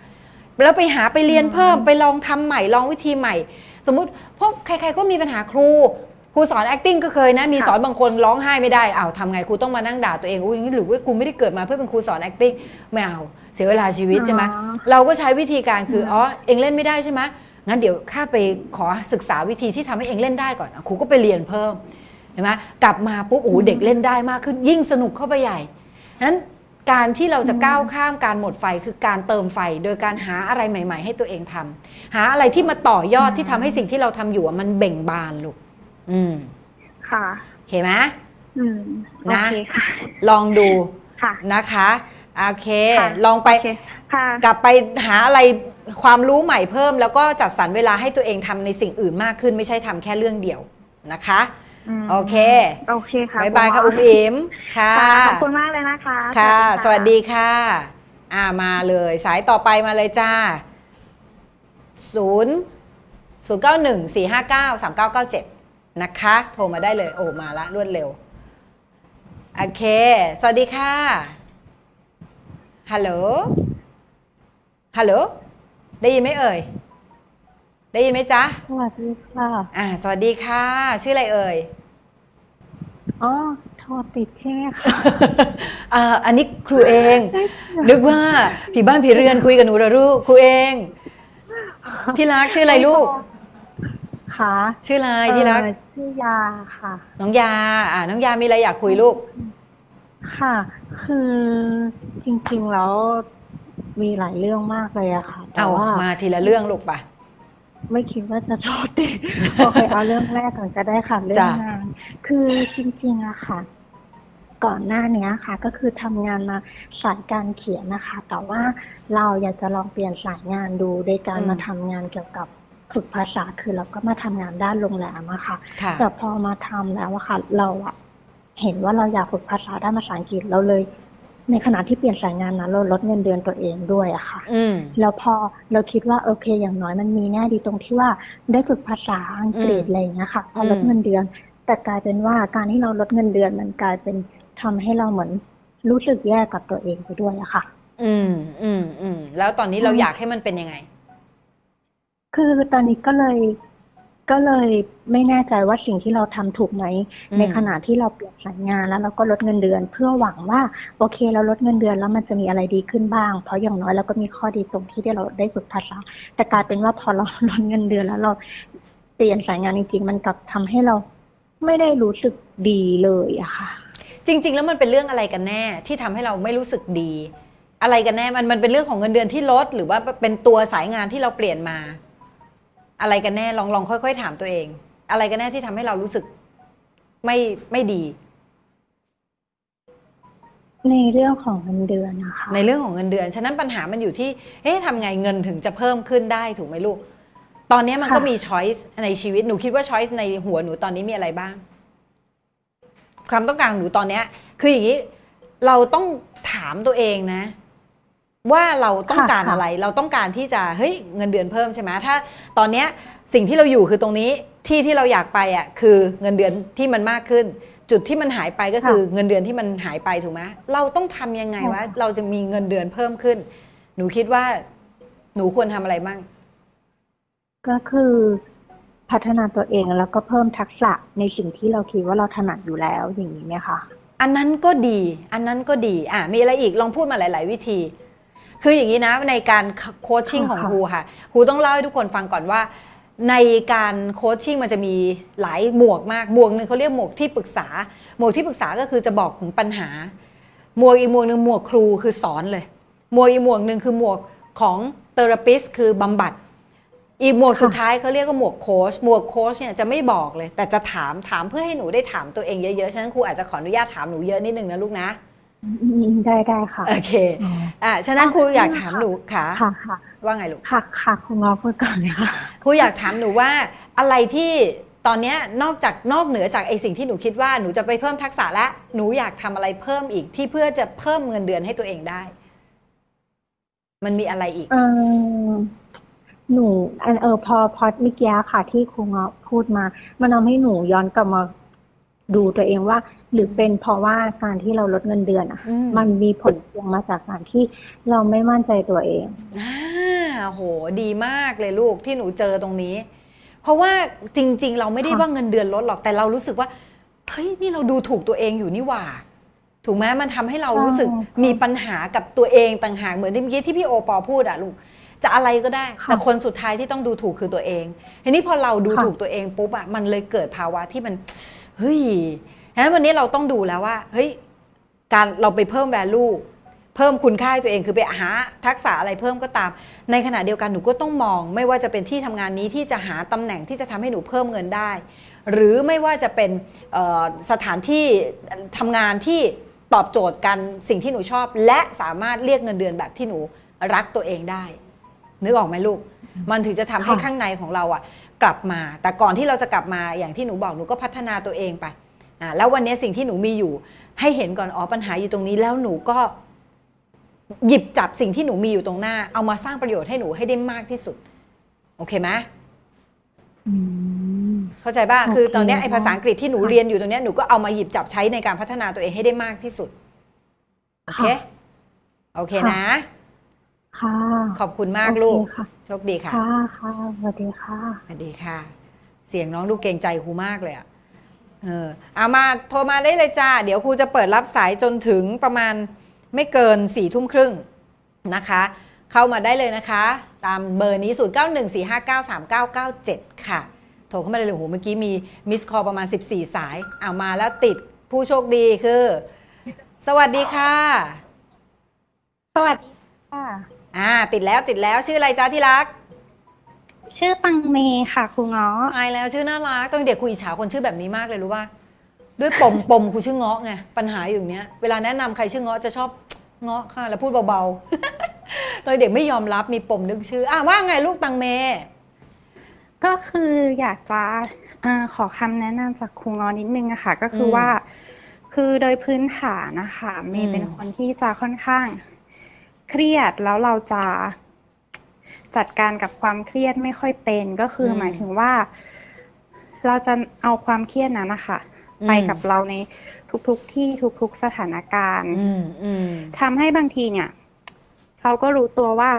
แล้วไปหาไปเรียนเพิ่มไปลองทำใหม่ลองวิธีใหม่ สมมุติเพราะใคร ๆ ก็มีปัญหาครูครูสอน acting ก็เคยนะ มีสอนบางคนร้องไห้ไม่ได้อ้าวทำไงครูต้องมานั่งด่าตัวเองอุ้ยอย่างนี้หรือว่ากูไม่ได้เกิดมาเพื่อเป็นครูสอน acting ไม่เอาเสียเวลาชีวิตใช่ไหมอ๋อเราก็ใช้วิธีการคืออ๋อเองเล่นไม่ได้ใช่ไหมงั้นเดี๋ยวข้าไปขอศึกษาวิธีที่ทำให้เองเล่นได้ก่อนอะครูก็ไปเรียนเพิ่มเห็นไหมกลับมาปุ๊บโอ้โหเด็กเล่นได้มากขึ้นยิ่งสนุกเข้าไปใหญ่ นั้นการที่เราจะก้าวข้ามการหมดไฟคือการเติมไฟ โดยการหาอะไรใหม่ ๆ ให้ตัวเองทำหาอะไรที่มาต่อยอดที่ทำให้สิ่งที่เราทำอยู่อะมันเบ่งบานลูกอืม ค่ะโอเคไหมอืมโอนะเคค่ะลองดูค่ะนะคะโอเคค่ะลองไปโอเคค่ะกลับไปหาอะไรความรู้ใหม่เพิ่ม แล้วก็จัดสรรเวลาให้ตัวเองทำในสิ่งอื่นมากขึ้น ไม่ใช่ทำแค่เรื่องเดียวนะคะ มโอเคโอเคค่ะบายบายค่ะณหมอุ้มอิมค่ะค่ะ ขอบคุณมากเลยนะคะ ค่ะ สวัสดีค่ะ อ่ามาเลย สายต่อไปมาเลยจ้าศูนย์ศูนย์เก้าหนึ่งสี่ห้าเก้าสามเก้าเก้าเจ็ดนะคะ โทรมาได้เลย โอ้มาละรวดเร็ว โอเค สวัสดีค่ะ ฮัลโหล ฮัลโหล ได้ยินไหมเอ่ย ได้ยินไหมจ๊ะสวัสดีค่ะ อ่า สวัสดีค่ะ ชื่ออะไรเอ่ย อ๋อ โทรติดใช่ไหมคะอ่าอันนี้ครูเอง นึกว่าผีบ้านผีเรือนคุยกับหนูเหรอลูกครูเองที่รักชื่ออะไรลูก ค่ะ ชื่ออะไรที่รักเอ่อชื่อยาค่ะ น้องยา อ่า น้องยามีอะไรอยากคุยลูก ค่ะ คือจริงๆแล้วมีหลายเรื่องมากเลยอะค่ะแต่เอาว่ามาทีละเรื่องลูกปะ ไม่คิดว่าจะโทษติดโอเคเอาเรื่องแรกก่อนก็ได้ค่ะเรื่องจ้ะงาน คือจริงๆอะค่ะ ก่อนหน้านี้ค่ะ ก็คือทำงานมาสายการเขียนนะคะ แต่ว่าเราอยากจะลองเปลี่ยนสายงานดูโดยการมาทำงานเกี่ยวกับฝึกภาษาคือเราก็มาทำงานด้านโรงแรมอะค่ะค่ะแต่พอมาทำแล้วอะค่ะ เราอะเห็นว่าเราอยากฝึกภาษาด้านภาษาอังกฤษเราเลย ในขณะที่เปลี่ยนสายงานนั้นเราลดเงินเดือนตัวเองด้วยอะค่ะอืมแล้วพอเราคิดว่าโอเค อย่างน้อยมันมีแง่ดีตรงที่ว่าได้ฝึกภาษาอังกฤษอืมอะไรอย่างเงี้ยค่ะพอลดอืมเงินเดือน แต่กลายเป็นว่าการที่เราลดเงินเดือนมันกลายเป็นทำให้เราเหมือนรู้สึกแย่กับตัวเองไปด้วยอะค่ะ อืมอืมอืมแล้วตอนนี้เราอืมอยากให้มันเป็นยังไง คือตอนนี้ก็เลย ก็เลยไม่แน่ใจว่าสิ่งที่เราทำถูกไหมอืมในขณะที่เราเปลี่ยนสายงานแล้วเราก็ลดเงินเดือน เพื่อหวังว่าโอเคเราลดเงินเดือนแล้วมันจะมีอะไรดีขึ้นบ้าง เพราะอย่างน้อยเราก็มีข้อดีตรงที่ได้เราได้ฝึกภาษาแต่กลายเป็นว่าพอเราลดเงินเดือนแล้วเราเปลี่ยนสายงานจริงๆมันกลับทำให้เราไม่ได้รู้สึกดีเลยอะค่ะ จริง ๆ แล้วมันเป็นเรื่องอะไรกันแน่ที่ทำให้เราไม่รู้สึกดี อะไรกันแน่มันมันเป็นเรื่องของเงินเดือนที่ลด หรือว่าเป็นตัวสายงานที่เราเปลี่ยนมา อะไรกันแน่ลองลองค่อย ๆ ถามตัวเอง อะไรกันแน่ที่ทำให้เรารู้สึกไม่ไม่ดี ในเรื่องของเงินเดือนนะคะ ในเรื่องของเงินเดือน ฉะนั้นปัญหามันอยู่ที่เอ๊ะทำไงเงินถึงจะเพิ่มขึ้นได้ถูกไหมลูก ตอนนี้มันก็มีช้อยส์ในชีวิตหนูคิดว่าช้อยส์ในหัวหนูตอนนี้มีอะไรบ้าง ความต้องการของหนูตอนเนี้ย คืออย่างนี้เราต้องถามตัวเองนะ ว่าเราต้องการค่ะอะไร เราต้องการที่จะเฮ้ยเงินเดือนเพิ่มใช่ไหมถ้า ตอนเนี้ยสิ่งที่เราอยู่คือตรงนี้ที่ที่เราอยากไปอะคือเงินเดือนที่มันมากขึ้น จุดที่มันหายไปก็คือเงินเดือนที่มันหายไปถูกไหมเราต้องทำยังไงวะเราจะมีเงินเดือนเพิ่มขึ้น หนูคิดว่าหนูควรทำอะไรบ้างก็คือพัฒนาตัวเองแล้วก็เพิ่มทักษะในสิ่งที่เราคิดว่าเราถนัดอยู่แล้วอย่างนี้ไหมคะอันนั้นก็ดี อันนั้นก็ดีอะมีอะไรอีกลองพูดมาหลาย ๆ วิธี คืออย่างนี้นะในการโคชชิ่งค่ะของครูค่ะครูต้องเล่าให้ทุกคนฟังก่อนว่า ในการโคชชิ่งมันจะมีหลายหมวกมากหมวกหนึ่งเขาเรียกหมวกที่ปรึกษา หมวกที่ปรึกษาก็คือจะบอกถึงปัญหา หมวกอีกหมวกหนึ่งหมวกครูคือสอนเลยหมวกอีกหมวกหนึ่งคือหมวกของเทอราปิสคือบำบัดอีกหมวกสุดท้ายเขาเรียกว่าหมวกโค้ชหมวกโค้ชเนี่ยจะไม่บอกเลย แต่จะถามถามเพื่อให้หนูได้ถามตัวเองเยอะๆ ฉะนั้นครูอาจจะขออนุญาตถามหนูเยอะนิดนึงนะลูกนะอืม ได้ได้ค่ะ โอเค อ่าฉะนั้นครูอยากถามหนูค่ะค่ะค่ะว่าไงลูกค่ะค่ะคุณงอพูดก่อนเลยค่ะครูอยากถามหนูว่าอะไรที่ตอนเนี้ยนอกจากนอกเหนือจากไอสิ่งที่หนูคิดว่าหนูจะไปเพิ่มทักษะและหนูอยากทำอะไรเพิ่มอีกที่เพื่อจะเพิ่มเงินเดือนให้ตัวเองได้ มันมีอะไรอีกเออหนูอันเออพอพอเมื่อกี้ค่ะ ที่ครูเงาะพูดมา มันทำให้หนูย้อนกลับมาดูตัวเองว่า หรือเป็นเพราะว่าการที่เราลดเงินเดือนอะอืมมันมีผลพวงมาจากการที่เราไม่มั่นใจตัวเองอ่าโหดีมากเลยลูกที่หนูเจอตรงนี้ เพราะว่าจริง ๆ เราไม่ได้ค่ะว่าเงินเดือนลดหรอกแต่เรารู้สึกว่าเฮ้ยนี่เราดูถูกตัวเองอยู่นี่หว่า ถูกไหมมันทำให้เรารู้สึกมีปัญหากับตัวเองต่างหากเหมือนที่เมื่อกี้ที่พี่โอปอพูดอะลูกจะอะไรก็ได้ แต่คนสุดท้ายที่ต้องดูถูกคือตัวเองทีนี้พอเราดูถูกตัวเองปุ๊บอะมันเลยเกิดภาวะที่มันเฮ้ย ฉะนั้นวันนี้เราต้องดูแล้วว่าเฮ้ยการเราไปเพิ่ม value เพิ่มคุณค่าให้ตัวเองคือไปหาทักษะอะไรเพิ่มก็ตาม ในขณะเดียวกันหนูก็ต้องมอง ไม่ว่าจะเป็นที่ทำงานนี้ที่จะหาตำแหน่งที่จะทำให้หนูเพิ่มเงินได้ หรือไม่ว่าจะเป็นเอ่อสถานที่ทำงานที่ตอบโจทย์กันสิ่งที่หนูชอบ และสามารถเรียกเงินเดือนแบบที่หนูรักตัวเองได้นึกออกไหมลูก มันถึงจะทำให้ค่ะข้างในของเราอะกลับมา แต่ก่อนที่เราจะกลับมาอย่างที่หนูบอกหนูก็พัฒนาตัวเองไป อ่าแล้ววันนี้สิ่งที่หนูมีอยู่ ให้เห็นก่อนอ๋อปัญหาอยู่ตรงนี้แล้วหนูก็หยิบจับสิ่งที่หนูมีอยู่ตรงหน้า เอามาสร้างประโยชน์ให้หนูให้ได้มากที่สุด โอเคไหมอืมเข้าใจป่ะโอเคคือตอนเนี้ยไอ้ค่ะภาษาอังกฤษที่หนูค่ะเรียนอยู่ตรงเนี้ยหนูก็เอามาหยิบจับใช้ในการพัฒนาตัวเองให้ได้มากที่สุด โอเคค่ะโอเคค่ะนะ ค่ะ ขอบคุณมากลูกโอเคค่ะโชคดีค่ะ ค่ะค่ะสวัสดีค่ะ สวัสดีค่ะ เสียงน้องดูเกรงใจครูมากเลยอะ เออเอามาโทรมาได้เลยจ้า เดี๋ยวครูจะเปิดรับสายจนถึงประมาณไม่เกินสี่ทุ่มครึ่งนะคะ เข้ามาได้เลยนะคะ ตามเบอร์นี้ 0 9 1 4 5 9 3 9 9 7 ค่ะ โทรเข้ามาได้เลยโหเมื่อกี้มีมิสคอลประมาณ 14 สาย เอามาแล้วติดผู้โชคดีคือ สวัสดีค่ะ สวัสดีค่ะ อ่า ติดแล้วติดแล้วชื่ออะไรจ้าที่รัก ชื่อตังเมค่ะครูง้ออายแล้วชื่อน่ารักตอนเด็กคุยอิจฉาคนชื่อแบบนี้มากเลยรู้ป่ะด้วยปมปมครูชื่อเงาะไงปัญหาอยู่อย่างเนี้ยเวลาแนะนำใครชื่อเงาะจะชอบเงาะค่ะ แล้วพูดเบาๆตอนเด็กไม่ยอมรับมีปมนึกชื่ออะว่าไงลูกตังเม ก็คืออยากจะเออขอคำแนะนำจากครูง้อนิดนึงอะค่ะ ก็คืออมว่า คือโดยพื้นฐานนะคะเมอืย์มเป็นคนที่จะค่อนข้าง เครียดแล้วเราจะ จัดการกับความเครียดไม่ค่อยเป็นก็คืออหมายถึงว่า เราจะเอาความเครียดนั้นนะคะไปกับเราในทุกๆที่ทุกๆสถานการณ์อืมอืมทำให้บางทีเนี่ย เราก็รู้ตัวว่า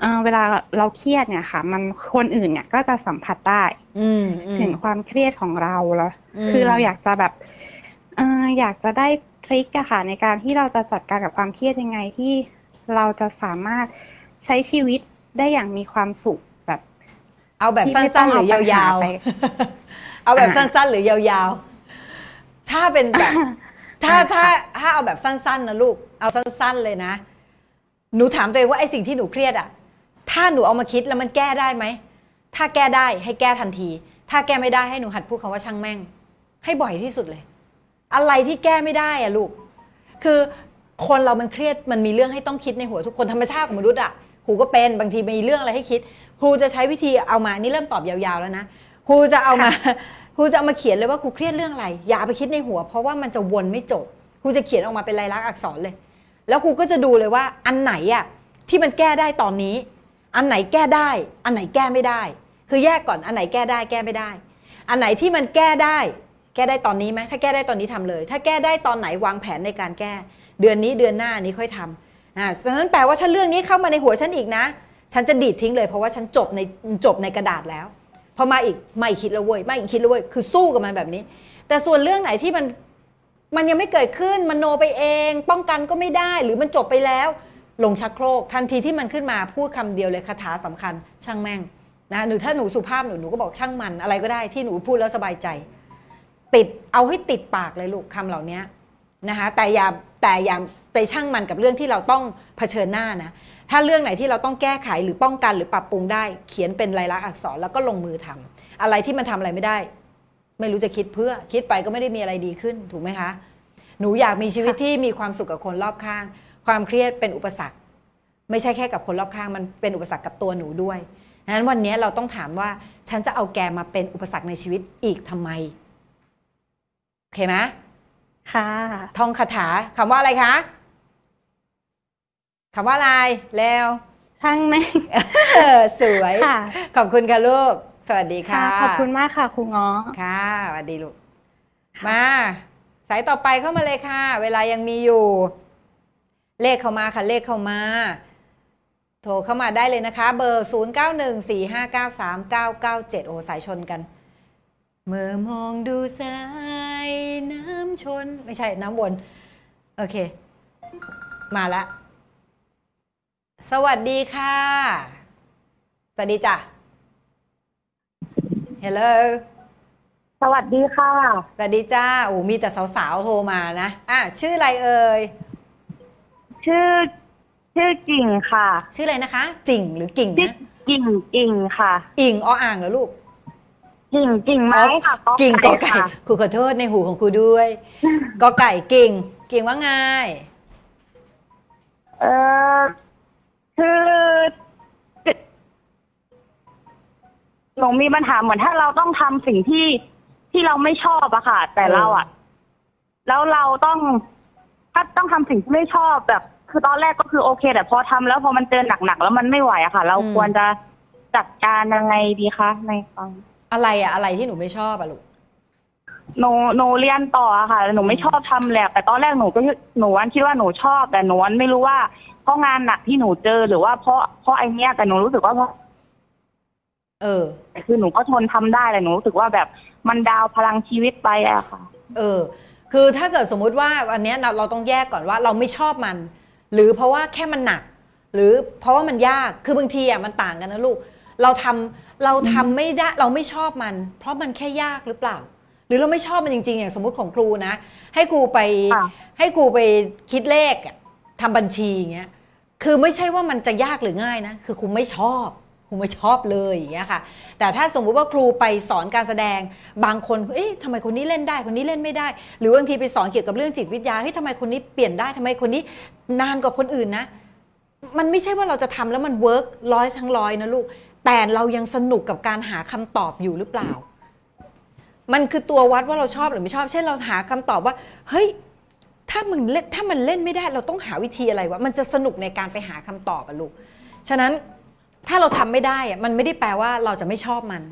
เอ่อเวลาเราเครียดเนี่ยค่ะ มันคนอื่นเนี่ยก็จะสัมผัสได้อืมอืมถึงความเครียดของเราแล้วอืมคือเราอยากจะแบบเอออยากจะได้ทริคอะค่ะในการที่เราจะจัดการกับความเครียดยังไงที่เราจะสามารถใช้ชีวิต ได้อย่างมีความสุขแบบ เอาแบบที่ไม่ต้สั้อนงๆหรืเอาอยาวปัญหาไปๆเอาแบบอ่าสั้นๆหรือยาวๆ ถ้าเป็นแบบ ถ้าอ่าถ้าค่ะถ้าเอาแบบสั้นๆนะลูก เอาสั้นๆเลยนะ หนูถามตัวเองว่าไอ้สิ่งที่หนูเครียดอะถ้าหนูเอามาคิดแล้วมันแก้ได้ไหม ถ้าแก้ได้ให้แก้ทันที ถ้าแก้ไม่ได้ให้หนูหัดพูดคำว่าช่างแม่ง ให้บ่อยที่สุดเลย อะไรที่แก้ไม่ได้อะลูก คือคนเรามันเครียดมันมีเรื่องให้ต้องคิดในหัวทุกคนธรรมชาติของมนุษย์อะ ครูก็เป็นบางทีมีเรื่องอะไรให้คิด ครูจะใช้วิธีเอามานี่เริ่มตอบยาวๆแล้วนะครูจะเอามาครูจะเอามาเขียนเลยว่าครูเครียดเรื่องอะไรอย่าเอาไปคิดในหัว เพราะว่ามันจะวนไม่จบครูจะเขียนออกมาเป็นลายลักษณ์อักษรเลย แล้วครูก็จะดูเลยว่าอันไหนอะที่มันแก้ได้ตอนนี้ อันไหนแก้ได้ อันไหนแก้ไม่ได้ คือแยกก่อนอันไหนแก้ได้แก้ไม่ได้ อันไหนที่มันแก้ได้แก้ได้ตอนนี้ไหมถ้าแก้ได้ตอนนี้ทำเลย ถ้าแก้ได้ตอนไหนวางแผนในการแก้ เดือนนี้เดือนหน้านี้ค่อยทำ อ่าฉะนั้นแปลว่าถ้าเรื่องนี้เข้ามาในหัวฉันอีกนะ ฉันจะดีดทิ้งเลยเพราะว่าฉันจบในจบในกระดาษแล้ว พอมาอีกไม่คิดแล้วเว้ยไม่คิดแล้วเว้ยคือสู้กับมันแบบนี้ แต่ส่วนเรื่องไหนที่มันมันยังไม่เกิดขึ้นมันโนไปเอง ป้องกันก็ไม่ได้หรือมันจบไปแล้ว ลงชักโครก ทันทีที่มันขึ้นมาพูดคำเดียวเลยคาถาสำคัญ ช่างแม่งนะหรือถ้าหนูสุภาพหนูหนูก็บอกช่างมันอะไรก็ได้ที่หนูพูดแล้วสบายใจ ติดเอาให้ติดปากเลยลูกคำเหล่านี้นะคะแต่อย่าแต่อย่า ไปช่างมันกับเรื่องที่เราต้องเผชิญหน้านะถ้าเรื่องไหนที่เราต้องแก้ไขหรือป้องกันหรือปรับปรุงได้ เขียนเป็นลายลักษณ์อักษรแล้วก็ลงมือทำอะไรที่มันทำอะไรไม่ได้ ไม่รู้จะคิดเพื่อคิดไปก็ไม่ได้มีอะไรดีขึ้นถูกไหมคะ หนูอยากมีชีวิตที่มีความสุขกับคนรอบข้าง ความเครียดเป็นอุปสรรค ไม่ใช่แค่กับคนรอบข้างมันเป็นอุปสรรคกับตัวหนูด้วยดังนั้นวันนี้เราต้องถามว่าฉันจะเอาแกมาเป็นอุปสรรคในชีวิตอีกทำไมโอเคไหมค่ะท่องคาถาคำว่าอะไรคะ คำว่าอะไรแล้วช่างแม่งเออสวยค่ะขอบคุณค่ะลูก สวัสดีค่ะค่ะ ขอบคุณมากค่ะครูง้อค่ะสวัสดีลูก มาสายต่อไปเข้ามาเลยค่ะ เวลายังมีอยู่ เลขเข้ามาค่ะ เลขเข้ามา โทรเข้ามาได้เลยนะคะ เบอร์ 0914593997 โอ้สายชนกัน เมื่อมองดูสายน้ำชน ไม่ใช่น้ำวน โอเค มาละ สวัสดีค่ะ สวัสดีจ้ะ Hello สวัสดีค่ะ สวัสดีจ้าโอ้มีแต่สาวๆโทรมานะ อะ ชื่ออะไรเอ่ย ชื่อ ชื่อกิ่งค่ะ ชื่ออะไรนะคะ จิ่งหรือกิ่งชื่อนะกิ่งกิ่งค่ะ อิงออ่างเหรอลูก กิ่งกิ่งไม้ค่ะกิ่งกอไก่ค่ะครูขอโทษในหูของครูด้วยกอไก่กิ่ง กิ่งว่าไง เออ คือหนูมีปัญหาเหมือนถ้าเราต้องทำสิ่งที่ที่เราไม่ชอบอะค่ะ แต่เออเราอะแล้วเราต้อง ถ้าต้องทำสิ่งที่ไม่ชอบแบบ คือตอนแรกก็คือโอเค แต่พอทำแล้วพอมันเจอหนักๆแล้วมันไม่ไหวอะค่ะ เราควรจะจัดการยังไงดีคะในฟังอะไรอะอะไรที่หนูไม่ชอบอะลูก หนูหนูเรียนต่ออะค่ะ หนูไม่ชอบทำแลบแต่ตอนแรกหนูก็หนูวันคิดว่าหนูชอบ แต่หนูวันไม่รู้ว่า เพราะงานหนักที่หนูเจอหรือว่าเพราะเพราะไอเนี้ยแต่หนูรู้สึกว่าเพราะเออ คือหนูก็ทนทำได้แต่หนูรู้สึกว่าแบบมันดาวพลังชีวิตไปอะค่ะ เออ คือถ้าเกิดสมมุติว่าวันเนี้ยเราเราต้องแยกก่อนว่าเราไม่ชอบมัน หรือเพราะว่าแค่มันหนัก หรือเพราะว่ามันยากคือบางทีอะมันต่างกันนะลูก เราทำเราทำไม่ได้เราไม่ชอบมัน เพราะมันแค่ยากหรือเปล่า หรือเราไม่ชอบมันจริง ๆ อย่างสมมุติของครูนะ ให้ครูไปค่ะให้ครูไปคิดเลขอะทำบัญชีอย่างเงี้ย คือไม่ใช่ว่ามันจะยากหรือง่ายนะ คือครูไม่ชอบครูไม่ชอบเลยอย่างเงี้ยค่ะ แต่ถ้าสมมุติว่าครูไปสอนการแสดง บางคน เอ๊ะทำไมคนนี้เล่นได้ คนนี้เล่นไม่ได้ หรือบางทีไปสอนเกี่ยวกับเรื่องจิตวิทยา เฮ้ยทำไมคนนี้เปลี่ยนได้ทำไมคนนี้นานกว่าคนอื่นนะ มันไม่ใช่ว่าเราจะทำแล้วมันเวิร์กร้อยทั้งร้อยนะลูก แต่เรายังสนุกกับการหาคำตอบอยู่หรือเปล่า มันคือตัววัดว่าเราชอบหรือไม่ชอบ เช่นเราหาคำตอบว่า เฮ้ย ถ้ามันเล่นถ้ามันเล่นไม่ได้เราต้องหาวิธีอะไรวะมันจะสนุกในการไปหาคำตอบอะลูกฉะนั้นถ้าเราทำไม่ได้อะมันไม่ได้แปลว่าเราจะไม่ชอบมัน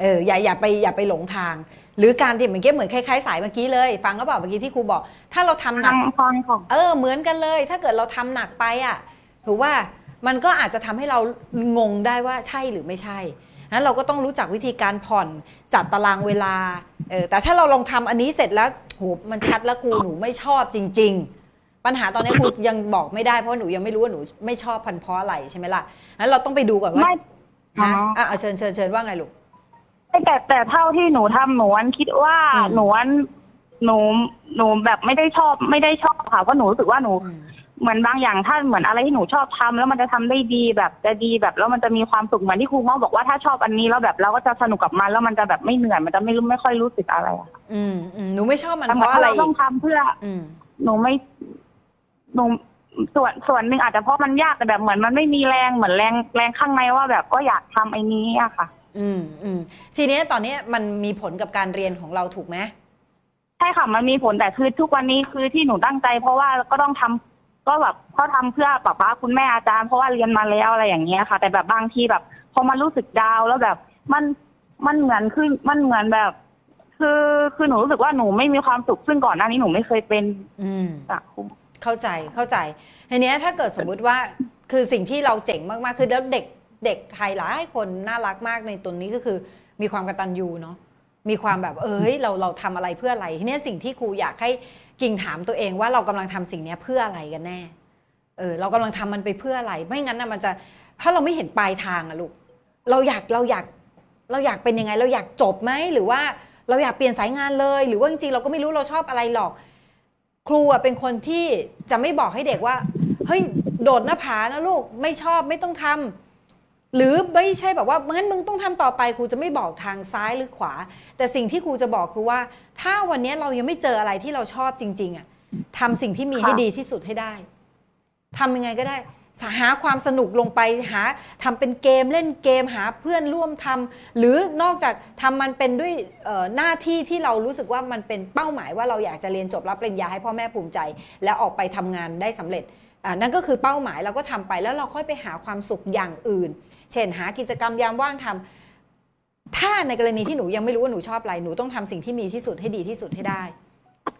เอออย่าอย่าไปอย่าไปหลงทาง หรือการที่เหมือนเกี้เหมือนคล้ายๆสายเมื่อกี้เลยฟังก็บอกเมื่อกี้ที่ครูบอก ถ้าเราทำหนัฟักงฟังของเออเหมือนกันเลย ถ้าเกิดเราทำหนักไปอะถูกว่ามันก็อาจจะทำให้เรางงได้ว่าใช่หรือไม่ใช่ นั้นเราก็ต้องรู้จักวิธีการผ่อนจัดตารางเวลาเออแต่ถ้าเราลองทำอันนี้เสร็จแล้วโหมันชัดแล้วครูหนูไม่ชอบจริง ๆ ปัญหาตอนนี้ครูยังบอกไม่ได้เพราะหนูยังไม่รู้ว่าหนูไม่ชอบพันเพราะอะไรใช่ไหมล่ะนั้นเราต้องไปดูก่อนว่าไม่ฮะอ๋ออะเอาเชิญเชิญเชิญว่าไงลูกแต่แต่เท่าที่หนูทำหนูวันคิดว่าอืมหนูวันหนูหนูแบบไม่ได้ชอบไม่ได้ชอบค่ะเพราะหนูรู้สึกว่าหนู เหมือนบางอย่างถ้าเหมือนอะไรที่หนูชอบทำแล้วมันจะทำได้ดีแบบจะดีแบบแล้วมันจะมีความสุขเหมือนที่ครูง้อบอกว่าถ้าชอบอันนี้แล้วแบบเราก็จะสนุกกับมันแล้วมันจะแบบไม่เหนื่อยมันจะไม่รู้ไม่ค่อยรู้สึกอะไรอะค่ะอืมอืมหนูไม่ชอบมันแต่เพเหมือนราะถ้าอะไรเราอีต้อกงทำเพื่อ อืมหนูไม่หนูส่วนส่วนหนึ่งอาจจะเพราะมันยากแต่แบบเหมือนมันไม่มีแรงเหมือนแรงแรงข้างในว่าแบบก็อยากทำไอ้นี้อะค่ะ อืมอืมทีนี้ตอนนี้มันมีผลกับการเรียนของเราถูกไหมใช่ค่ะมันมีผลแต่คือทุกวันนี้คือที่หนูตั้งใจ เพราะว่าก็ต้องทำ ก็แบบเขาทำเพื่อป้าป้าคุณแม่อาจารย์เพราะว่าเรียนมาแล้วอะไรอย่างเงี้ยค่ะ แต่แบบบางทีแบบพอมันรู้สึกดาวน์แล้วแบบมันมันเหมือนคือมันเหมือนแบบ คือคือหนูรู้สึกว่าหนูไม่มีความสุขซึ่งก่อนหน้านี้หนูไม่เคยเป็น อืมจากครูเข้าใจเข้าใจทีเนี้ยถ้าเกิดสมมุติว่าคือสิ่งที่เราเจ๋งมากๆ คือแล้วเด็กเด็กไทยหลายคนน่ารักมากในตัวนี้ก็คือ มีความกตัญญูเนาะมีความแบบเอ้ยเราเราทำอะไรเพื่ออะไรทีเนี้ยสิ่งที่ครูอยากให้ กิ่งถามตัวเองว่าเรากำลังทำสิ่งนี้เพื่ออะไรกันแน่ เออ เรากำลังทำมันไปเพื่ออะไร ไม่งั้นนะมันจะ ถ้าเราไม่เห็นปลายทางอะลูก เราอยากเราอยากเราอยากเป็นยังไง เราอยากจบไหมหรือว่าเราอยากเปลี่ยนสายงานเลย หรือว่าจริงๆเราก็ไม่รู้เราชอบอะไรหรอก ครูอะเป็นคนที่จะไม่บอกให้เด็กว่า เฮ้ยโดดหน้าผานะลูกไม่ชอบไม่ต้องทำ หรือไม่ใช่แบบว่างั้นมึงต้องทำต่อไปครูจะไม่บอกทางซ้ายหรือขวา แต่สิ่งที่ครูจะบอกคือว่า ถ้าวันนี้เรายังไม่เจออะไรที่เราชอบจริง ๆ อะทำสิ่งที่มีให้ดีที่สุดให้ได้ทำยังไงก็ได้หาความสนุกลงไปหาทำเป็นเกมเล่นเกมหาเพื่อนร่วมทำหรือนอกจากทำมันเป็นด้วยหน้าที่ที่เรารู้สึกว่ามันเป็นเป้าหมายว่าเราอยากจะเรียนจบรับปริญญาให้พ่อแม่ภูมิใจ แล้วออกไปทำงานได้สำเร็จ นั่นก็คือเป้าหมายเราก็ทำไปแล้วเราค่อยไปหาความสุขอย่างอื่น เช่นหากิจกรรมยามว่างทำถ้าในกรณีที่หนูยังไม่รู้ว่าหนูชอบอะไรหนูต้องทำสิ่งที่มีที่สุดให้ดีที่สุดให้ได้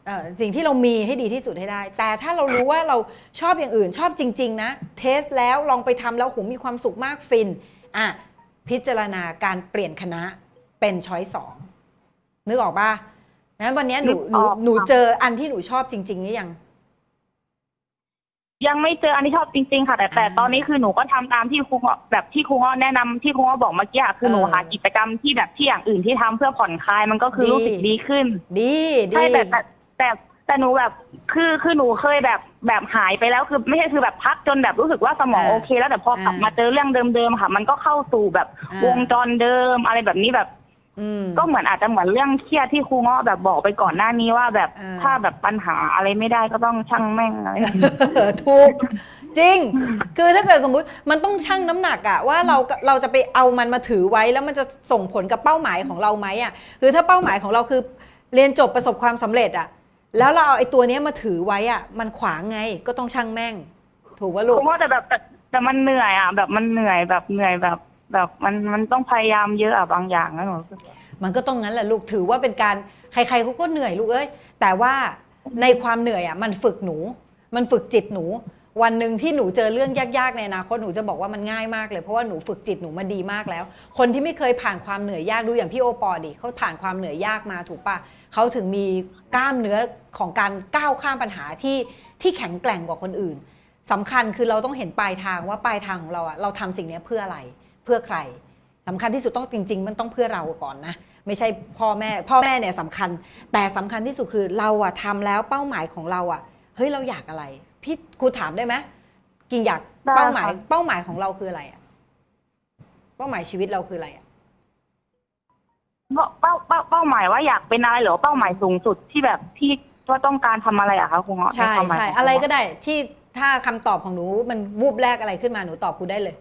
เอ่อสิ่งที่เรามีให้ดีที่สุดให้ได้ แต่ถ้าเรารู้ว่าเราชอบอย่างอื่นชอบจริง ๆ นะ เทสแล้วลองไปทำแล้วโหมีความสุขมากฟินอะพิจารณาการเปลี่ยนคณะเป็นช้อยสองนึกออกป่ะนั้นวันเนี้ยหนูหนูนึกออกหนูค่ะเจออันที่หนูชอบจริงๆหรือยัง ยังไม่เจออันที่ชอบจริง ๆ ค่ะ แต่แต่อ่าตอนนี้คือหนูก็ทำตามที่ครูเงาะแบบที่ครูเงาะแนะนำที่ครูเงาะบอกเมื่อกี้อะคือหนูเออหากิจกรรมที่แบบที่อย่างอื่นที่ทำเพื่อผ่อนคลายมันก็คือดี รู้สึกดีขึ้นดีดี ใช่แต่แต่แต่แต่หนูแบบคือคือหนูเคยแบบแบบหายไปแล้วคือไม่ใช่คือแบบพักจนแบบรู้สึกว่าสมองอ่าโอเค แล้วแต่พอกลับอ่ามมาเจอเรื่องเดิมๆค่ะ มันก็เข้าสู่แบบอ่าวงจรเดิมอะไรแบบนี้แบบ อืม ก็เหมือนอาจจะเหมือนเรื่องเครียดที่ครูเงาะแบบบอกไปก่อนหน้านี้ว่าแบบอ่า ถ้าแบบปัญหาอะไรไม่ได้ก็ต้องช่างแม่งอะไรแบบนี้เออถูกจริง คือถ้าเกิดสมมุติมันต้องชั่งน้ำหนักอะว่าเราเราจะไปเอามันมาถือไว้แล้วมันจะส่งผลกับเป้าหมายของเราไหมอะคือถ้าเป้าหมายของเราคือเรียนจบประสบความสำเร็จอะแล้วเราเอาไอ้ตัวเนี้ยมาถือไว้อะมันขวางไงก็ต้องชั่งแม่ง ถูกว่าลูกผมว่าแต่แบบแต่แต่มันเหนื่อยอะแบบมันเหนื่อยแบบเหนื่อยแบบ แบบมันมันต้องพยายามเยอะอะบางอย่างนะหนูมันก็ต้องงั้นแหละลูกถือว่าเป็นการใครๆเขาก็เหนื่อยลูกเอ้ยแต่ว่าในความเหนื่อยอะมันฝึกหนู มันฝึกจิตหนู วันหนึ่งที่หนูเจอเรื่องยากๆในอนาคตหนูจะบอกว่ามันง่ายมากเลยเพราะว่าหนูฝึกจิตหนูมาดีมากแล้ว คนที่ไม่เคยผ่านความเหนื่อยยากดูอย่างพี่โอปอดิเขาผ่านความเหนื่อยยากมาถูกปะเขาถึงมีกล้ามเนื้อของการก้าวข้ามปัญหาที่ที่แข็งแกร่งกว่าคนอื่นสำคัญคือเราต้องเห็นปลายทางว่าปลายทางของเราอะเราทำสิ่งเนี้ยเพื่ออะไร เพื่อใครสำคัญที่สุดต้องจริง ๆ มันต้องเพื่อเราก่อนนะ ไม่ใช่พ่อแม่ พ่อแม่เนี่ยสำคัญ แต่สำคัญที่สุดคือเราอะทำแล้วเป้าหมายของเราอะเฮ้ยเราอยากอะไร พี่ครูถามได้ไหมกิ่งอยากได้เป้าหมายค่ะเป้าหมายของเราคืออะไรอะเป้าหมายชีวิตเราคืออะไรอะเป้าเป้าเป้าหมายว่าอยากเป็นอะไรหรือว่าเป้าหมายสูงสุดที่แบบที่ว่าต้องการทำอะไรอะคะครูเงาะใช่นความหมายใช่ขงคอะไรก็เงาได้ที่ถ้าคำตอบของหนูมันวูบแรกอะไรขึ้นมาหนูตอบครูได้เลย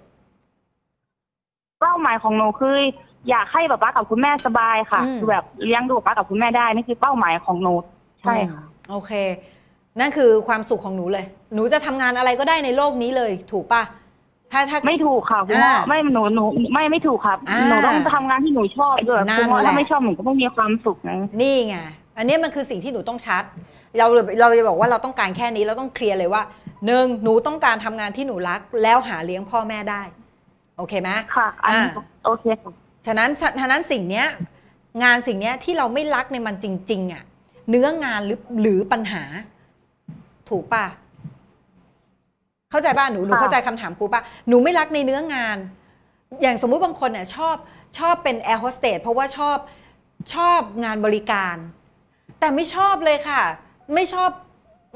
เป้าหมายของหนูคืออยากให้แบบป้ากับคุณแม่สบายค่ะอืม คือแบบเลี้ยงดูป้ากับคุณแม่ได้นี่คือเป้าหมายของหนูใช่ค่ะ อืมโอเค นั่นคือความสุขของหนูเลย หนูจะทำงานอะไรก็ได้ในโลกนี้เลย ถูกปะถ้าถ้า ไม่ถูกค่ะคุณพ่ออ่าไม่หนูหนูไม่ไม่ถูกครับอ่าหนูต้องทำงานที่หนูชอบด้วยนั่นคุณพ่อแหละ ถ้าไม่ชอบหนูก็ไม่มีความสุขไงนี่ไง อันนี้มันคือสิ่งที่หนูต้องชัด เราเราจะบอกว่าเราต้องการแค่นี้เราต้องเคลียร์เลยว่าหนึ่งหนูต้องการทำงานที่หนูรัก แล้วหาเลี้ยงพ่อแม่ได้ โอเคไหมค่ะอันนี้อ่าโอเคค่ะฉะนั้นฉะนั้นสิ่งเนี้ย งานสิ่งเนี้ยที่เราไม่รักในมันจริง ๆ อะ เนื้องานหรือหรือปัญหา ถูกป่ะเข้าใจป่ะหนูหนูค่ะเข้าใจคำถามครูป่ะหนูไม่รักในเนื้องาน อย่างสมมุติบางคนเนี่ยชอบชอบเป็นแอร์โฮสเตสเพราะว่าชอบชอบงานบริการ แต่ไม่ชอบเลยค่ะ ไม่ชอบ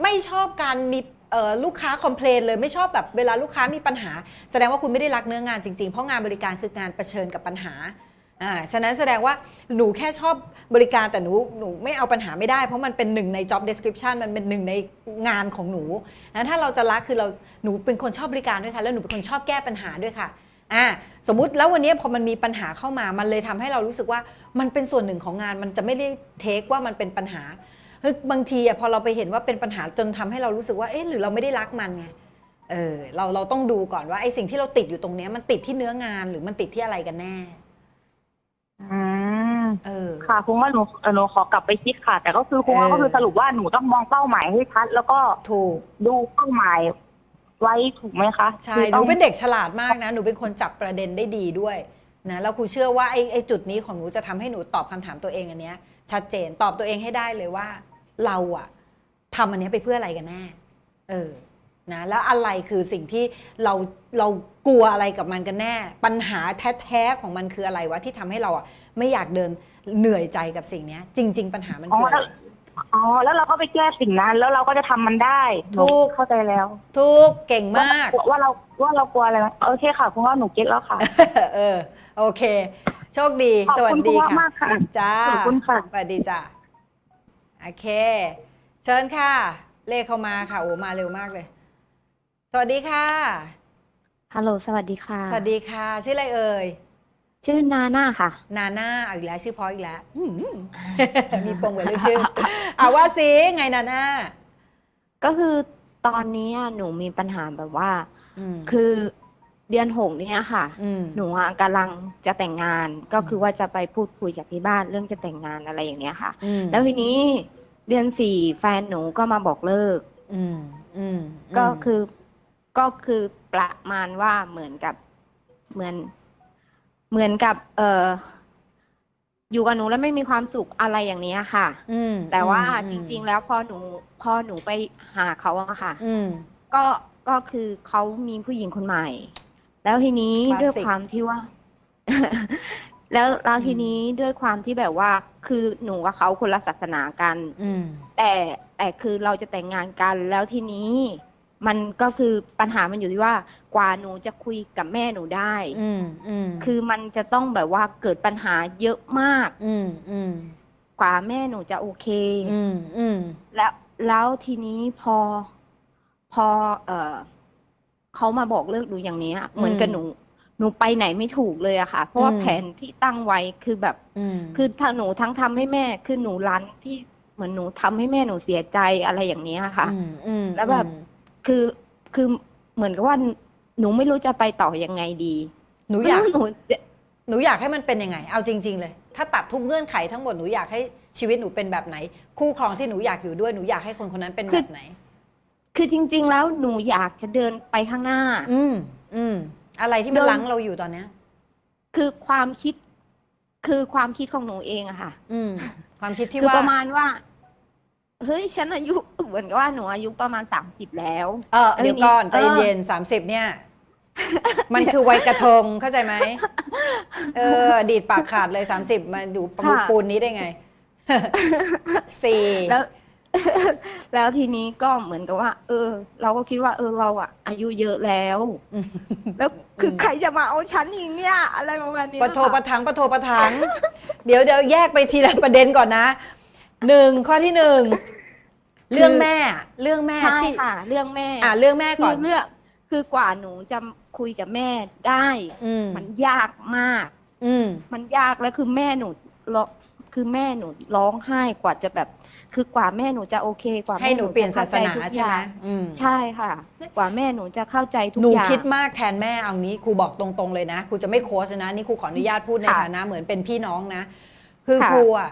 ไม่ชอบการมีเอ่อ ลูกค้า complain เลยไม่ชอบแบบเวลาลูกค้ามีปัญหา แสดงว่าคุณไม่ได้รักเนื้องานจริงๆ เพราะงานบริการคืองานเผชิญกับปัญหาอ่าฉะนั้นแสดงว่าหนูแค่ชอบบริการแต่หนูหนูไม่เอาปัญหาไม่ได้ เพราะมันเป็นหนึ่งใน job description มันเป็นหนึ่งในงานของหนูนะถ้าเราจะรักคือเราหนูเป็นคนชอบบริการด้วยค่ะ แล้วหนูเป็นคนชอบแก้ปัญหาด้วยค่ะอ่าสมมุติแล้ววันนี้พอมันมีปัญหาเข้ามามันเลยทำให้เรารู้สึกว่ามันเป็นส่วนหนึ่งของงานมันจะไม่ได้เทคว่ามันเป็นปัญหา เฮ้ยบางทีอะพอเราไปเห็นว่าเป็นปัญหาจนทำให้เรารู้สึกว่าเอ๊ะหรือเราไม่ได้รักมันไงเออเราเราต้องดูก่อนว่าไอ้สิ่งที่เราติดอยู่ตรงเนี้ย มันติดที่เนื้องานหรือมันติดที่อะไรกันแน่อืมเออ ค่ะคุณว่าหนูเอ่อหนูขอกลับไปคิดค่ะ แต่ก็คือคุณว่าเออก็คือสรุปว่าหนูต้องมองเป้าหมายให้ชัดแล้วก็ถูกดูเป้าหมายไว้ถูกไหมคะใช่คือหต้นูองเป็นเด็กฉลาดมากนะหนูเป็นคนจับประเด็นได้ดีด้วยนะแล้วครูเชื่อว่าไอ้ไอ้จุดนี้ของหนูจะทำให้หนูตอบคำถามตัวเองอันเนี้ย ชัดเจนตอบตัวเองให้ได้เลยว่า เราอะทำอันเนี้ยไปเพื่ออะไรกันแน่ เออ นะ แล้วอะไรคือสิ่งที่เราเรากลัวอะไรกับมันกันแน่ ปัญหาแท้ๆของมันคืออะไรวะที่ทำให้เราอะไม่อยากเดินเหนื่อยใจกับสิ่งเนี้ย จริง ๆ ปัญหามันอ๋อคืออะไรแล้วอ๋อแล้วเราก็ไปแก้สิ่งนั้น แล้วเราก็จะทำมันได้หนูถูกเข้าใจแล้ว ทุกเก่งมาก ว่าว่าเราว่าเรากลัวอะไรไหมโอเคค่ะคุณว่าหนูเก็ตแล้วค่ะ เออ โอเค โชคดีขอบสวัสคุณดีคุณค่ะมากค่ะจ้าขอบคุณค่ะสวัสดีจ้า โอเค เชิญค่ะ เลขเข้ามาค่ะ โอ้มาเร็วมากเลย สวัสดีค่ะ ฮัลโหล สวัสดีค่ะ สวัสดีค่ะ ชื่ออะไรเอ่ย ชื่อนาน่าค่ะ นาน่าเอาอีกแล้วชื่อเพออีกแล้วหืมมีปมกับเรื่องชื่อเอาว่าสิไงนาน่า ก็คือตอนนี้อะหนูมีปัญหาแบบว่าอืมคือ เดือนหกเนี้ยค่ะอืมหนูอะกำลังจะแต่งงานก็คือว่าจะไปพูดคุยจากที่บ้านเรื่องจะแต่งงานอะไรอย่างเงี้ยค่ะอืมแล้วทีนี้เดือนสี่แฟนหนูก็มาบอกเลิกอืมอืมก็คือก็คือประมาณว่าเหมือนกับเหมือน เหมือนกับ เอออยู่กับหนูแล้วไม่มีความสุขอะไรอย่างเนี้ยค่ะอืมแต่ว่าอืมจริง ๆ แล้วพอหนูพอหนูไปหาเขาอะค่ะอืมก็ก็คือเขามีผู้หญิงคนใหม่ แล้วทีนี้คลาสสิก ด้วยความที่ว่า แล้วแล้วทีนี้ด้วยความที่แบบว่า คือหนูกับเขาคนละศาสนากัน อืม แต่แต่คือเราจะแต่งงานกันแล้วทีนี้ มันก็คือปัญหามันอยู่ที่ว่ากว่าหนูจะคุยกับแม่หนูได้ อืม อืม คือมันจะต้องแบบว่าเกิดปัญหาเยอะมาก อืม อืม กว่าแม่หนูจะโอเค อืม อืม แล้วแล้วทีนี้พอ พอ เออ เขามาบอกเลิกหนูอย่างเนี้ยเหมือนกับหนูหนูไปไหนไม่ถูกเลยอะค่ะ เพราะว่าแผนที่ตั้งไว้คือแบบอืมคือถ้าหนูทั้งทำให้แม่คือหนูรันที่เหมือนหนูทำให้แม่หนูเสียใจอะไรอย่างเนี้ยค่ะอืมอืมแล้วแบบคือคือเหมือนกับว่าหนูไม่รู้จะไปต่อยังไงดี หนูอยากไม่รู้หนูจะหนูอยากให้มันเป็นยังไง เอาจริง ๆ เลย ถ้าตัดทุกเงื่อนไขทั้งหมดหนูอยากให้ชีวิตหนูเป็นแบบไหน คู่ครองที่หนูอยากอยู่ด้วยหนูอยากให้คนคนนั้นเป็นแบบไหน คือจริง ๆ แล้วหนูอยากจะเดินไปข้างหน้า อืมอืมอะไรที่มันเดินลังเราอยู่ตอนเนี้ย คือความคิด คือความคิดของหนูเองอะค่ะ อืม ความคิดที่คือว่า ประมาณว่า เฮ้ย ฉันอายุเหมือนกับว่าหนูอายุประมาณสามสิบแล้ว เออเดี๋ยวก่อนใจเออเย็นสามสิบเนี่ย มันคือวัยกระทงเข้าใจไหมเออ ดีดปากขาดเลยสามสิบมาอยู่ประมุขปูนนี้ได้ไง สี่แล้ว แล้วทีนี้ก็เหมือนกับว่า เออ เราก็คิดว่า เออเราอะอายุเยอะแล้ว แล้วคือใครจะมาเอาฉันอีกเนี่ย อะไรประมาณนี้ปะโทค่ปะทังปะโทปะทัง เดี๋ยวเดี๋ยวแยกไปทีละประเด็นก่อนนะหนึ่งข้อที่หนึ่งเรื่องแม่ เรื่องแม่ใช่ที่ค่ะ เรื่องแม่ อ่าเรื่องแม่คืก่ออนเรื่องคือกว่าหนูจะคุยกับแม่ได้อืมมันยากมาก อืมมันยากแล้วคือแม่หนูร้องคือแม่หนูร้องไห้กว่าจะแบบ คือกว่าแม่หนูจะโอเค กว่าให้หนูแม่เปลี่ยนจะศาเข้สนาใจทุกใช่ไหมอย่งอืม ใช่ค่ะ กว่าแม่หนูจะเข้าใจทุกหนูอย่าง คิดมากแทนแม่เอางี้ครูบอกตรงๆเลยนะครูจะไม่โค้ชนะนี่ครูขออนุญาตพูดในค่ะฐานะเหมือนเป็นพี่น้องนะ คือค่ะ ครูอะ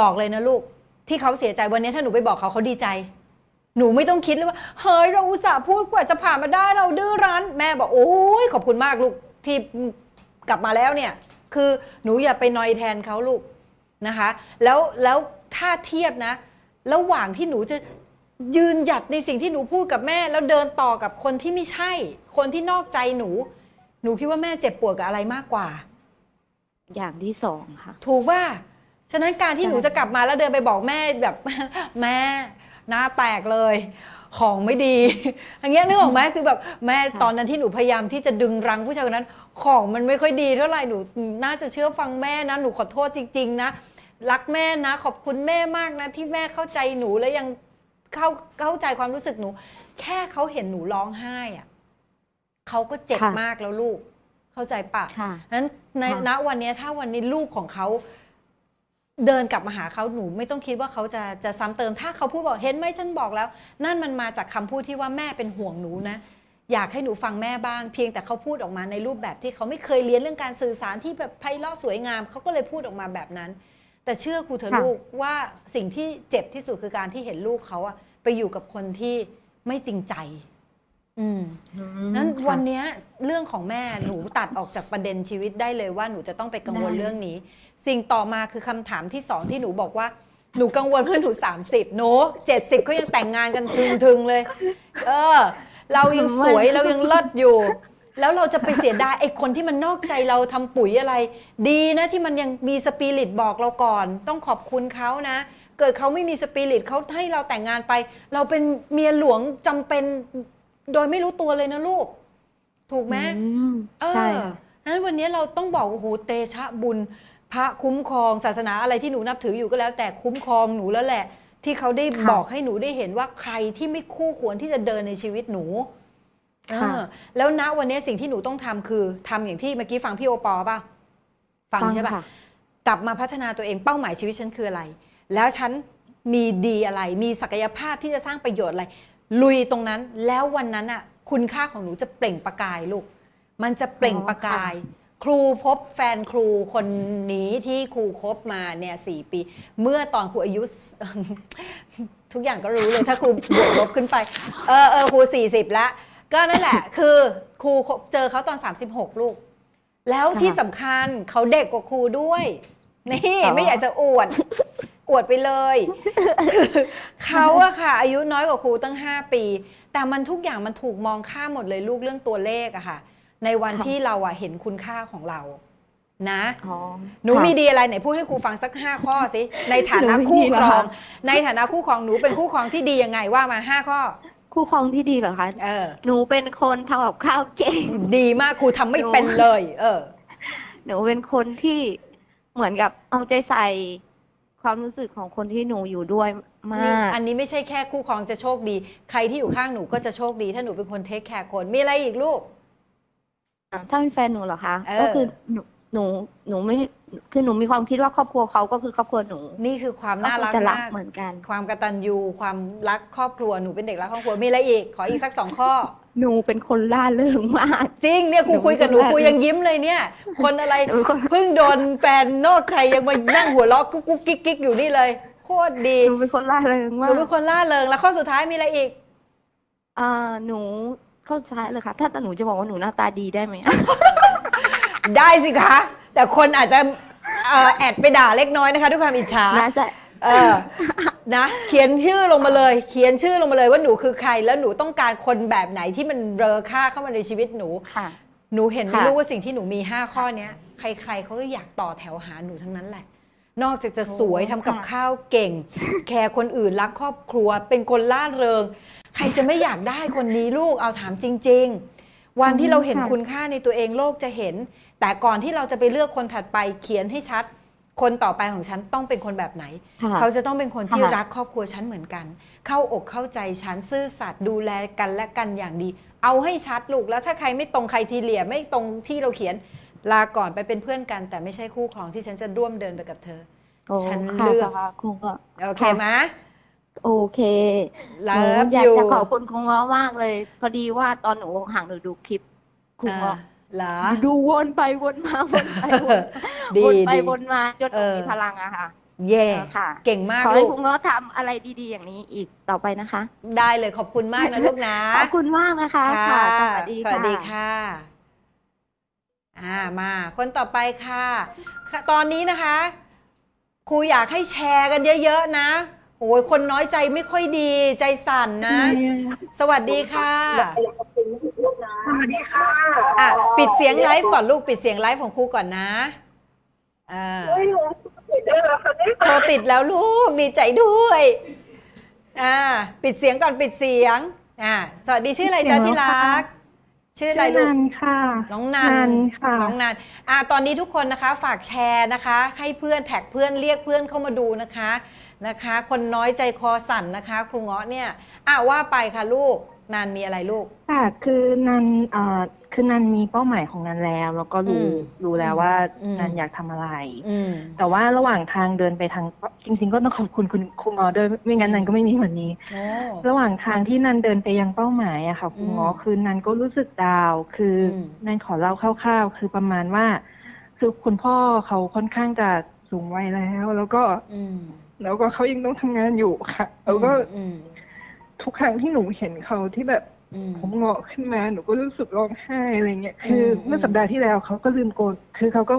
บอกเลยนะลูก ที่เขาเสียใจวันนี้ถ้าหนูไปบอกเขาเขาดีใจ หนูไม่ต้องคิดเลยว่าเฮ้ยเราอุตส่าห์พูดกว่าจะผ่านมาได้เราดื้อรั้นแม่บอกโอ้ยขอบคุณมากลูกที่กลับมาแล้วเนี่ย คือหนูอย่าไปนอยแทนเขาลูกนะคะ แล้วแล้วถ้าเทียบนะ ระหว่างที่หนูจะยืนหยัดในสิ่งที่หนูพูดกับแม่ แล้วเดินต่อกับคนที่ไม่ใช่ คนที่นอกใจหนู หนูคิดว่าแม่เจ็บปวดกับอะไรมากกว่า อย่างที่สองค่ะ ถูกป่ะฉะนั้นการที่ใช่หนูจะกลับมาแล้วเดินไปบอกแม่แบบแม่หน้าแตกเลย ของไม่ดีอย่างเงี้ยนึกออกไหมคือแบบแม่ตอนนั้นที่หนูพยายามที่จะดึงรังผู้ชายคนนั้น ของมันไม่ค่อยดีเท่าไหร่หนูน่าจะเชื่อฟังแม่นะหนูขอโทษจริง ๆ นะ รักแม่นะ ขอบคุณแม่มากนะ ที่แม่เข้าใจหนูและยังเข้าเข้าใจความรู้สึกหนู แค่เขาเห็นหนูร้องไห้อะเขาก็เจ็บค่ะมากแล้วลูก เข้าใจปะค่ะนั้นในค่ะณวันนี้ถ้าวันนี้ลูกของเขาเดินกลับมาหาเขาหนูไม่ต้องคิดว่าเขาจะจะซ้ำเติม ถ้าเขาพูดบอกเห็นไหมฉันบอกแล้ว นั่นมันมาจากคำพูดที่ว่าแม่เป็นห่วงหนูนะอยากให้หนูฟังแม่บ้าง เพียงแต่เขาพูดออกมาในรูปแบบที่เขาไม่เคยเรียนเรื่องการสื่อสารที่แบบไพเราะสวยงามเขาก็เลยพูดออกมาแบบนั้น แต่เชื่อครูเถอะค่ะลูกว่าสิ่งที่เจ็บที่สุดคือการที่เห็นลูกเขาอะไปอยู่กับคนที่ไม่จริงใจ อืมนั้นค่ะวันเนี้ยเรื่องของแม่หนูตัดออกจากประเด็นชีวิตได้เลยว่าหนูจะต้องไปกังวลได้เรื่องนี้ สิ่งต่อมาคือคำถามที่สองที่หนูบอกว่าหนูกังวลเพื่อนหนูสามสิบหนูเจ็ดสิบเขายังแต่งงานกันทึงๆเลย เออ เรายังสวยเรายังเลิศอยู่ แล้วเราจะไปเสียดายไอ้คนที่มันนอกใจเราทำปุ๋ยอะไร ดีนะที่มันยังมีสปิริตบอกเราก่อน ต้องขอบคุณเขานะ เกิดเขาไม่มีสปิริตเขาให้เราแต่งงานไป เราเป็นเมียหลวงจำเป็นโดยไม่รู้ตัวเลยนะลูก ถูกไหมอืมเออใช่ค่ะนั้นวันนี้เราต้องบอกโอ้โหเตชะบุญ พระคุ้มครองศาสนาอะไรที่หนูนับถืออยู่ก็แล้ว แต่คุ้มครองหนูแล้วแหละ ที่เขาได้ค่ะบอกให้หนูได้เห็นว่าใครที่ไม่คู่ควรที่จะเดินในชีวิตหนูค่ะเออ แล้วณวันนี้สิ่งที่หนูต้องทำคือทำอย่างที่เมื่อกี้ฟังพี่โอปอป่ะฟังใช่ป่ะค่ะกลับมาพัฒนาตัวเองเป้าหมายชีวิตฉันคืออะไร แล้วฉันมีดีอะไร มีศักยภาพที่จะสร้างประโยชน์อะไร ลุยตรงนั้นแล้ววันนั้นอะคุณค่าของหนูจะเปล่งประกายลูก มันจะเปล่งประกาย ครูพบแฟนครูคนนี้ที่ครูคบมาเนี่ยสี่ปี เมื่อตอนครูอายุ ทุกอย่างก็รู้เลยถ้าครูบวกลบขึ้นไป เออเออครูสี่สิบแล้ว ก็นั่นแหละ คือครูเจอเขาตอน 36 ลูก แล้วที่สำคัญเขาเด็กกว่าครูด้วย นี่อ๋อไม่อยากจะอวด อวดไปเลยคือเขาอะค่ะ อายุน้อยกว่าครูตั้ง 5 ปี แต่มันทุกอย่างมันถูกมองข้ามหมดเลยลูกเรื่องตัวเลขอะค่ะ ในวันค่ะที่เราอะเห็นคุณค่าของเรานะอ๋อหนูค่ะมีดีอะไรไหนพูดให้ครูฟังสักห้าข้อสิในฐานะหนูไม่คู่ดีคเหรรอองคะในฐานะคู่ครองหนูเป็นคู่ครองที่ดียังไงว่ามาห้าข้อ คู่ครองที่ดีเหรอคะ เออ หนูเป็นคนทำกับข้าวเก่ง ดีมากครูทำไม่หนูเป็นเลย เออ หนูเป็นคนที่เหมือนกับเอาใจใส่ความรู้สึกของคนที่หนูอยู่ด้วยมาก อันนี้ไม่ใช่แค่คู่ครองจะโชคดี ใครที่อยู่ข้างหนูก็จะโชคดี ถ้าหนูเป็นคนเทคแคร์คน มีอะไรอีกลูก ถ้าเป็นแฟนหนูเหรอคะเออก็คือหนู หนูหนูไม่คือหนูมีความคิดว่าครอบครัวเขาก็คือครอบครัวหนู นี่คือความน่ารักก็คือจะรักมากเหมือนกัน ความกตัญญูความรักครอบครัวหนูเป็นเด็กรักครอบครัวมีอะไรอีก ขออีกสักสองข้อ หนูเป็นคนล่าเริงมาก จริงเนี่ยครูหนูคุยกับหนูเป็นคนครูยังยิ้มเลยเนี่ย คนอะไรหนูเป็นคนเพิ่งโดนแฟนนอกใจยังมานั่งหัวเราะกุ๊กกุ๊กกิ๊กกิ๊กอยู่นี่เลยโคตรดีหนูเป็นคนล่าเริงหมานูกเป็นคนล่าเริงแล้วข้อสุดท้ายมีอะไรอีกอ่าหนูเข้าใจเลยค่ะ ถ้าแต่หนูจะบอกว่าหนูหน้าตาดีได้ไหม ได้สิคะ แต่คนอาจจะเอ่อแอดไปด่าเล็กน้อยนะคะด้วยความอิจฉา น่าจะ เออ นะ เขียนชื่อลงมาเลย เขียนชื่อลงมาเลยว่าหนูคือใคร แล้วหนูต้องการคนแบบไหนที่มันเรอค่าเข้ามาในชีวิตหนู ค่ะ หนูเห็นไหมค่ะ ลูกว่าสิ่งที่หนูมีห้าข้อเนี้ย ใครๆเขาก็อยากต่อแถวหาหนูทั้งนั้นแหละ นอกจากจะสวยทำกับข้าวเก่ง แคร์คนอื่นรักครอบครัว เป็นคนล่าเริง ใครจะไม่อยากได้คนนี้ลูกเอาถามจริง ๆ วันที่เราเห็นค่ะคุณค่าในตัวเองโลกจะเห็น แต่ก่อนที่เราจะไปเลือกคนถัดไปเขียนให้ชัด คนต่อไปของฉันต้องเป็นคนแบบไหนค่ะเขาจะต้องเป็นคนที่ค่ะรักครอบครัวฉันเหมือนกัน เข้าอกเข้าใจฉันซื่อสัตย์ดูแลกันและกันอย่างดี เอาให้ชัดลูกแล้วถ้าใครไม่ตรงใครทีเหลี่ยไม่ตรงที่เราเขียนลาก่อนไปเป็นเพื่อนกัน แต่ไม่ใช่คู่ครองที่ฉันจะร่วมเดินไปกับเธอโอ้ฉันค่ะเลือกค่ะครูก็โอเคไหม โอเคหนู Love อยาก you จะขอบคุณครูเงาะมากเลย พอดีว่าตอนหนูอกห่างหนูดูคลิปครูเงาะอ่าเหรอหนูดูวนไปวนมาวนไปวนมาดีวนไปดีวนมาจนหเอนูอมีพลังอะค่ะ เย่เออค่ะเก่งมากขอให้ลูกครูเงาะทำอะไรดีๆ อย่างนี้อีกต่อไปนะคะ ได้เลยขอบคุณมากนะลูกนะ ขอบคุณมากนะคะค่ะสวัสดีสค่ะวัสดีค่ะอ่ามาคนต่อไปค่ะค่ะ ตอนนี้นะคะ ครูอยากให้แชร์กันเยอะ ๆ นะ โอ้ยคนน้อยใจไม่ค่อยดีใจสั่นนะ สวัสดีค่ะสวัสดีค่ะอะปิดเสียงไลฟ์ก่อนลูกปิดเสียงไลฟ์ของครูก่อนนะอ่าโทรติดแล้วลูกดีใจด้วยอ่าปิดเสียงก่อนปิดเสียงอ่าสวัสดีชื่ออะไรจ๊ะที่รัก ชื่ออะไรลูกนันค่ะน้องนันนันค่ะน้องนันอ่าตอนนี้ทุกคนนะคะ ฝากแชร์นะคะ ให้เพื่อนแท็กเพื่อนเรียกเพื่อนเข้ามาดูนะคะ นะคะ คนน้อยใจคอสั่นนะคะ ครูเงาะเนี่ยอ่าว่าไปค่ะลูกนันมีอะไรลูกค่ะคือนันเอ่อคือนันมีเป้าหมายของนันแล้ว แล้วก็รู้อืมรู้แล้วว่าอืมนันอยากทำอะไรอืมแต่ว่าระหว่างทางเดินไปทางจริงๆก็ต้องขอบคุณคุณครูงอด้วยไม่งั้นนันก็ไม่มีวันนี้โอ้ระหว่างทางที่นันเดินไปยังเป้าหมายอะค่ะครูงออืมคือนันก็รู้สึกดาวน์คืออมนันขอเล่าคร่าวๆ คือประมาณว่า คือคุณพ่อเขาค่อนข้างจะสูงวัยแล้ว แล้วก็อืม แล้วก็เขายังต้องทำงานอยู่ค่ะแล้วก็อืมทุกครั้งที่หนูเห็นเขาที่แบบอืมผมเงาะขึ้นมาหนูก็รู้สึกร้องไห้อะไรเงี้ยคืออมเมื่อสัปดาห์ที่แล้วเขาก็ลืมโกนคือเขาก็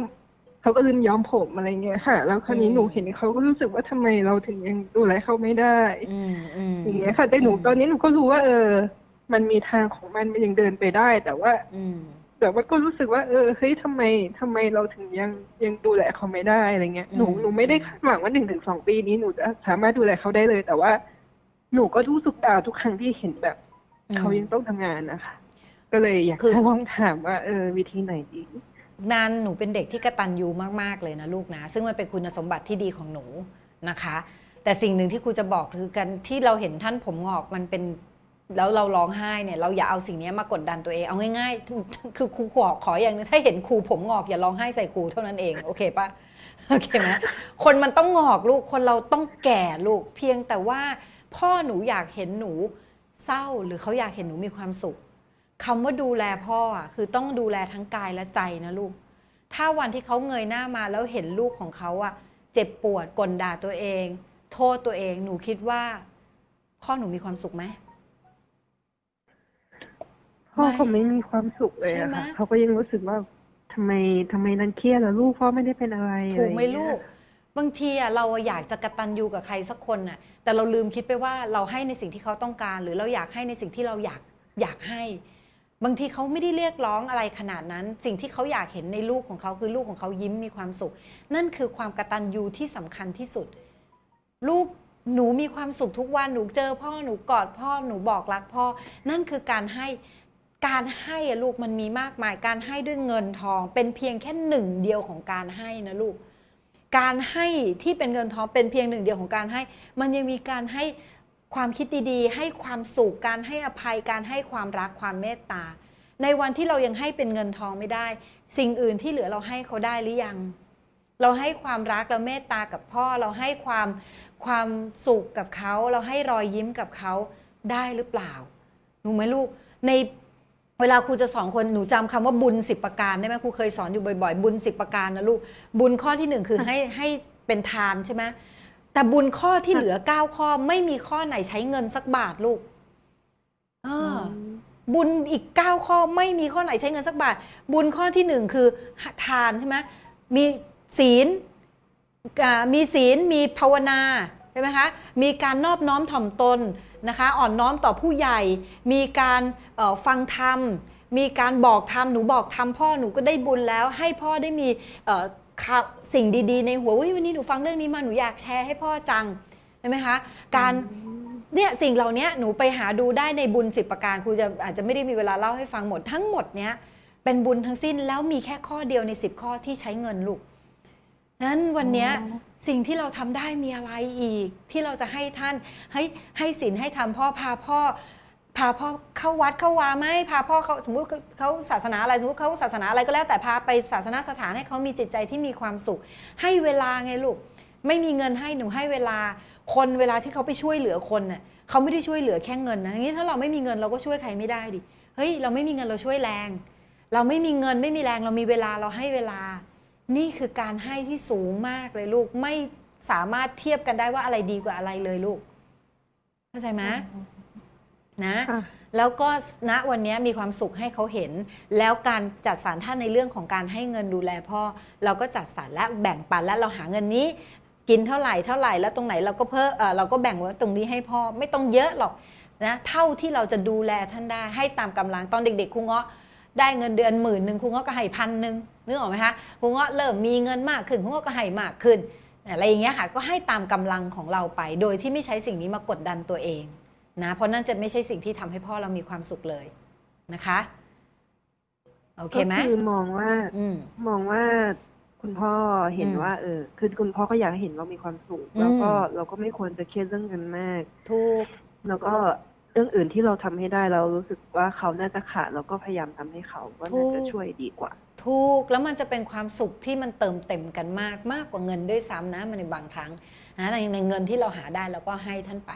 เขาก็ลืมย้อมผมอะไรเงี้ยค่ะ แล้วคราวนี้อืมหนูเห็นเขาก็รู้สึกว่าทำไมเราถึงยังดูแลเขาไม่ได้อืมอืมอย่างเงี้ยค่ะแต่หนูตอนนี้หนูก็รู้ว่า เออ มันมีทางของมันมันยังเดินไปได้ แต่ว่าอืม แต่ว่าก็รู้สึกว่าเออเฮ้ยทำไมทำไมเราถึงยังยังดูแลเขาไม่ได้อะไรเงี้ยหนูอืมหนูไม่ได้คาดหวังว่าหนึ่งถึงสองปีนี้หนูจะสามารถดูแลเขาได้เลย แต่ว่า หนูก็รู้สึกดาวทุกครั้งที่เห็นแบบเขายังต้องทำงานนะคะก็เลยอยากคือจะลองถามว่าเออวิธีไหนดีนันหนูเป็นเด็กที่กระตันยูมาก ๆ เลยนะลูกนะ ซึ่งมันเป็นคุณสมบัติที่ดีของหนูนะคะ แต่สิ่งหนึ่งที่ครูจะบอกคือกันที่เราเห็นท่านผมงอกมันเป็น แล้วเราร้องไห้เนี่ยเราอย่าเอาสิ่งนี้มากดดันตัวเองเอาง่ายๆ คือครูขอขออย่างหนึงถ้าเห็นครูผมงอกอย่าร้องไห้ใส่ครูเท่านั้นเองโอเคปะโอเคไหมคนมันต้องงอกลูกคนเราต้องแก่ลูกเพียงแต่ว่าพ่อหนูอยากเห็นหนูเศร้าหรือเขาอยากเห็นหนูมีความสุขคำว่าดูแลพ่ออะคือต้องดูแลทั้งกายและใจนะลูก ถ้าวันที่เขาเงยหน้ามาแล้วเห็นลูกของเขาอะเจ็บปวดกลด่าตัวเอง โทษตัวเองหนูคิดว่า พ่อหนูมีความสุขไหม พ่อเขาไม่มีความสุขเลยใช่อะไหมค่ะเขาก็ยังรู้สึกว่าทำไมทำไมนันเครียดแล้วลูกพ่อไม่ได้เป็นอะไรถูกไหมอะรอย่างลูเงี้กยบางทีอะเราอยากจะกระตันยูกับใครสักคนน่ะ แต่เราลืมคิดไปว่าเราให้ในสิ่งที่เขาต้องการ หรือเราอยากให้ในสิ่งที่เราอยากอยากให้ บางทีเขาไม่ได้เรียกร้องอะไรขนาดนั้น สิ่งที่เขาอยากเห็นในลูกของเขาคือลูกของเขายิ้มมีความสุข นั่นคือความกระตันยูที่สำคัญที่สุด ลูกหนูมีความสุขทุกวันหนูเจอพ่อหนูกอดพ่อหนูบอกรักพ่อ นั่นคือการให้ การให้ลูกมันมีมากมาย การให้ด้วยเงินทอง เป็นเพียงแค่หนึ่งเดียวของการให้นะลูก การให้ที่เป็นเงินทองเป็นเพียงหนึ่งเดียวของการให้ มันยังมีการให้ความคิดดีๆ ให้ความสุขการให้อภัยการให้ความรักความเมตตา ในวันที่เรายังให้เป็นเงินทองไม่ได้ สิ่งอื่นที่เหลือเราให้เขาได้หรือยัง เราให้ความรักเราเมตตากับพ่อเราให้ความความสุขกับเขา เราให้รอยยิ้มกับเขาได้หรือเปล่ารู้ไหมลูกใน เวลาครูจะสอนคนหนูจำคำว่าบุญสิบประการได้ไหมครูเคยสอนอยู่บ่อย ๆ บุญสิบประการนะลูกบุญข้อที่หนึ่งคือให้ให้เป็นทานใช่ไหมแต่บุญข้อที่เหลือเก้าข้อไม่มีข้อไหนใช้เงินสักบาทลูกเอออบุญอีก9ข้อไม่มีข้อไหนใช้เงินสักบาท บุญข้อที่หนึ่งคือทานใช่ไหมมีศีลอ่ามีศีลมีภาวนาใช่ไหมคะมีการนอบน้อมถ่อมตน นะคะ อ่อนน้อมต่อผู้ใหญ่ มีการเอ่อฟังธรรม มีการบอกธรรม หนูบอกธรรมพ่อหนูก็ได้บุญแล้ว ให้พ่อได้มีเอ่อข่าวสิ่งดีๆ ในหัวอุ๊ยวันนี้หนูฟังเรื่องนี้มาหนูอยากแชร์ให้พ่อจังใช่ไหมคะการเนี่ยสิ่งเหล่านี้หนูไปหาดูได้ในบุญสิบประการครูจะอาจจะไม่ได้มีเวลาเล่าให้ฟังหมดทั้งหมดเนี้ยเป็นบุญทั้งสิ้นแล้วมีแค่ข้อเดียวในสิบข้อที่ใช้เงินลูกนั้นวันเนี้ย สิ่งที่เราทำได้มีอะไรอีก ที่เราจะให้ท่านให้ให้ศีลให้ทำพ่อพาพ่อพาพ่อเข้าวัดเข้าวาไหมพาพ่อเขาสมมติเขาศาสนาอะไรสมมติเขาศาสนาอะไรก็แล้วแต่พาไปศาสนาสถานให้เขามีจิตใจที่มีความสุข ให้เวลาไงลูกไม่มีเงินให้หนูให้เวลาคนเวลาที่เขาไปช่วยเหลือคนน่ะเขาไม่ได้ช่วยเหลือแค่เงินนะงนี้ถ้าเราไม่มีเงินเราก็ช่วยใครไม่ได้ดิเฮ้ยเราไม่มีเงินเราช่วยแรง เราไม่มีเงินไม่มีแรงเรามีเวลาเราให้เวลา นี่คือการให้ที่สูงมากเลยลูกไม่สามารถเทียบกันได้ว่าอะไรดีกว่าอะไรเลยลูก เข้าใจไหมนะค่ะแล้วก็ณวันนี้มีความสุขให้เขาเห็น แล้วการจัดสรรท่านในเรื่องของการให้เงินดูแลพ่อ เราก็จัดสรรและแบ่งปันและเราหาเงินนี้ กินเท่าไหร่เท่าไหร่แล้วตรงไหนเราก็เพิ่มเอ่อเราก็แบ่งไว้ตรงนี้ให้พ่อไม่ต้องเยอะหรอกนะเท่าที่เราจะดูแลท่านได้ให้ตามกำลังตอนเด็ก ๆครูเงาะ ได้เงินเดือนหมื่นหนึ่งครูเงาะก็ให้พันหนึ่งนึกออกไหมคะครูเงาะเริ่มมีเงินมากขึ้นครูเงาะก็ให้มากขึ้นอะไรอย่างเงี้ยค่ะก็ให้ตามกำลังของเราไป โดยที่ไม่ใช้สิ่งนี้มากดดันตัวเองนะเพราะนั่นจะไม่ใช่สิ่งที่ทำให้พ่อเรามีความสุขเลยนะคะโอเคไหมก็คือมองว่าอืมมองว่าคุณพ่อเห็นอืมว่า เออ คือคุณพ่อก็อยากให้เห็นเรามีความสุขอืมแล้วก็เราก็ไม่ควรจะเครียดเรื่องเงินมาก ถูก แล้วก็ เรื่องอื่นที่เราทำให้ได้เรารู้สึกว่าเขาน่าจะขาดเราก็พยายามทำให้เขาว่าน่าจะช่วยดีกว่า ถูกแล้วมันจะเป็นความสุขที่มันเติมเต็มกันมากมากกว่าเงินด้วยซ้ำนะมันในบางครั้งนะในในเงินที่เราหาได้เราก็ให้ท่านไป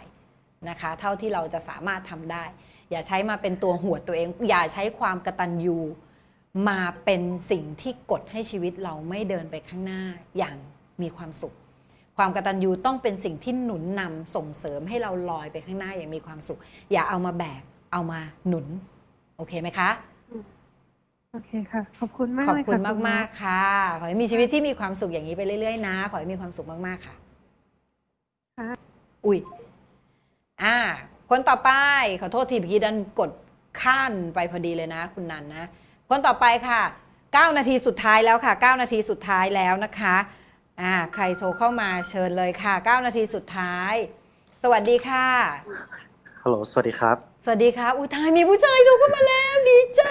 นะคะ เท่าที่เราจะสามารถทำได้ อย่าใช้มาเป็นตัวหัวตัวเอง อย่าใช้ความกระตันยูมาเป็นสิ่งที่กดให้ชีวิตเราไม่เดินไปข้างหน้าอย่างมีความสุข ความกตัญญูต้องเป็นสิ่งที่หนุนนำส่งเสริมให้เราลอยไปข้างหน้าอย่างมีความสุข อย่าเอามาแบกเอามาหนุน โอเคไหมคะโอเคค่ะ ขอบคุณมากขอบเลยคุณค่ะมากๆค่ะ ขอให้มีชีวิตที่มีความสุขอย่างนี้ไปเรื่อยๆนะ ขอให้มีความสุขมากๆค่ะค่ะอุ้ยอ่า คนต่อไปขอโทษทีเมื่อกี้ดันกดข้านไปพอดีเลยนะ คุณนันนะ คนต่อไปค่ะ 9 นาทีสุดท้ายแล้วค่ะ 9 นาทีสุดท้ายแล้วนะคะ อ่าใครโทรเข้ามาเชิญเลยค่ะ 9 นาทีสุดท้าย สวัสดีค่ะ ฮัลโหล สวัสดีครับ สวัสดีครับอุยทายมีผู้ชายโทรเข้ามาแล้ว ดีใจ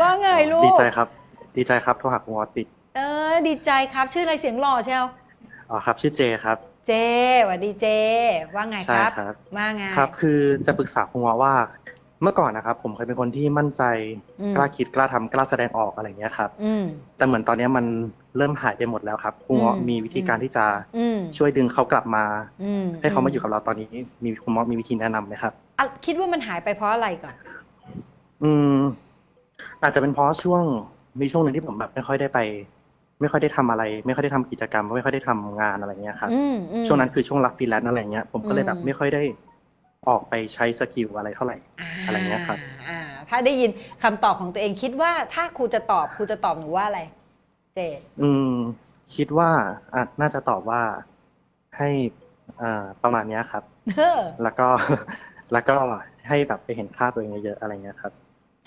ว่าไงลูก ดีใจครับ ดีใจครับ โทรหาคุณวอติดเออ ดีใจครับ ชื่ออะไรเสียงหล่อเชียวอ๋อครับ ชื่อเจครับ เจสวัสดีเจ ว่าไงคใช่รับครับ ว่าไง ครับ คือจะปรึกษาคุณวอว่า เมื่อก่อนนะครับ ผมเคยเป็นคนที่มั่นใจอืมกล้าคิดกล้าทำกล้าแสดงออกอะไรอย่างเงี้ยครับอืมแต่เหมือนตอนเนี้ยมันเริ่มหายไปหมดแล้วครับคุณวออืมมีวิธีการที่จะอืมช่วยดึงเขากลับมาอืมให้เขามาอยู่กับเราตอนนี้ มีคุณวอมีวิธีแนะนำไหมครับอะคิดว่ามันหายไปเพราะอะไรก่อนอืม อาจจะเป็นเพราะช่วงมีช่วงหนึ่งที่ผมแบบไม่ค่อยได้ไป ไม่ค่อยได้ทำอะไร ไม่ค่อยได้ทำกิจกรรม ไม่ค่อยได้ทำงานอะไรเงี้ยครับอืมอืมช่วงนั้นคือช่วงรับฟรีแลนซ์อะไรเงี้ยผมก็เลยแบบอืมไม่ค่อยได้ ออกไปใช้ skill อะไรเท่าไหร่อะไรเงี้ยครับอ่าถ้าได้ยินคำตอบของตัวเองคิดว่าถ้าครูจะตอบครูจะตอบหนูว่าอะไร เจดอืม คิดว่าอะน่าจะตอบว่าให้อ่าประมาณเนี้ยครับเออแล้วก็แล้วก็ให้แบบไปเห็นค่าตัวเองเยอะๆอะไรเงี้ยครับ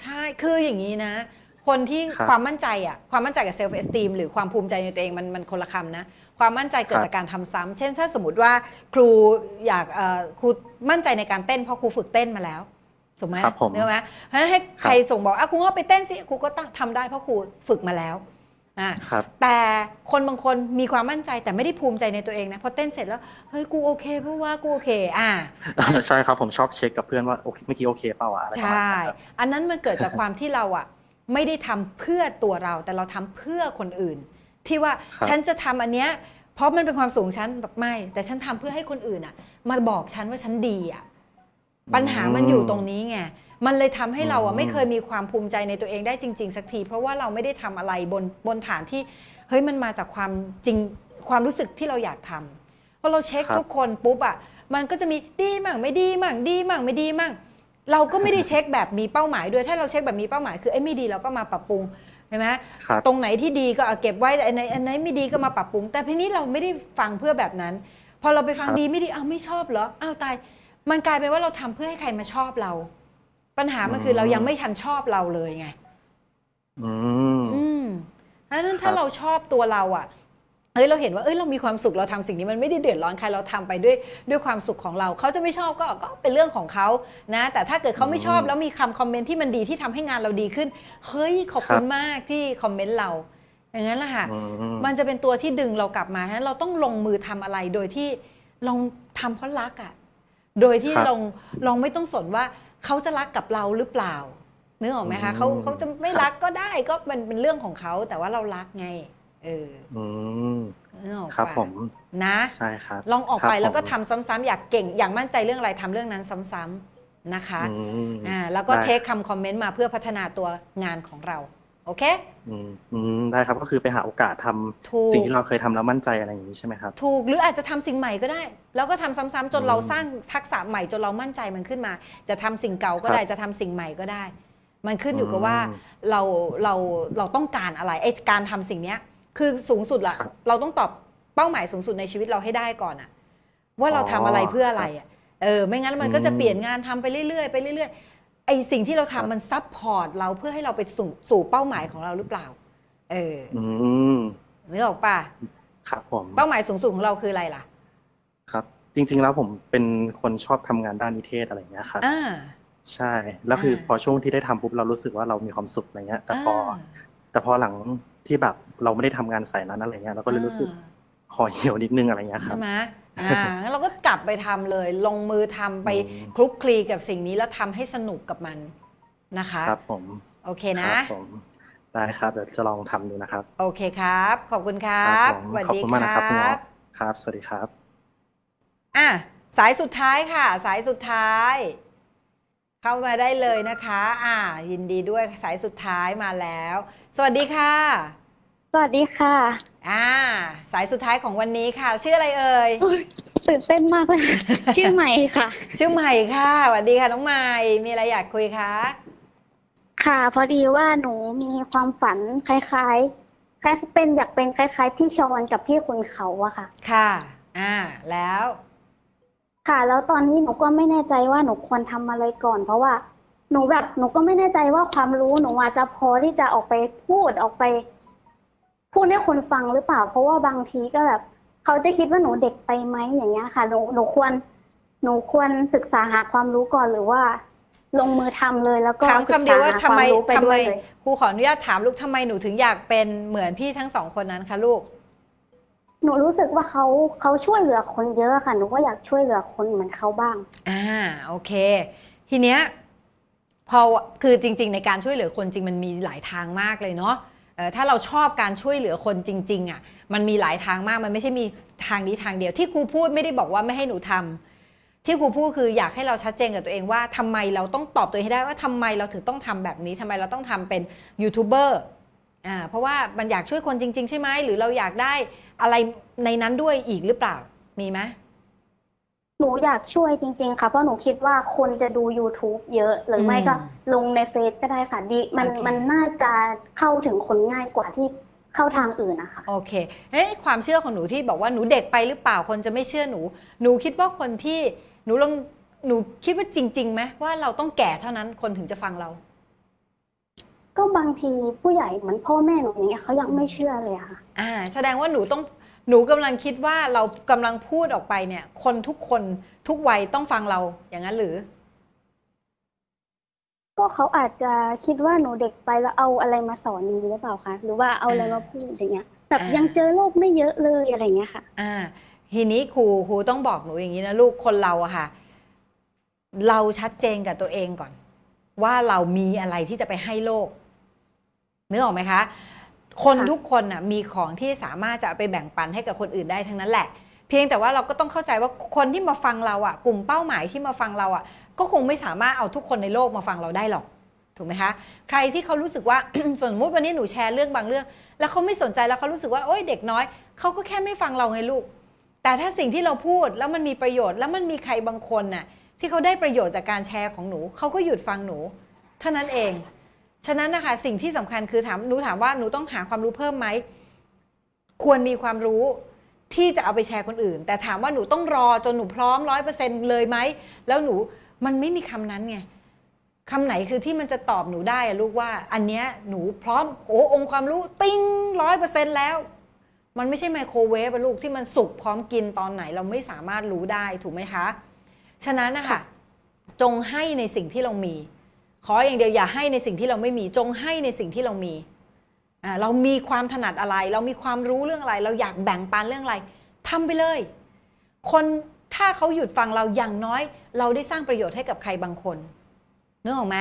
ใช่คืออย่างนี้นะ คนที่ครับความมั่นใจอะความมั่นใจกับ self-esteem หรือความภูมิใจในตัวเองมันมันคนละคำนะ ความมั่นใจเกิดครับจากการทำซ้ำเช่น ถ้าสมมติว่าครูอยากเอ่อครูมั่นใจในการเต้นเพราะครูฝึกเต้นมาแล้วถูกไหมครับผมเนกไหมเพราะฉะนั้นให้ใครส่งบอกอะครูก็ไปเต้นสิครูก็ต้องทำได้เพราะครูฝึกมาแล้วอะครับแต่คนบางคนมีความมั่นใจแต่ไม่ได้ภูมิใจในตัวเองนะพอเต้นเสร็จแล้วเฮ้ยกูโอเคเพราะว่ากูโอเค อ่าใช่ครับผมชอบเช็คกับเพื่อนว่าโอเคเมื่อกี้โอเคเปล่าวะอะไรประใชมาณ่นี้ครับอันนั้นมันเกิดจากความที่เราอะไม่ได้ทำเพื่อตัวเราแต่เราทำเพื่อคนอื่น ที่ว่าครับฉันจะทำอันเนี้ยเพราะมันเป็นความสูงฉันแบบไม่ แต่ฉันทำเพื่อให้คนอื่นอะ มาบอกฉันว่าฉันดีอะปัญหามันอยู่ตรงนี้ไงมันเลยทำให้เราอะอืมไม่เคยมีความภูมิใจในตัวเองได้จริง ๆ สักที เพราะว่าเราไม่ได้ทำอะไรบนบนฐานที่เฮ้ยมันมาจากความจริงความรู้สึกที่เราอยากทำพอเราเช็คทุกคนปุ๊บอะมันก็จะมีดีมั่งไม่ดีมั่งดีมั่งไม่ดีมั่งเราก็ไม่ได้เช็คแบบมีเป้าหมายด้วยถ้าเราเช็คแบบมีเป้าหมายคือไอ้ยไม่ดีเราก็มาปรับปรุงใช่ไหมครับตรงไหนที่ดีก็เอาเก็บไว้อันไหนอันไหนไม่ดีก็มาปรับปรุง แต่พีนี้เราไม่ได้ฟังเพื่อแบบนั้น พอเราไปฟังครับดีไม่ดีอ้าวไม่ชอบเหรออ้าวตาย มันกลายเป็นว่าเราทำเพื่อให้ใครมาชอบเรา ปัญหามันคือเรายังไม่ทันชอบเราเลยไง อืมอืมเพราะฉะนั้นถ้าครับเราชอบตัวเราอะ เอ้ยเราเห็นว่าเอ้ยเรามีความสุขเราทำสิ่งนี้มันไม่ได้เดือดร้อนใครเราทำไปด้วยด้วยความสุขของเราเขาจะไม่ชอบก็ก็เป็นเรื่องของเขานะ แต่ถ้าเกิดเขาไม่ชอบอืมแล้วมีคำคอมเมนต์ที่มันดีที่ทำให้งานเราดีขึ้นเฮ้ยขอบคุณครับมากที่คอมเมนต์เราอย่างนั้นแหละค่ะอืมมันจะเป็นตัวที่ดึงเรากลับมาฉะนั้นเราต้องลงมือทำอะไรโดยที่ลองทำเพราะรักอะ่ะโดยที่ครับลองลองไม่ต้องสนว่าเขาจะรักกับเราหรือเปล่านึกออกไหมคะอืมเขาเขาจะไม่ครับรักก็ได้ก็มันเป็นเรื่องของเขาแต่ว่าเรารักไง เอออืมนึกออกครับปะผมนะ ใช่ครับ ลองออกไปครับแล้วก็ผม ทำซ้ำๆอยากเก่ง อยากมั่นใจเรื่องอะไรทำเรื่องนั้นซ้ำๆนะคะอืมอ่าแล้วก็ได้เทคคำคอมเมนต์มาเพื่อพัฒนาตัวงานของเรา โอเค อืมอืมได้ครับก็คือไปหาโอกาสทำถูก สิ่งที่เราเคยทำแล้วมั่นใจอะไรอย่างนี้ใช่ไหมครับ ถูกหรืออาจจะทำสิ่งใหม่ก็ได้ แล้วก็ทำซ้ำๆจนอืมเราสร้างทักษะใหม่จนเรามั่นใจมันขึ้นมา จะทำสิ่งเก่าก็ได้ครับจะทำสิ่งใหม่ก็ได้ มันขึ้นอยู่กับอืมว่าเราเราเราต้องการอะไรไอ้การทำสิ่งเนี้ย คือสูงสุดละครับเราต้องตอบเป้าหมายสูงสุดในชีวิตเราให้ได้ก่อนอะว่าเราทำอะไรเพื่ออะไรอะเออไม่งั้นมันก็จะอืมเปลี่ยนงานทำไปเรื่อยๆไปเรื่อยๆไอ้สิ่งที่เราครับทำมันซับพอร์ตเราเพื่อให้เราไปสู่สู่เป้าหมายของเราหรือเปล่า เอออืมนึกออกป่ะครับผมเป้าหมายสูงสุดของเราคืออะไรล่ะ ครับ จริง ๆ แล้วผมเป็นคนชอบทำงานด้านนิเทศอะไรอย่างเงี้ยครับอ่าใช่ แล้วคืออ่าพอช่วงที่ได้ทำปุ๊บเรารู้สึกว่าเรามีความสุขอะไรเงี้ย แต่พออ่าแต่พอหลัง ที่แบบเราไม่ได้ทำงานสายนั้นอะไรเงี้ยเราก็เลยรู้สึกคอเหี่ยวนิดนึงอะไรเงี้ยครัใช่บไหมอ่างั้นเราก็กลับไปทำเลย ลงมือทำไปอืมคลุกคลีกับสิ่งนี้แล้วทำให้สนุกกับมันนะคะ ครับผมโอเคคนะรับผมได้ครับเดี๋ยวจะลองทำดูนะครับ โอเคครับ ขอบคุณครัครับบผมสวัสขอบดีคุณคมากรันะครับคุณหมอบครับสวัสดีครับอะสายสุดท้ายค่ะ สายสุดท้าย เข้ามาได้เลยนะคะ อ่า ยินดีด้วยสายสุดท้ายมาแล้ว สวัสดีค่ะ สวัสดีค่ะ อ่า สายสุดท้ายของวันนี้ค่ะ ชื่ออะไรเอ่ยตื่นเต้นมากเลย ชื่อใหม่ค่ะ ชื่อใหม่ค่ะสวัสดีค่ะน้องใหม่มีอะไรอยากคุยคะค่ะ พอดีว่าหนูมีความฝันคล้ายๆคล้ายเป็นอยากเป็นคล้าย ๆ พี่ชอนกับพี่คุณเขาอะค่ะ ค่ะ อ่า แล้ว ค่ะ แล้วตอนนี้หนูก็ไม่แน่ใจว่าหนูควรทำอะไรก่อน เพราะว่าหนูแบบหนูก็ไม่แน่ใจว่าความรู้หนูอาจจะพอที่จะออกไปพูดออกไป พูดให้คนฟังหรือเปล่า เพราะว่าบางทีก็แบบเขาจะคิดว่าหนูเด็กไปไหมอย่างเงี้ยค่ะหนูหนูควรหนูควรศึกษาหาความรู้ก่อนหรือว่า ลงมือทำเลยแล้วก็ถามคำเดียวว่าศึกทำษหไมควรู้ไปทำด้ไมวยเลยครูขออนุญาตถามลูกทำไมหนูถึงอยากเป็นเหมือนพี่ทั้งสองคนนั้นคะลูก หนูรู้สึกว่าเขาเขาช่วยเหลือคนเยอะค่ะหนูก็อยากช่วยเหลือคนเหมือนเขาบ้าง อ่าโอเค ทีเนี้ยพอคือจริง ๆ ในการช่วยเหลือคนจริงมันมีหลายทางมากเลยเนาะเอ่อ ถ้าเราชอบการช่วยเหลือคนจริงๆอะมันมีหลายทางมากมันไม่ใช่มีทางนี้ทางเดียว ที่ครูพูดไม่ได้บอกว่าไม่ให้หนูทำที่ครูพูดคืออยากให้เราชัดเจนกับตัวเองว่าทำไมเราต้องตอบตัวเองให้ได้ว่าทำไมเราถึงต้องทำแบบนี้ทำไมเราต้องทำเป็นยูทูบเบอร์อ่าเพราะว่ามันอยากช่วยคนจริง ๆ ใช่ไหมหรือเราอยากได้อะไรในนั้นด้วยอีกหรือเปล่ามีไหม หนูอยากช่วยจริง ๆ ค่ะ เพราะหนูคิดว่าคนจะดู YouTube เยอะหรือไม่ก็ลงในเฟซก็ได้ค่ะดีมันโอเค มันน่าจะเข้าถึงคนง่ายกว่าที่เข้าทางอื่นนะคะ โอเคเฮ้ยความเชื่อของหนูที่บอกว่าหนูเด็กไปหรือเปล่าคนจะไม่เชื่อหนู หนูคิดว่าคนที่หนูลองหนูคิดว่าจริงๆไหมว่าเราต้องแก่เท่านั้นคนถึงจะฟังเรา ก็บางทีผู้ใหญ่เหมือนพ่อแม่หนูอย่างเงี้ยเขายังไม่เชื่อเลยอะค่ะ อ่า แสดงว่าหนูต้อง หนูกำลังคิดว่าเรากำลังพูดออกไปเนี่ย คนทุกคนทุกวัยต้องฟังเราอย่างนั้นหรือ ก็เขาอาจจะคิดว่าหนูเด็กไปแล้วเอาอะไรมาสอนนี้หรือเปล่าคะหรือว่าเอาอะไรมาพูดอย่างเงี้ยแบบอ่ายัยังเจอโลกไม่เยอะเลยอะไรเงี้ยค่ะ อ่า ทีนี้ครูครูต้องบอกหนูอย่างนี้นะลูกคนเราอะค่ะ เราชัดเจนกับตัวเองก่อน ว่าเรามีอะไรที่จะไปให้โลกนึกออกไหมคะ คนค่ะทุกคนน่ะมีของที่สามารถจะเอาไปแบ่งปันให้กับคนอื่นได้ทั้งนั้นแหละ เพียงแต่ว่าเราก็ต้องเข้าใจว่าคนที่มาฟังเราอะกลุ่มเป้าหมายที่มาฟังเราอะก็คงไม่สามารถเอาทุกคนในโลกมาฟังเราได้หรอกถูกไหมคะใครที่เขารู้สึกว่าสมมติวันนี้หนูแชร์เรื่องบางเรื่อง แล้วเขาไม่สนใจแล้วเขารู้สึกว่าโอ๊ยเด็กน้อยเขาก็แค่ไม่ฟังเราไงลูก แต่ถ้าสิ่งที่เราพูดแล้วมันมีประโยชน์แล้วมันมีใครบางคนน่ะที่เขาได้ประโยชน์จากการแชร์ของหนูเขาก็หยุดฟังหนู เท่านั้นเอง ฉะนั้นนะคะสิ่งที่สำคัญคือถามหนูถามว่าหนูต้องหาความรู้เพิ่มไหมควรมีความรู้ที่จะเอาไปแชร์คนอื่น แต่ถามว่าหนูต้องรอจนหนูพร้อมร้อยเปอร์เซ็นเลยไหมแล้วหนูมันไม่มีคำนั้นไงคำไหนคือที่มันจะตอบหนูได้อะลูกว่า อันเนี้ยหนูพร้อมโอ้องค์ความรู้ติ้งร้อยเปอร์เซ็นแล้ว มันไม่ใช่ไมโครเวฟอะลูกที่มันสุกพร้อมกินตอนไหนเราไม่สามารถรู้ได้ถูกไหมคะ ฉะนั้นนะคะจงให้ในสิ่งที่เรามี ขออย่างเดียวอย่าให้ในสิ่งที่เราไม่มีจงให้ในสิ่งที่เรามีอ่าเรามีความถนัดอะไร เรามีความรู้เรื่องอะไร เราอยากแบ่งปันเรื่องอะไรทำไปเลย คนถ้าเขาหยุดฟังเราอย่างน้อย เราได้สร้างประโยชน์ให้กับใครบางคนนึกออกไหม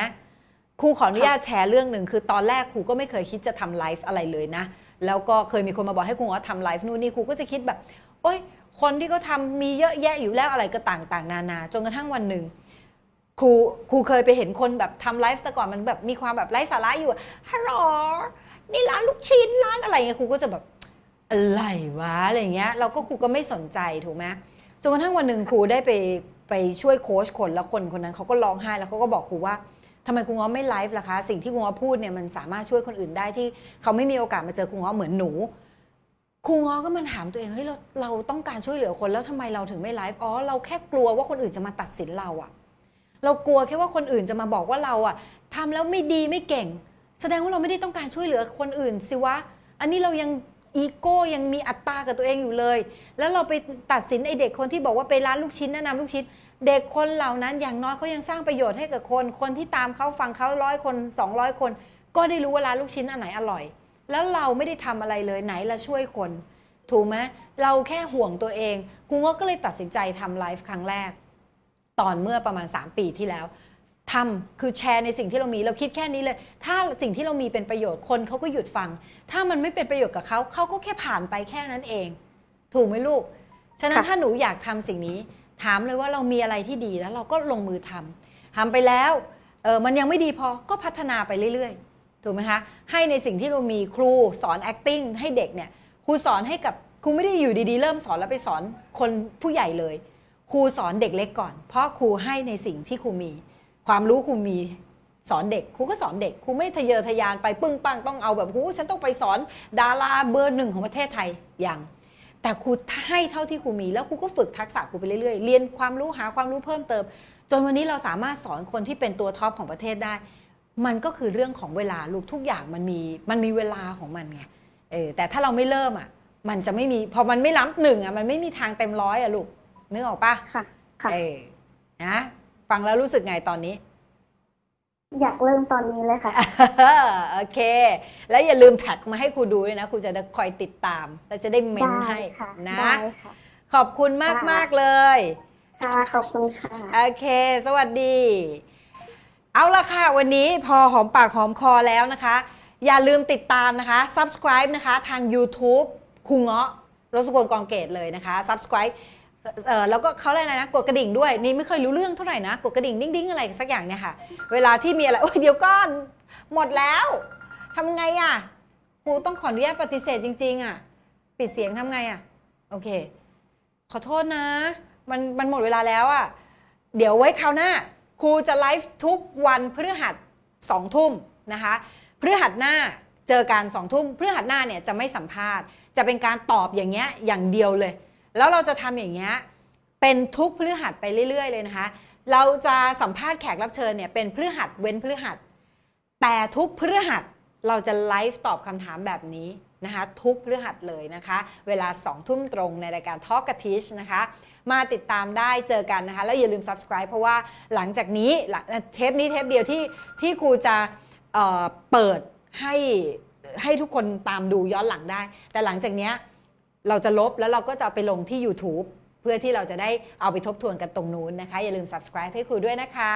ครูขออนุญาตแชร์เรื่องหนึ่งคือตอนแรกครูก็ไม่เคยคิดจะทำไลฟ์อะไรเลยนะ แล้วก็เคยมีคนมาบอกให้ครูว่าทำไลฟ์นู่นนี่ครูก็จะคิดแบบ โอ๊ยคนที่เขาทำมีเยอะแยะอยู่แล้วอะไรก็ต่างๆ นานา จนกระทั่งวันหนึ่ง ครูครูเคยไปเห็นคนแบบทำไลฟ์แต่ก่อนมันแบบมีความแบบไร้สาระอยู่ฮัลโหลนี่ร้านลูกชิ้นร้านอะไรเงี้ยครูก็จะแบบอะไรวะอะไรเงี้ยเราก็ครูก็ไม่สนใจถูกไหมจนกระทั่งวันหนึ่งครูได้ไปไปช่วยโค้ชคนแล้วคนคนนั้นเขาก็ร้องไห้แล้วเขาก็บอกครูว่าทำไมครูง้อไม่ไลฟ์ล่ะคะ สิ่งที่ครูง้อพูดเนี่ยมันสามารถช่วยคนอื่นได้ที่เขาไม่มีโอกาสมาเจอครูง้อเหมือนหนูครูง้อก็มันถามตัวเองเฮ้ยเราเราต้องการช่วยเหลือคนแล้วทำไมเราถึงไม่ไลฟ์อ๋อเราแค่กลัวว่าคนอื่นจะมาตัดสินเราอะ เรากลัวแค่ว่าคนอื่นจะมาบอกว่าเราอะทำแล้วไม่ดีไม่เก่ง แสดงว่าเราไม่ได้ต้องการช่วยเหลือคนอื่นสิวะ อันนี้เรายังอีโก้ยังมีอัตตากับตัวเองอยู่เลย แล้วเราไปตัดสินไอเด็กคนที่บอกว่าไปร้านลูกชิ้นแนะนำลูกชิ้น เด็กคนเหล่านั้นอย่างน้อยเขายังสร้างประโยชน์ให้กับคน คนที่ตามเขาฟังเขาร้อยคน 200 คน ก็ได้รู้ว่าร้านลูกชิ้นอันไหนอร่อย แล้วเราไม่ได้ทำอะไรเลยไหนละช่วยคน ถูกไหมเราแค่ห่วงตัวเองครูงก็เลยตัดสินใจทำไลฟ์ครั้งแรก ตอนเมื่อประมาณ 3 ปีที่แล้วทำคือแชร์ในสิ่งที่เรามีเราคิดแค่นี้เลย ถ้าสิ่งที่เรามีเป็นประโยชน์คนเขาก็หยุดฟัง ถ้ามันไม่เป็นประโยชน์กับเขาเขาก็แค่ผ่านไปแค่นั้นเอง ถูกไหมลูก ฉะนั้นค่ะถ้าหนูอยากทำสิ่งนี้ ถามเลยว่าเรามีอะไรที่ดีแล้วเราก็ลงมือทำทำไปแล้วเออมันยังไม่ดีพอก็พัฒนาไปเรื่อยๆ ถูกไหมคะ ให้ในสิ่งที่เรามีครูสอน acting ให้เด็กเนี่ยครูสอนให้กับครูไม่ได้อยู่ดีๆ เริ่มสอนแล้วไปสอนคนผู้ใหญ่เลย ครูสอนเด็กเล็กก่อน เพราะครูให้ในสิ่งที่ครูมี ความรู้ครูมีสอนเด็กครูก็สอนเด็กครูไม่ทะเยอทะยานไปปึ้งปังต้องเอาแบบหูฉันต้องไปสอนดาราเบอร์หนึ่งของประเทศไทยอย่างแต่ครูให้เท่าที่ครูมีแล้วครูก็ฝึกทักษะครูไปเรื่อยๆ เรียนความรู้หาความรู้เพิ่มเติม จนวันนี้เราสามารถสอนคนที่เป็นตัวท็อปของประเทศได้ มันก็คือเรื่องของเวลาลูกทุกอย่างมันมีมันมีเวลาของมันไงเออแต่ถ้าเราไม่เริ่มอะมันจะไม่มีพอมันไม่ล้ำหนึ่งอะมันไม่มีทางเต็มร้อยอะลูก นึกออกปะค่ะ ค่ะเออนะฟังแล้วรู้สึกไงตอนนี้ อยากเริ่มตอนนี้เลยค่ะ โอเค แล้วอย่าลืมแท็กมาให้ครูดูด้วยนะครูจะได้คอยติดตามแล้วจะได้เมนได้ให้ค่ะนะได้ค่ะขอบคุณมากมากๆเลย ค่ะ ขอบคุณค่ะ โอเค สวัสดี เอาละค่ะ วันนี้พอหอมปากหอมคอแล้วนะคะ อย่าลืมติดตามนะคะ subscribe นะคะ ทาง YouTube ครูเงาะรสกลกองเกตเลยนะคะ subscribe เออแล้วก็เขาอะไรนะกดกระดิ่งด้วยนี่ไม่เคยรู้เรื่องเท่าไหร่นะกดกระดิ่งดิ้งดิ้งๆอะไรสักอย่างเนี่ยค่ะ เวลาที่มีอะไรโอ้ยเดี๋ยวก่อน หมดแล้วทำไงอะครูต้องขออนุญาตปฏิเสธจริง ๆ อะ ปิดเสียงทำไงอะ โอเค ขอโทษนะ มันมันหมดเวลาแล้วอะเดี๋ยวไว้คราวหน้าครูจะไลฟ์ทุกวันพฤหัสสองทุ่มนะคะพฤหัสหน้าเจอกันสองทุ่มพฤหัสหน้าเนี่ยจะไม่สัมภาษณ์ จะเป็นการตอบอย่างเงี้ยอย่างเดียวเลย แล้วเราจะทำอย่างเงี้ยเป็นทุกพฤหัสไปเรื่อย ๆ เลยนะคะ เราจะสัมภาษณ์แขกรับเชิญเนี่ยเป็นพฤหัสเว้นพฤหัส แต่ทุกพฤหัสเราจะไลฟ์ตอบคำถามแบบนี้นะคะทุกพฤหัสเลยนะคะ เวลา 2 ทุ่มตรงในรายการ Talk กับ Teach นะคะ มาติดตามได้เจอกันนะคะ แล้วอย่าลืม subscribe เพราะว่าหลังจากนี้เทปนี้เทปเดียวที่ที่ครูจะเเปิดให้ให้ทุกคนตามดูย้อนหลังได้ แต่หลังจากเนี้ย เราจะลบแล้วเราก็จะเอาไปลงที่ YouTube เพื่อที่เราจะได้เอาไปทบทวนกันตรงนู้นนะคะ อย่าลืม subscribe ให้ครูด้วยนะคะ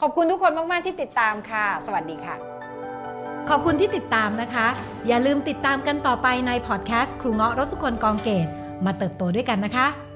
ขอบคุณทุกคนมาก ๆ ที่ติดตามค่ะ สวัสดีค่ะ ขอบคุณที่ติดตามนะคะ อย่าลืมติดตามกันต่อไปในพอดแคสต์ครูเงาะรสุคนกองเกตมาเติบโตด้วยกันนะคะ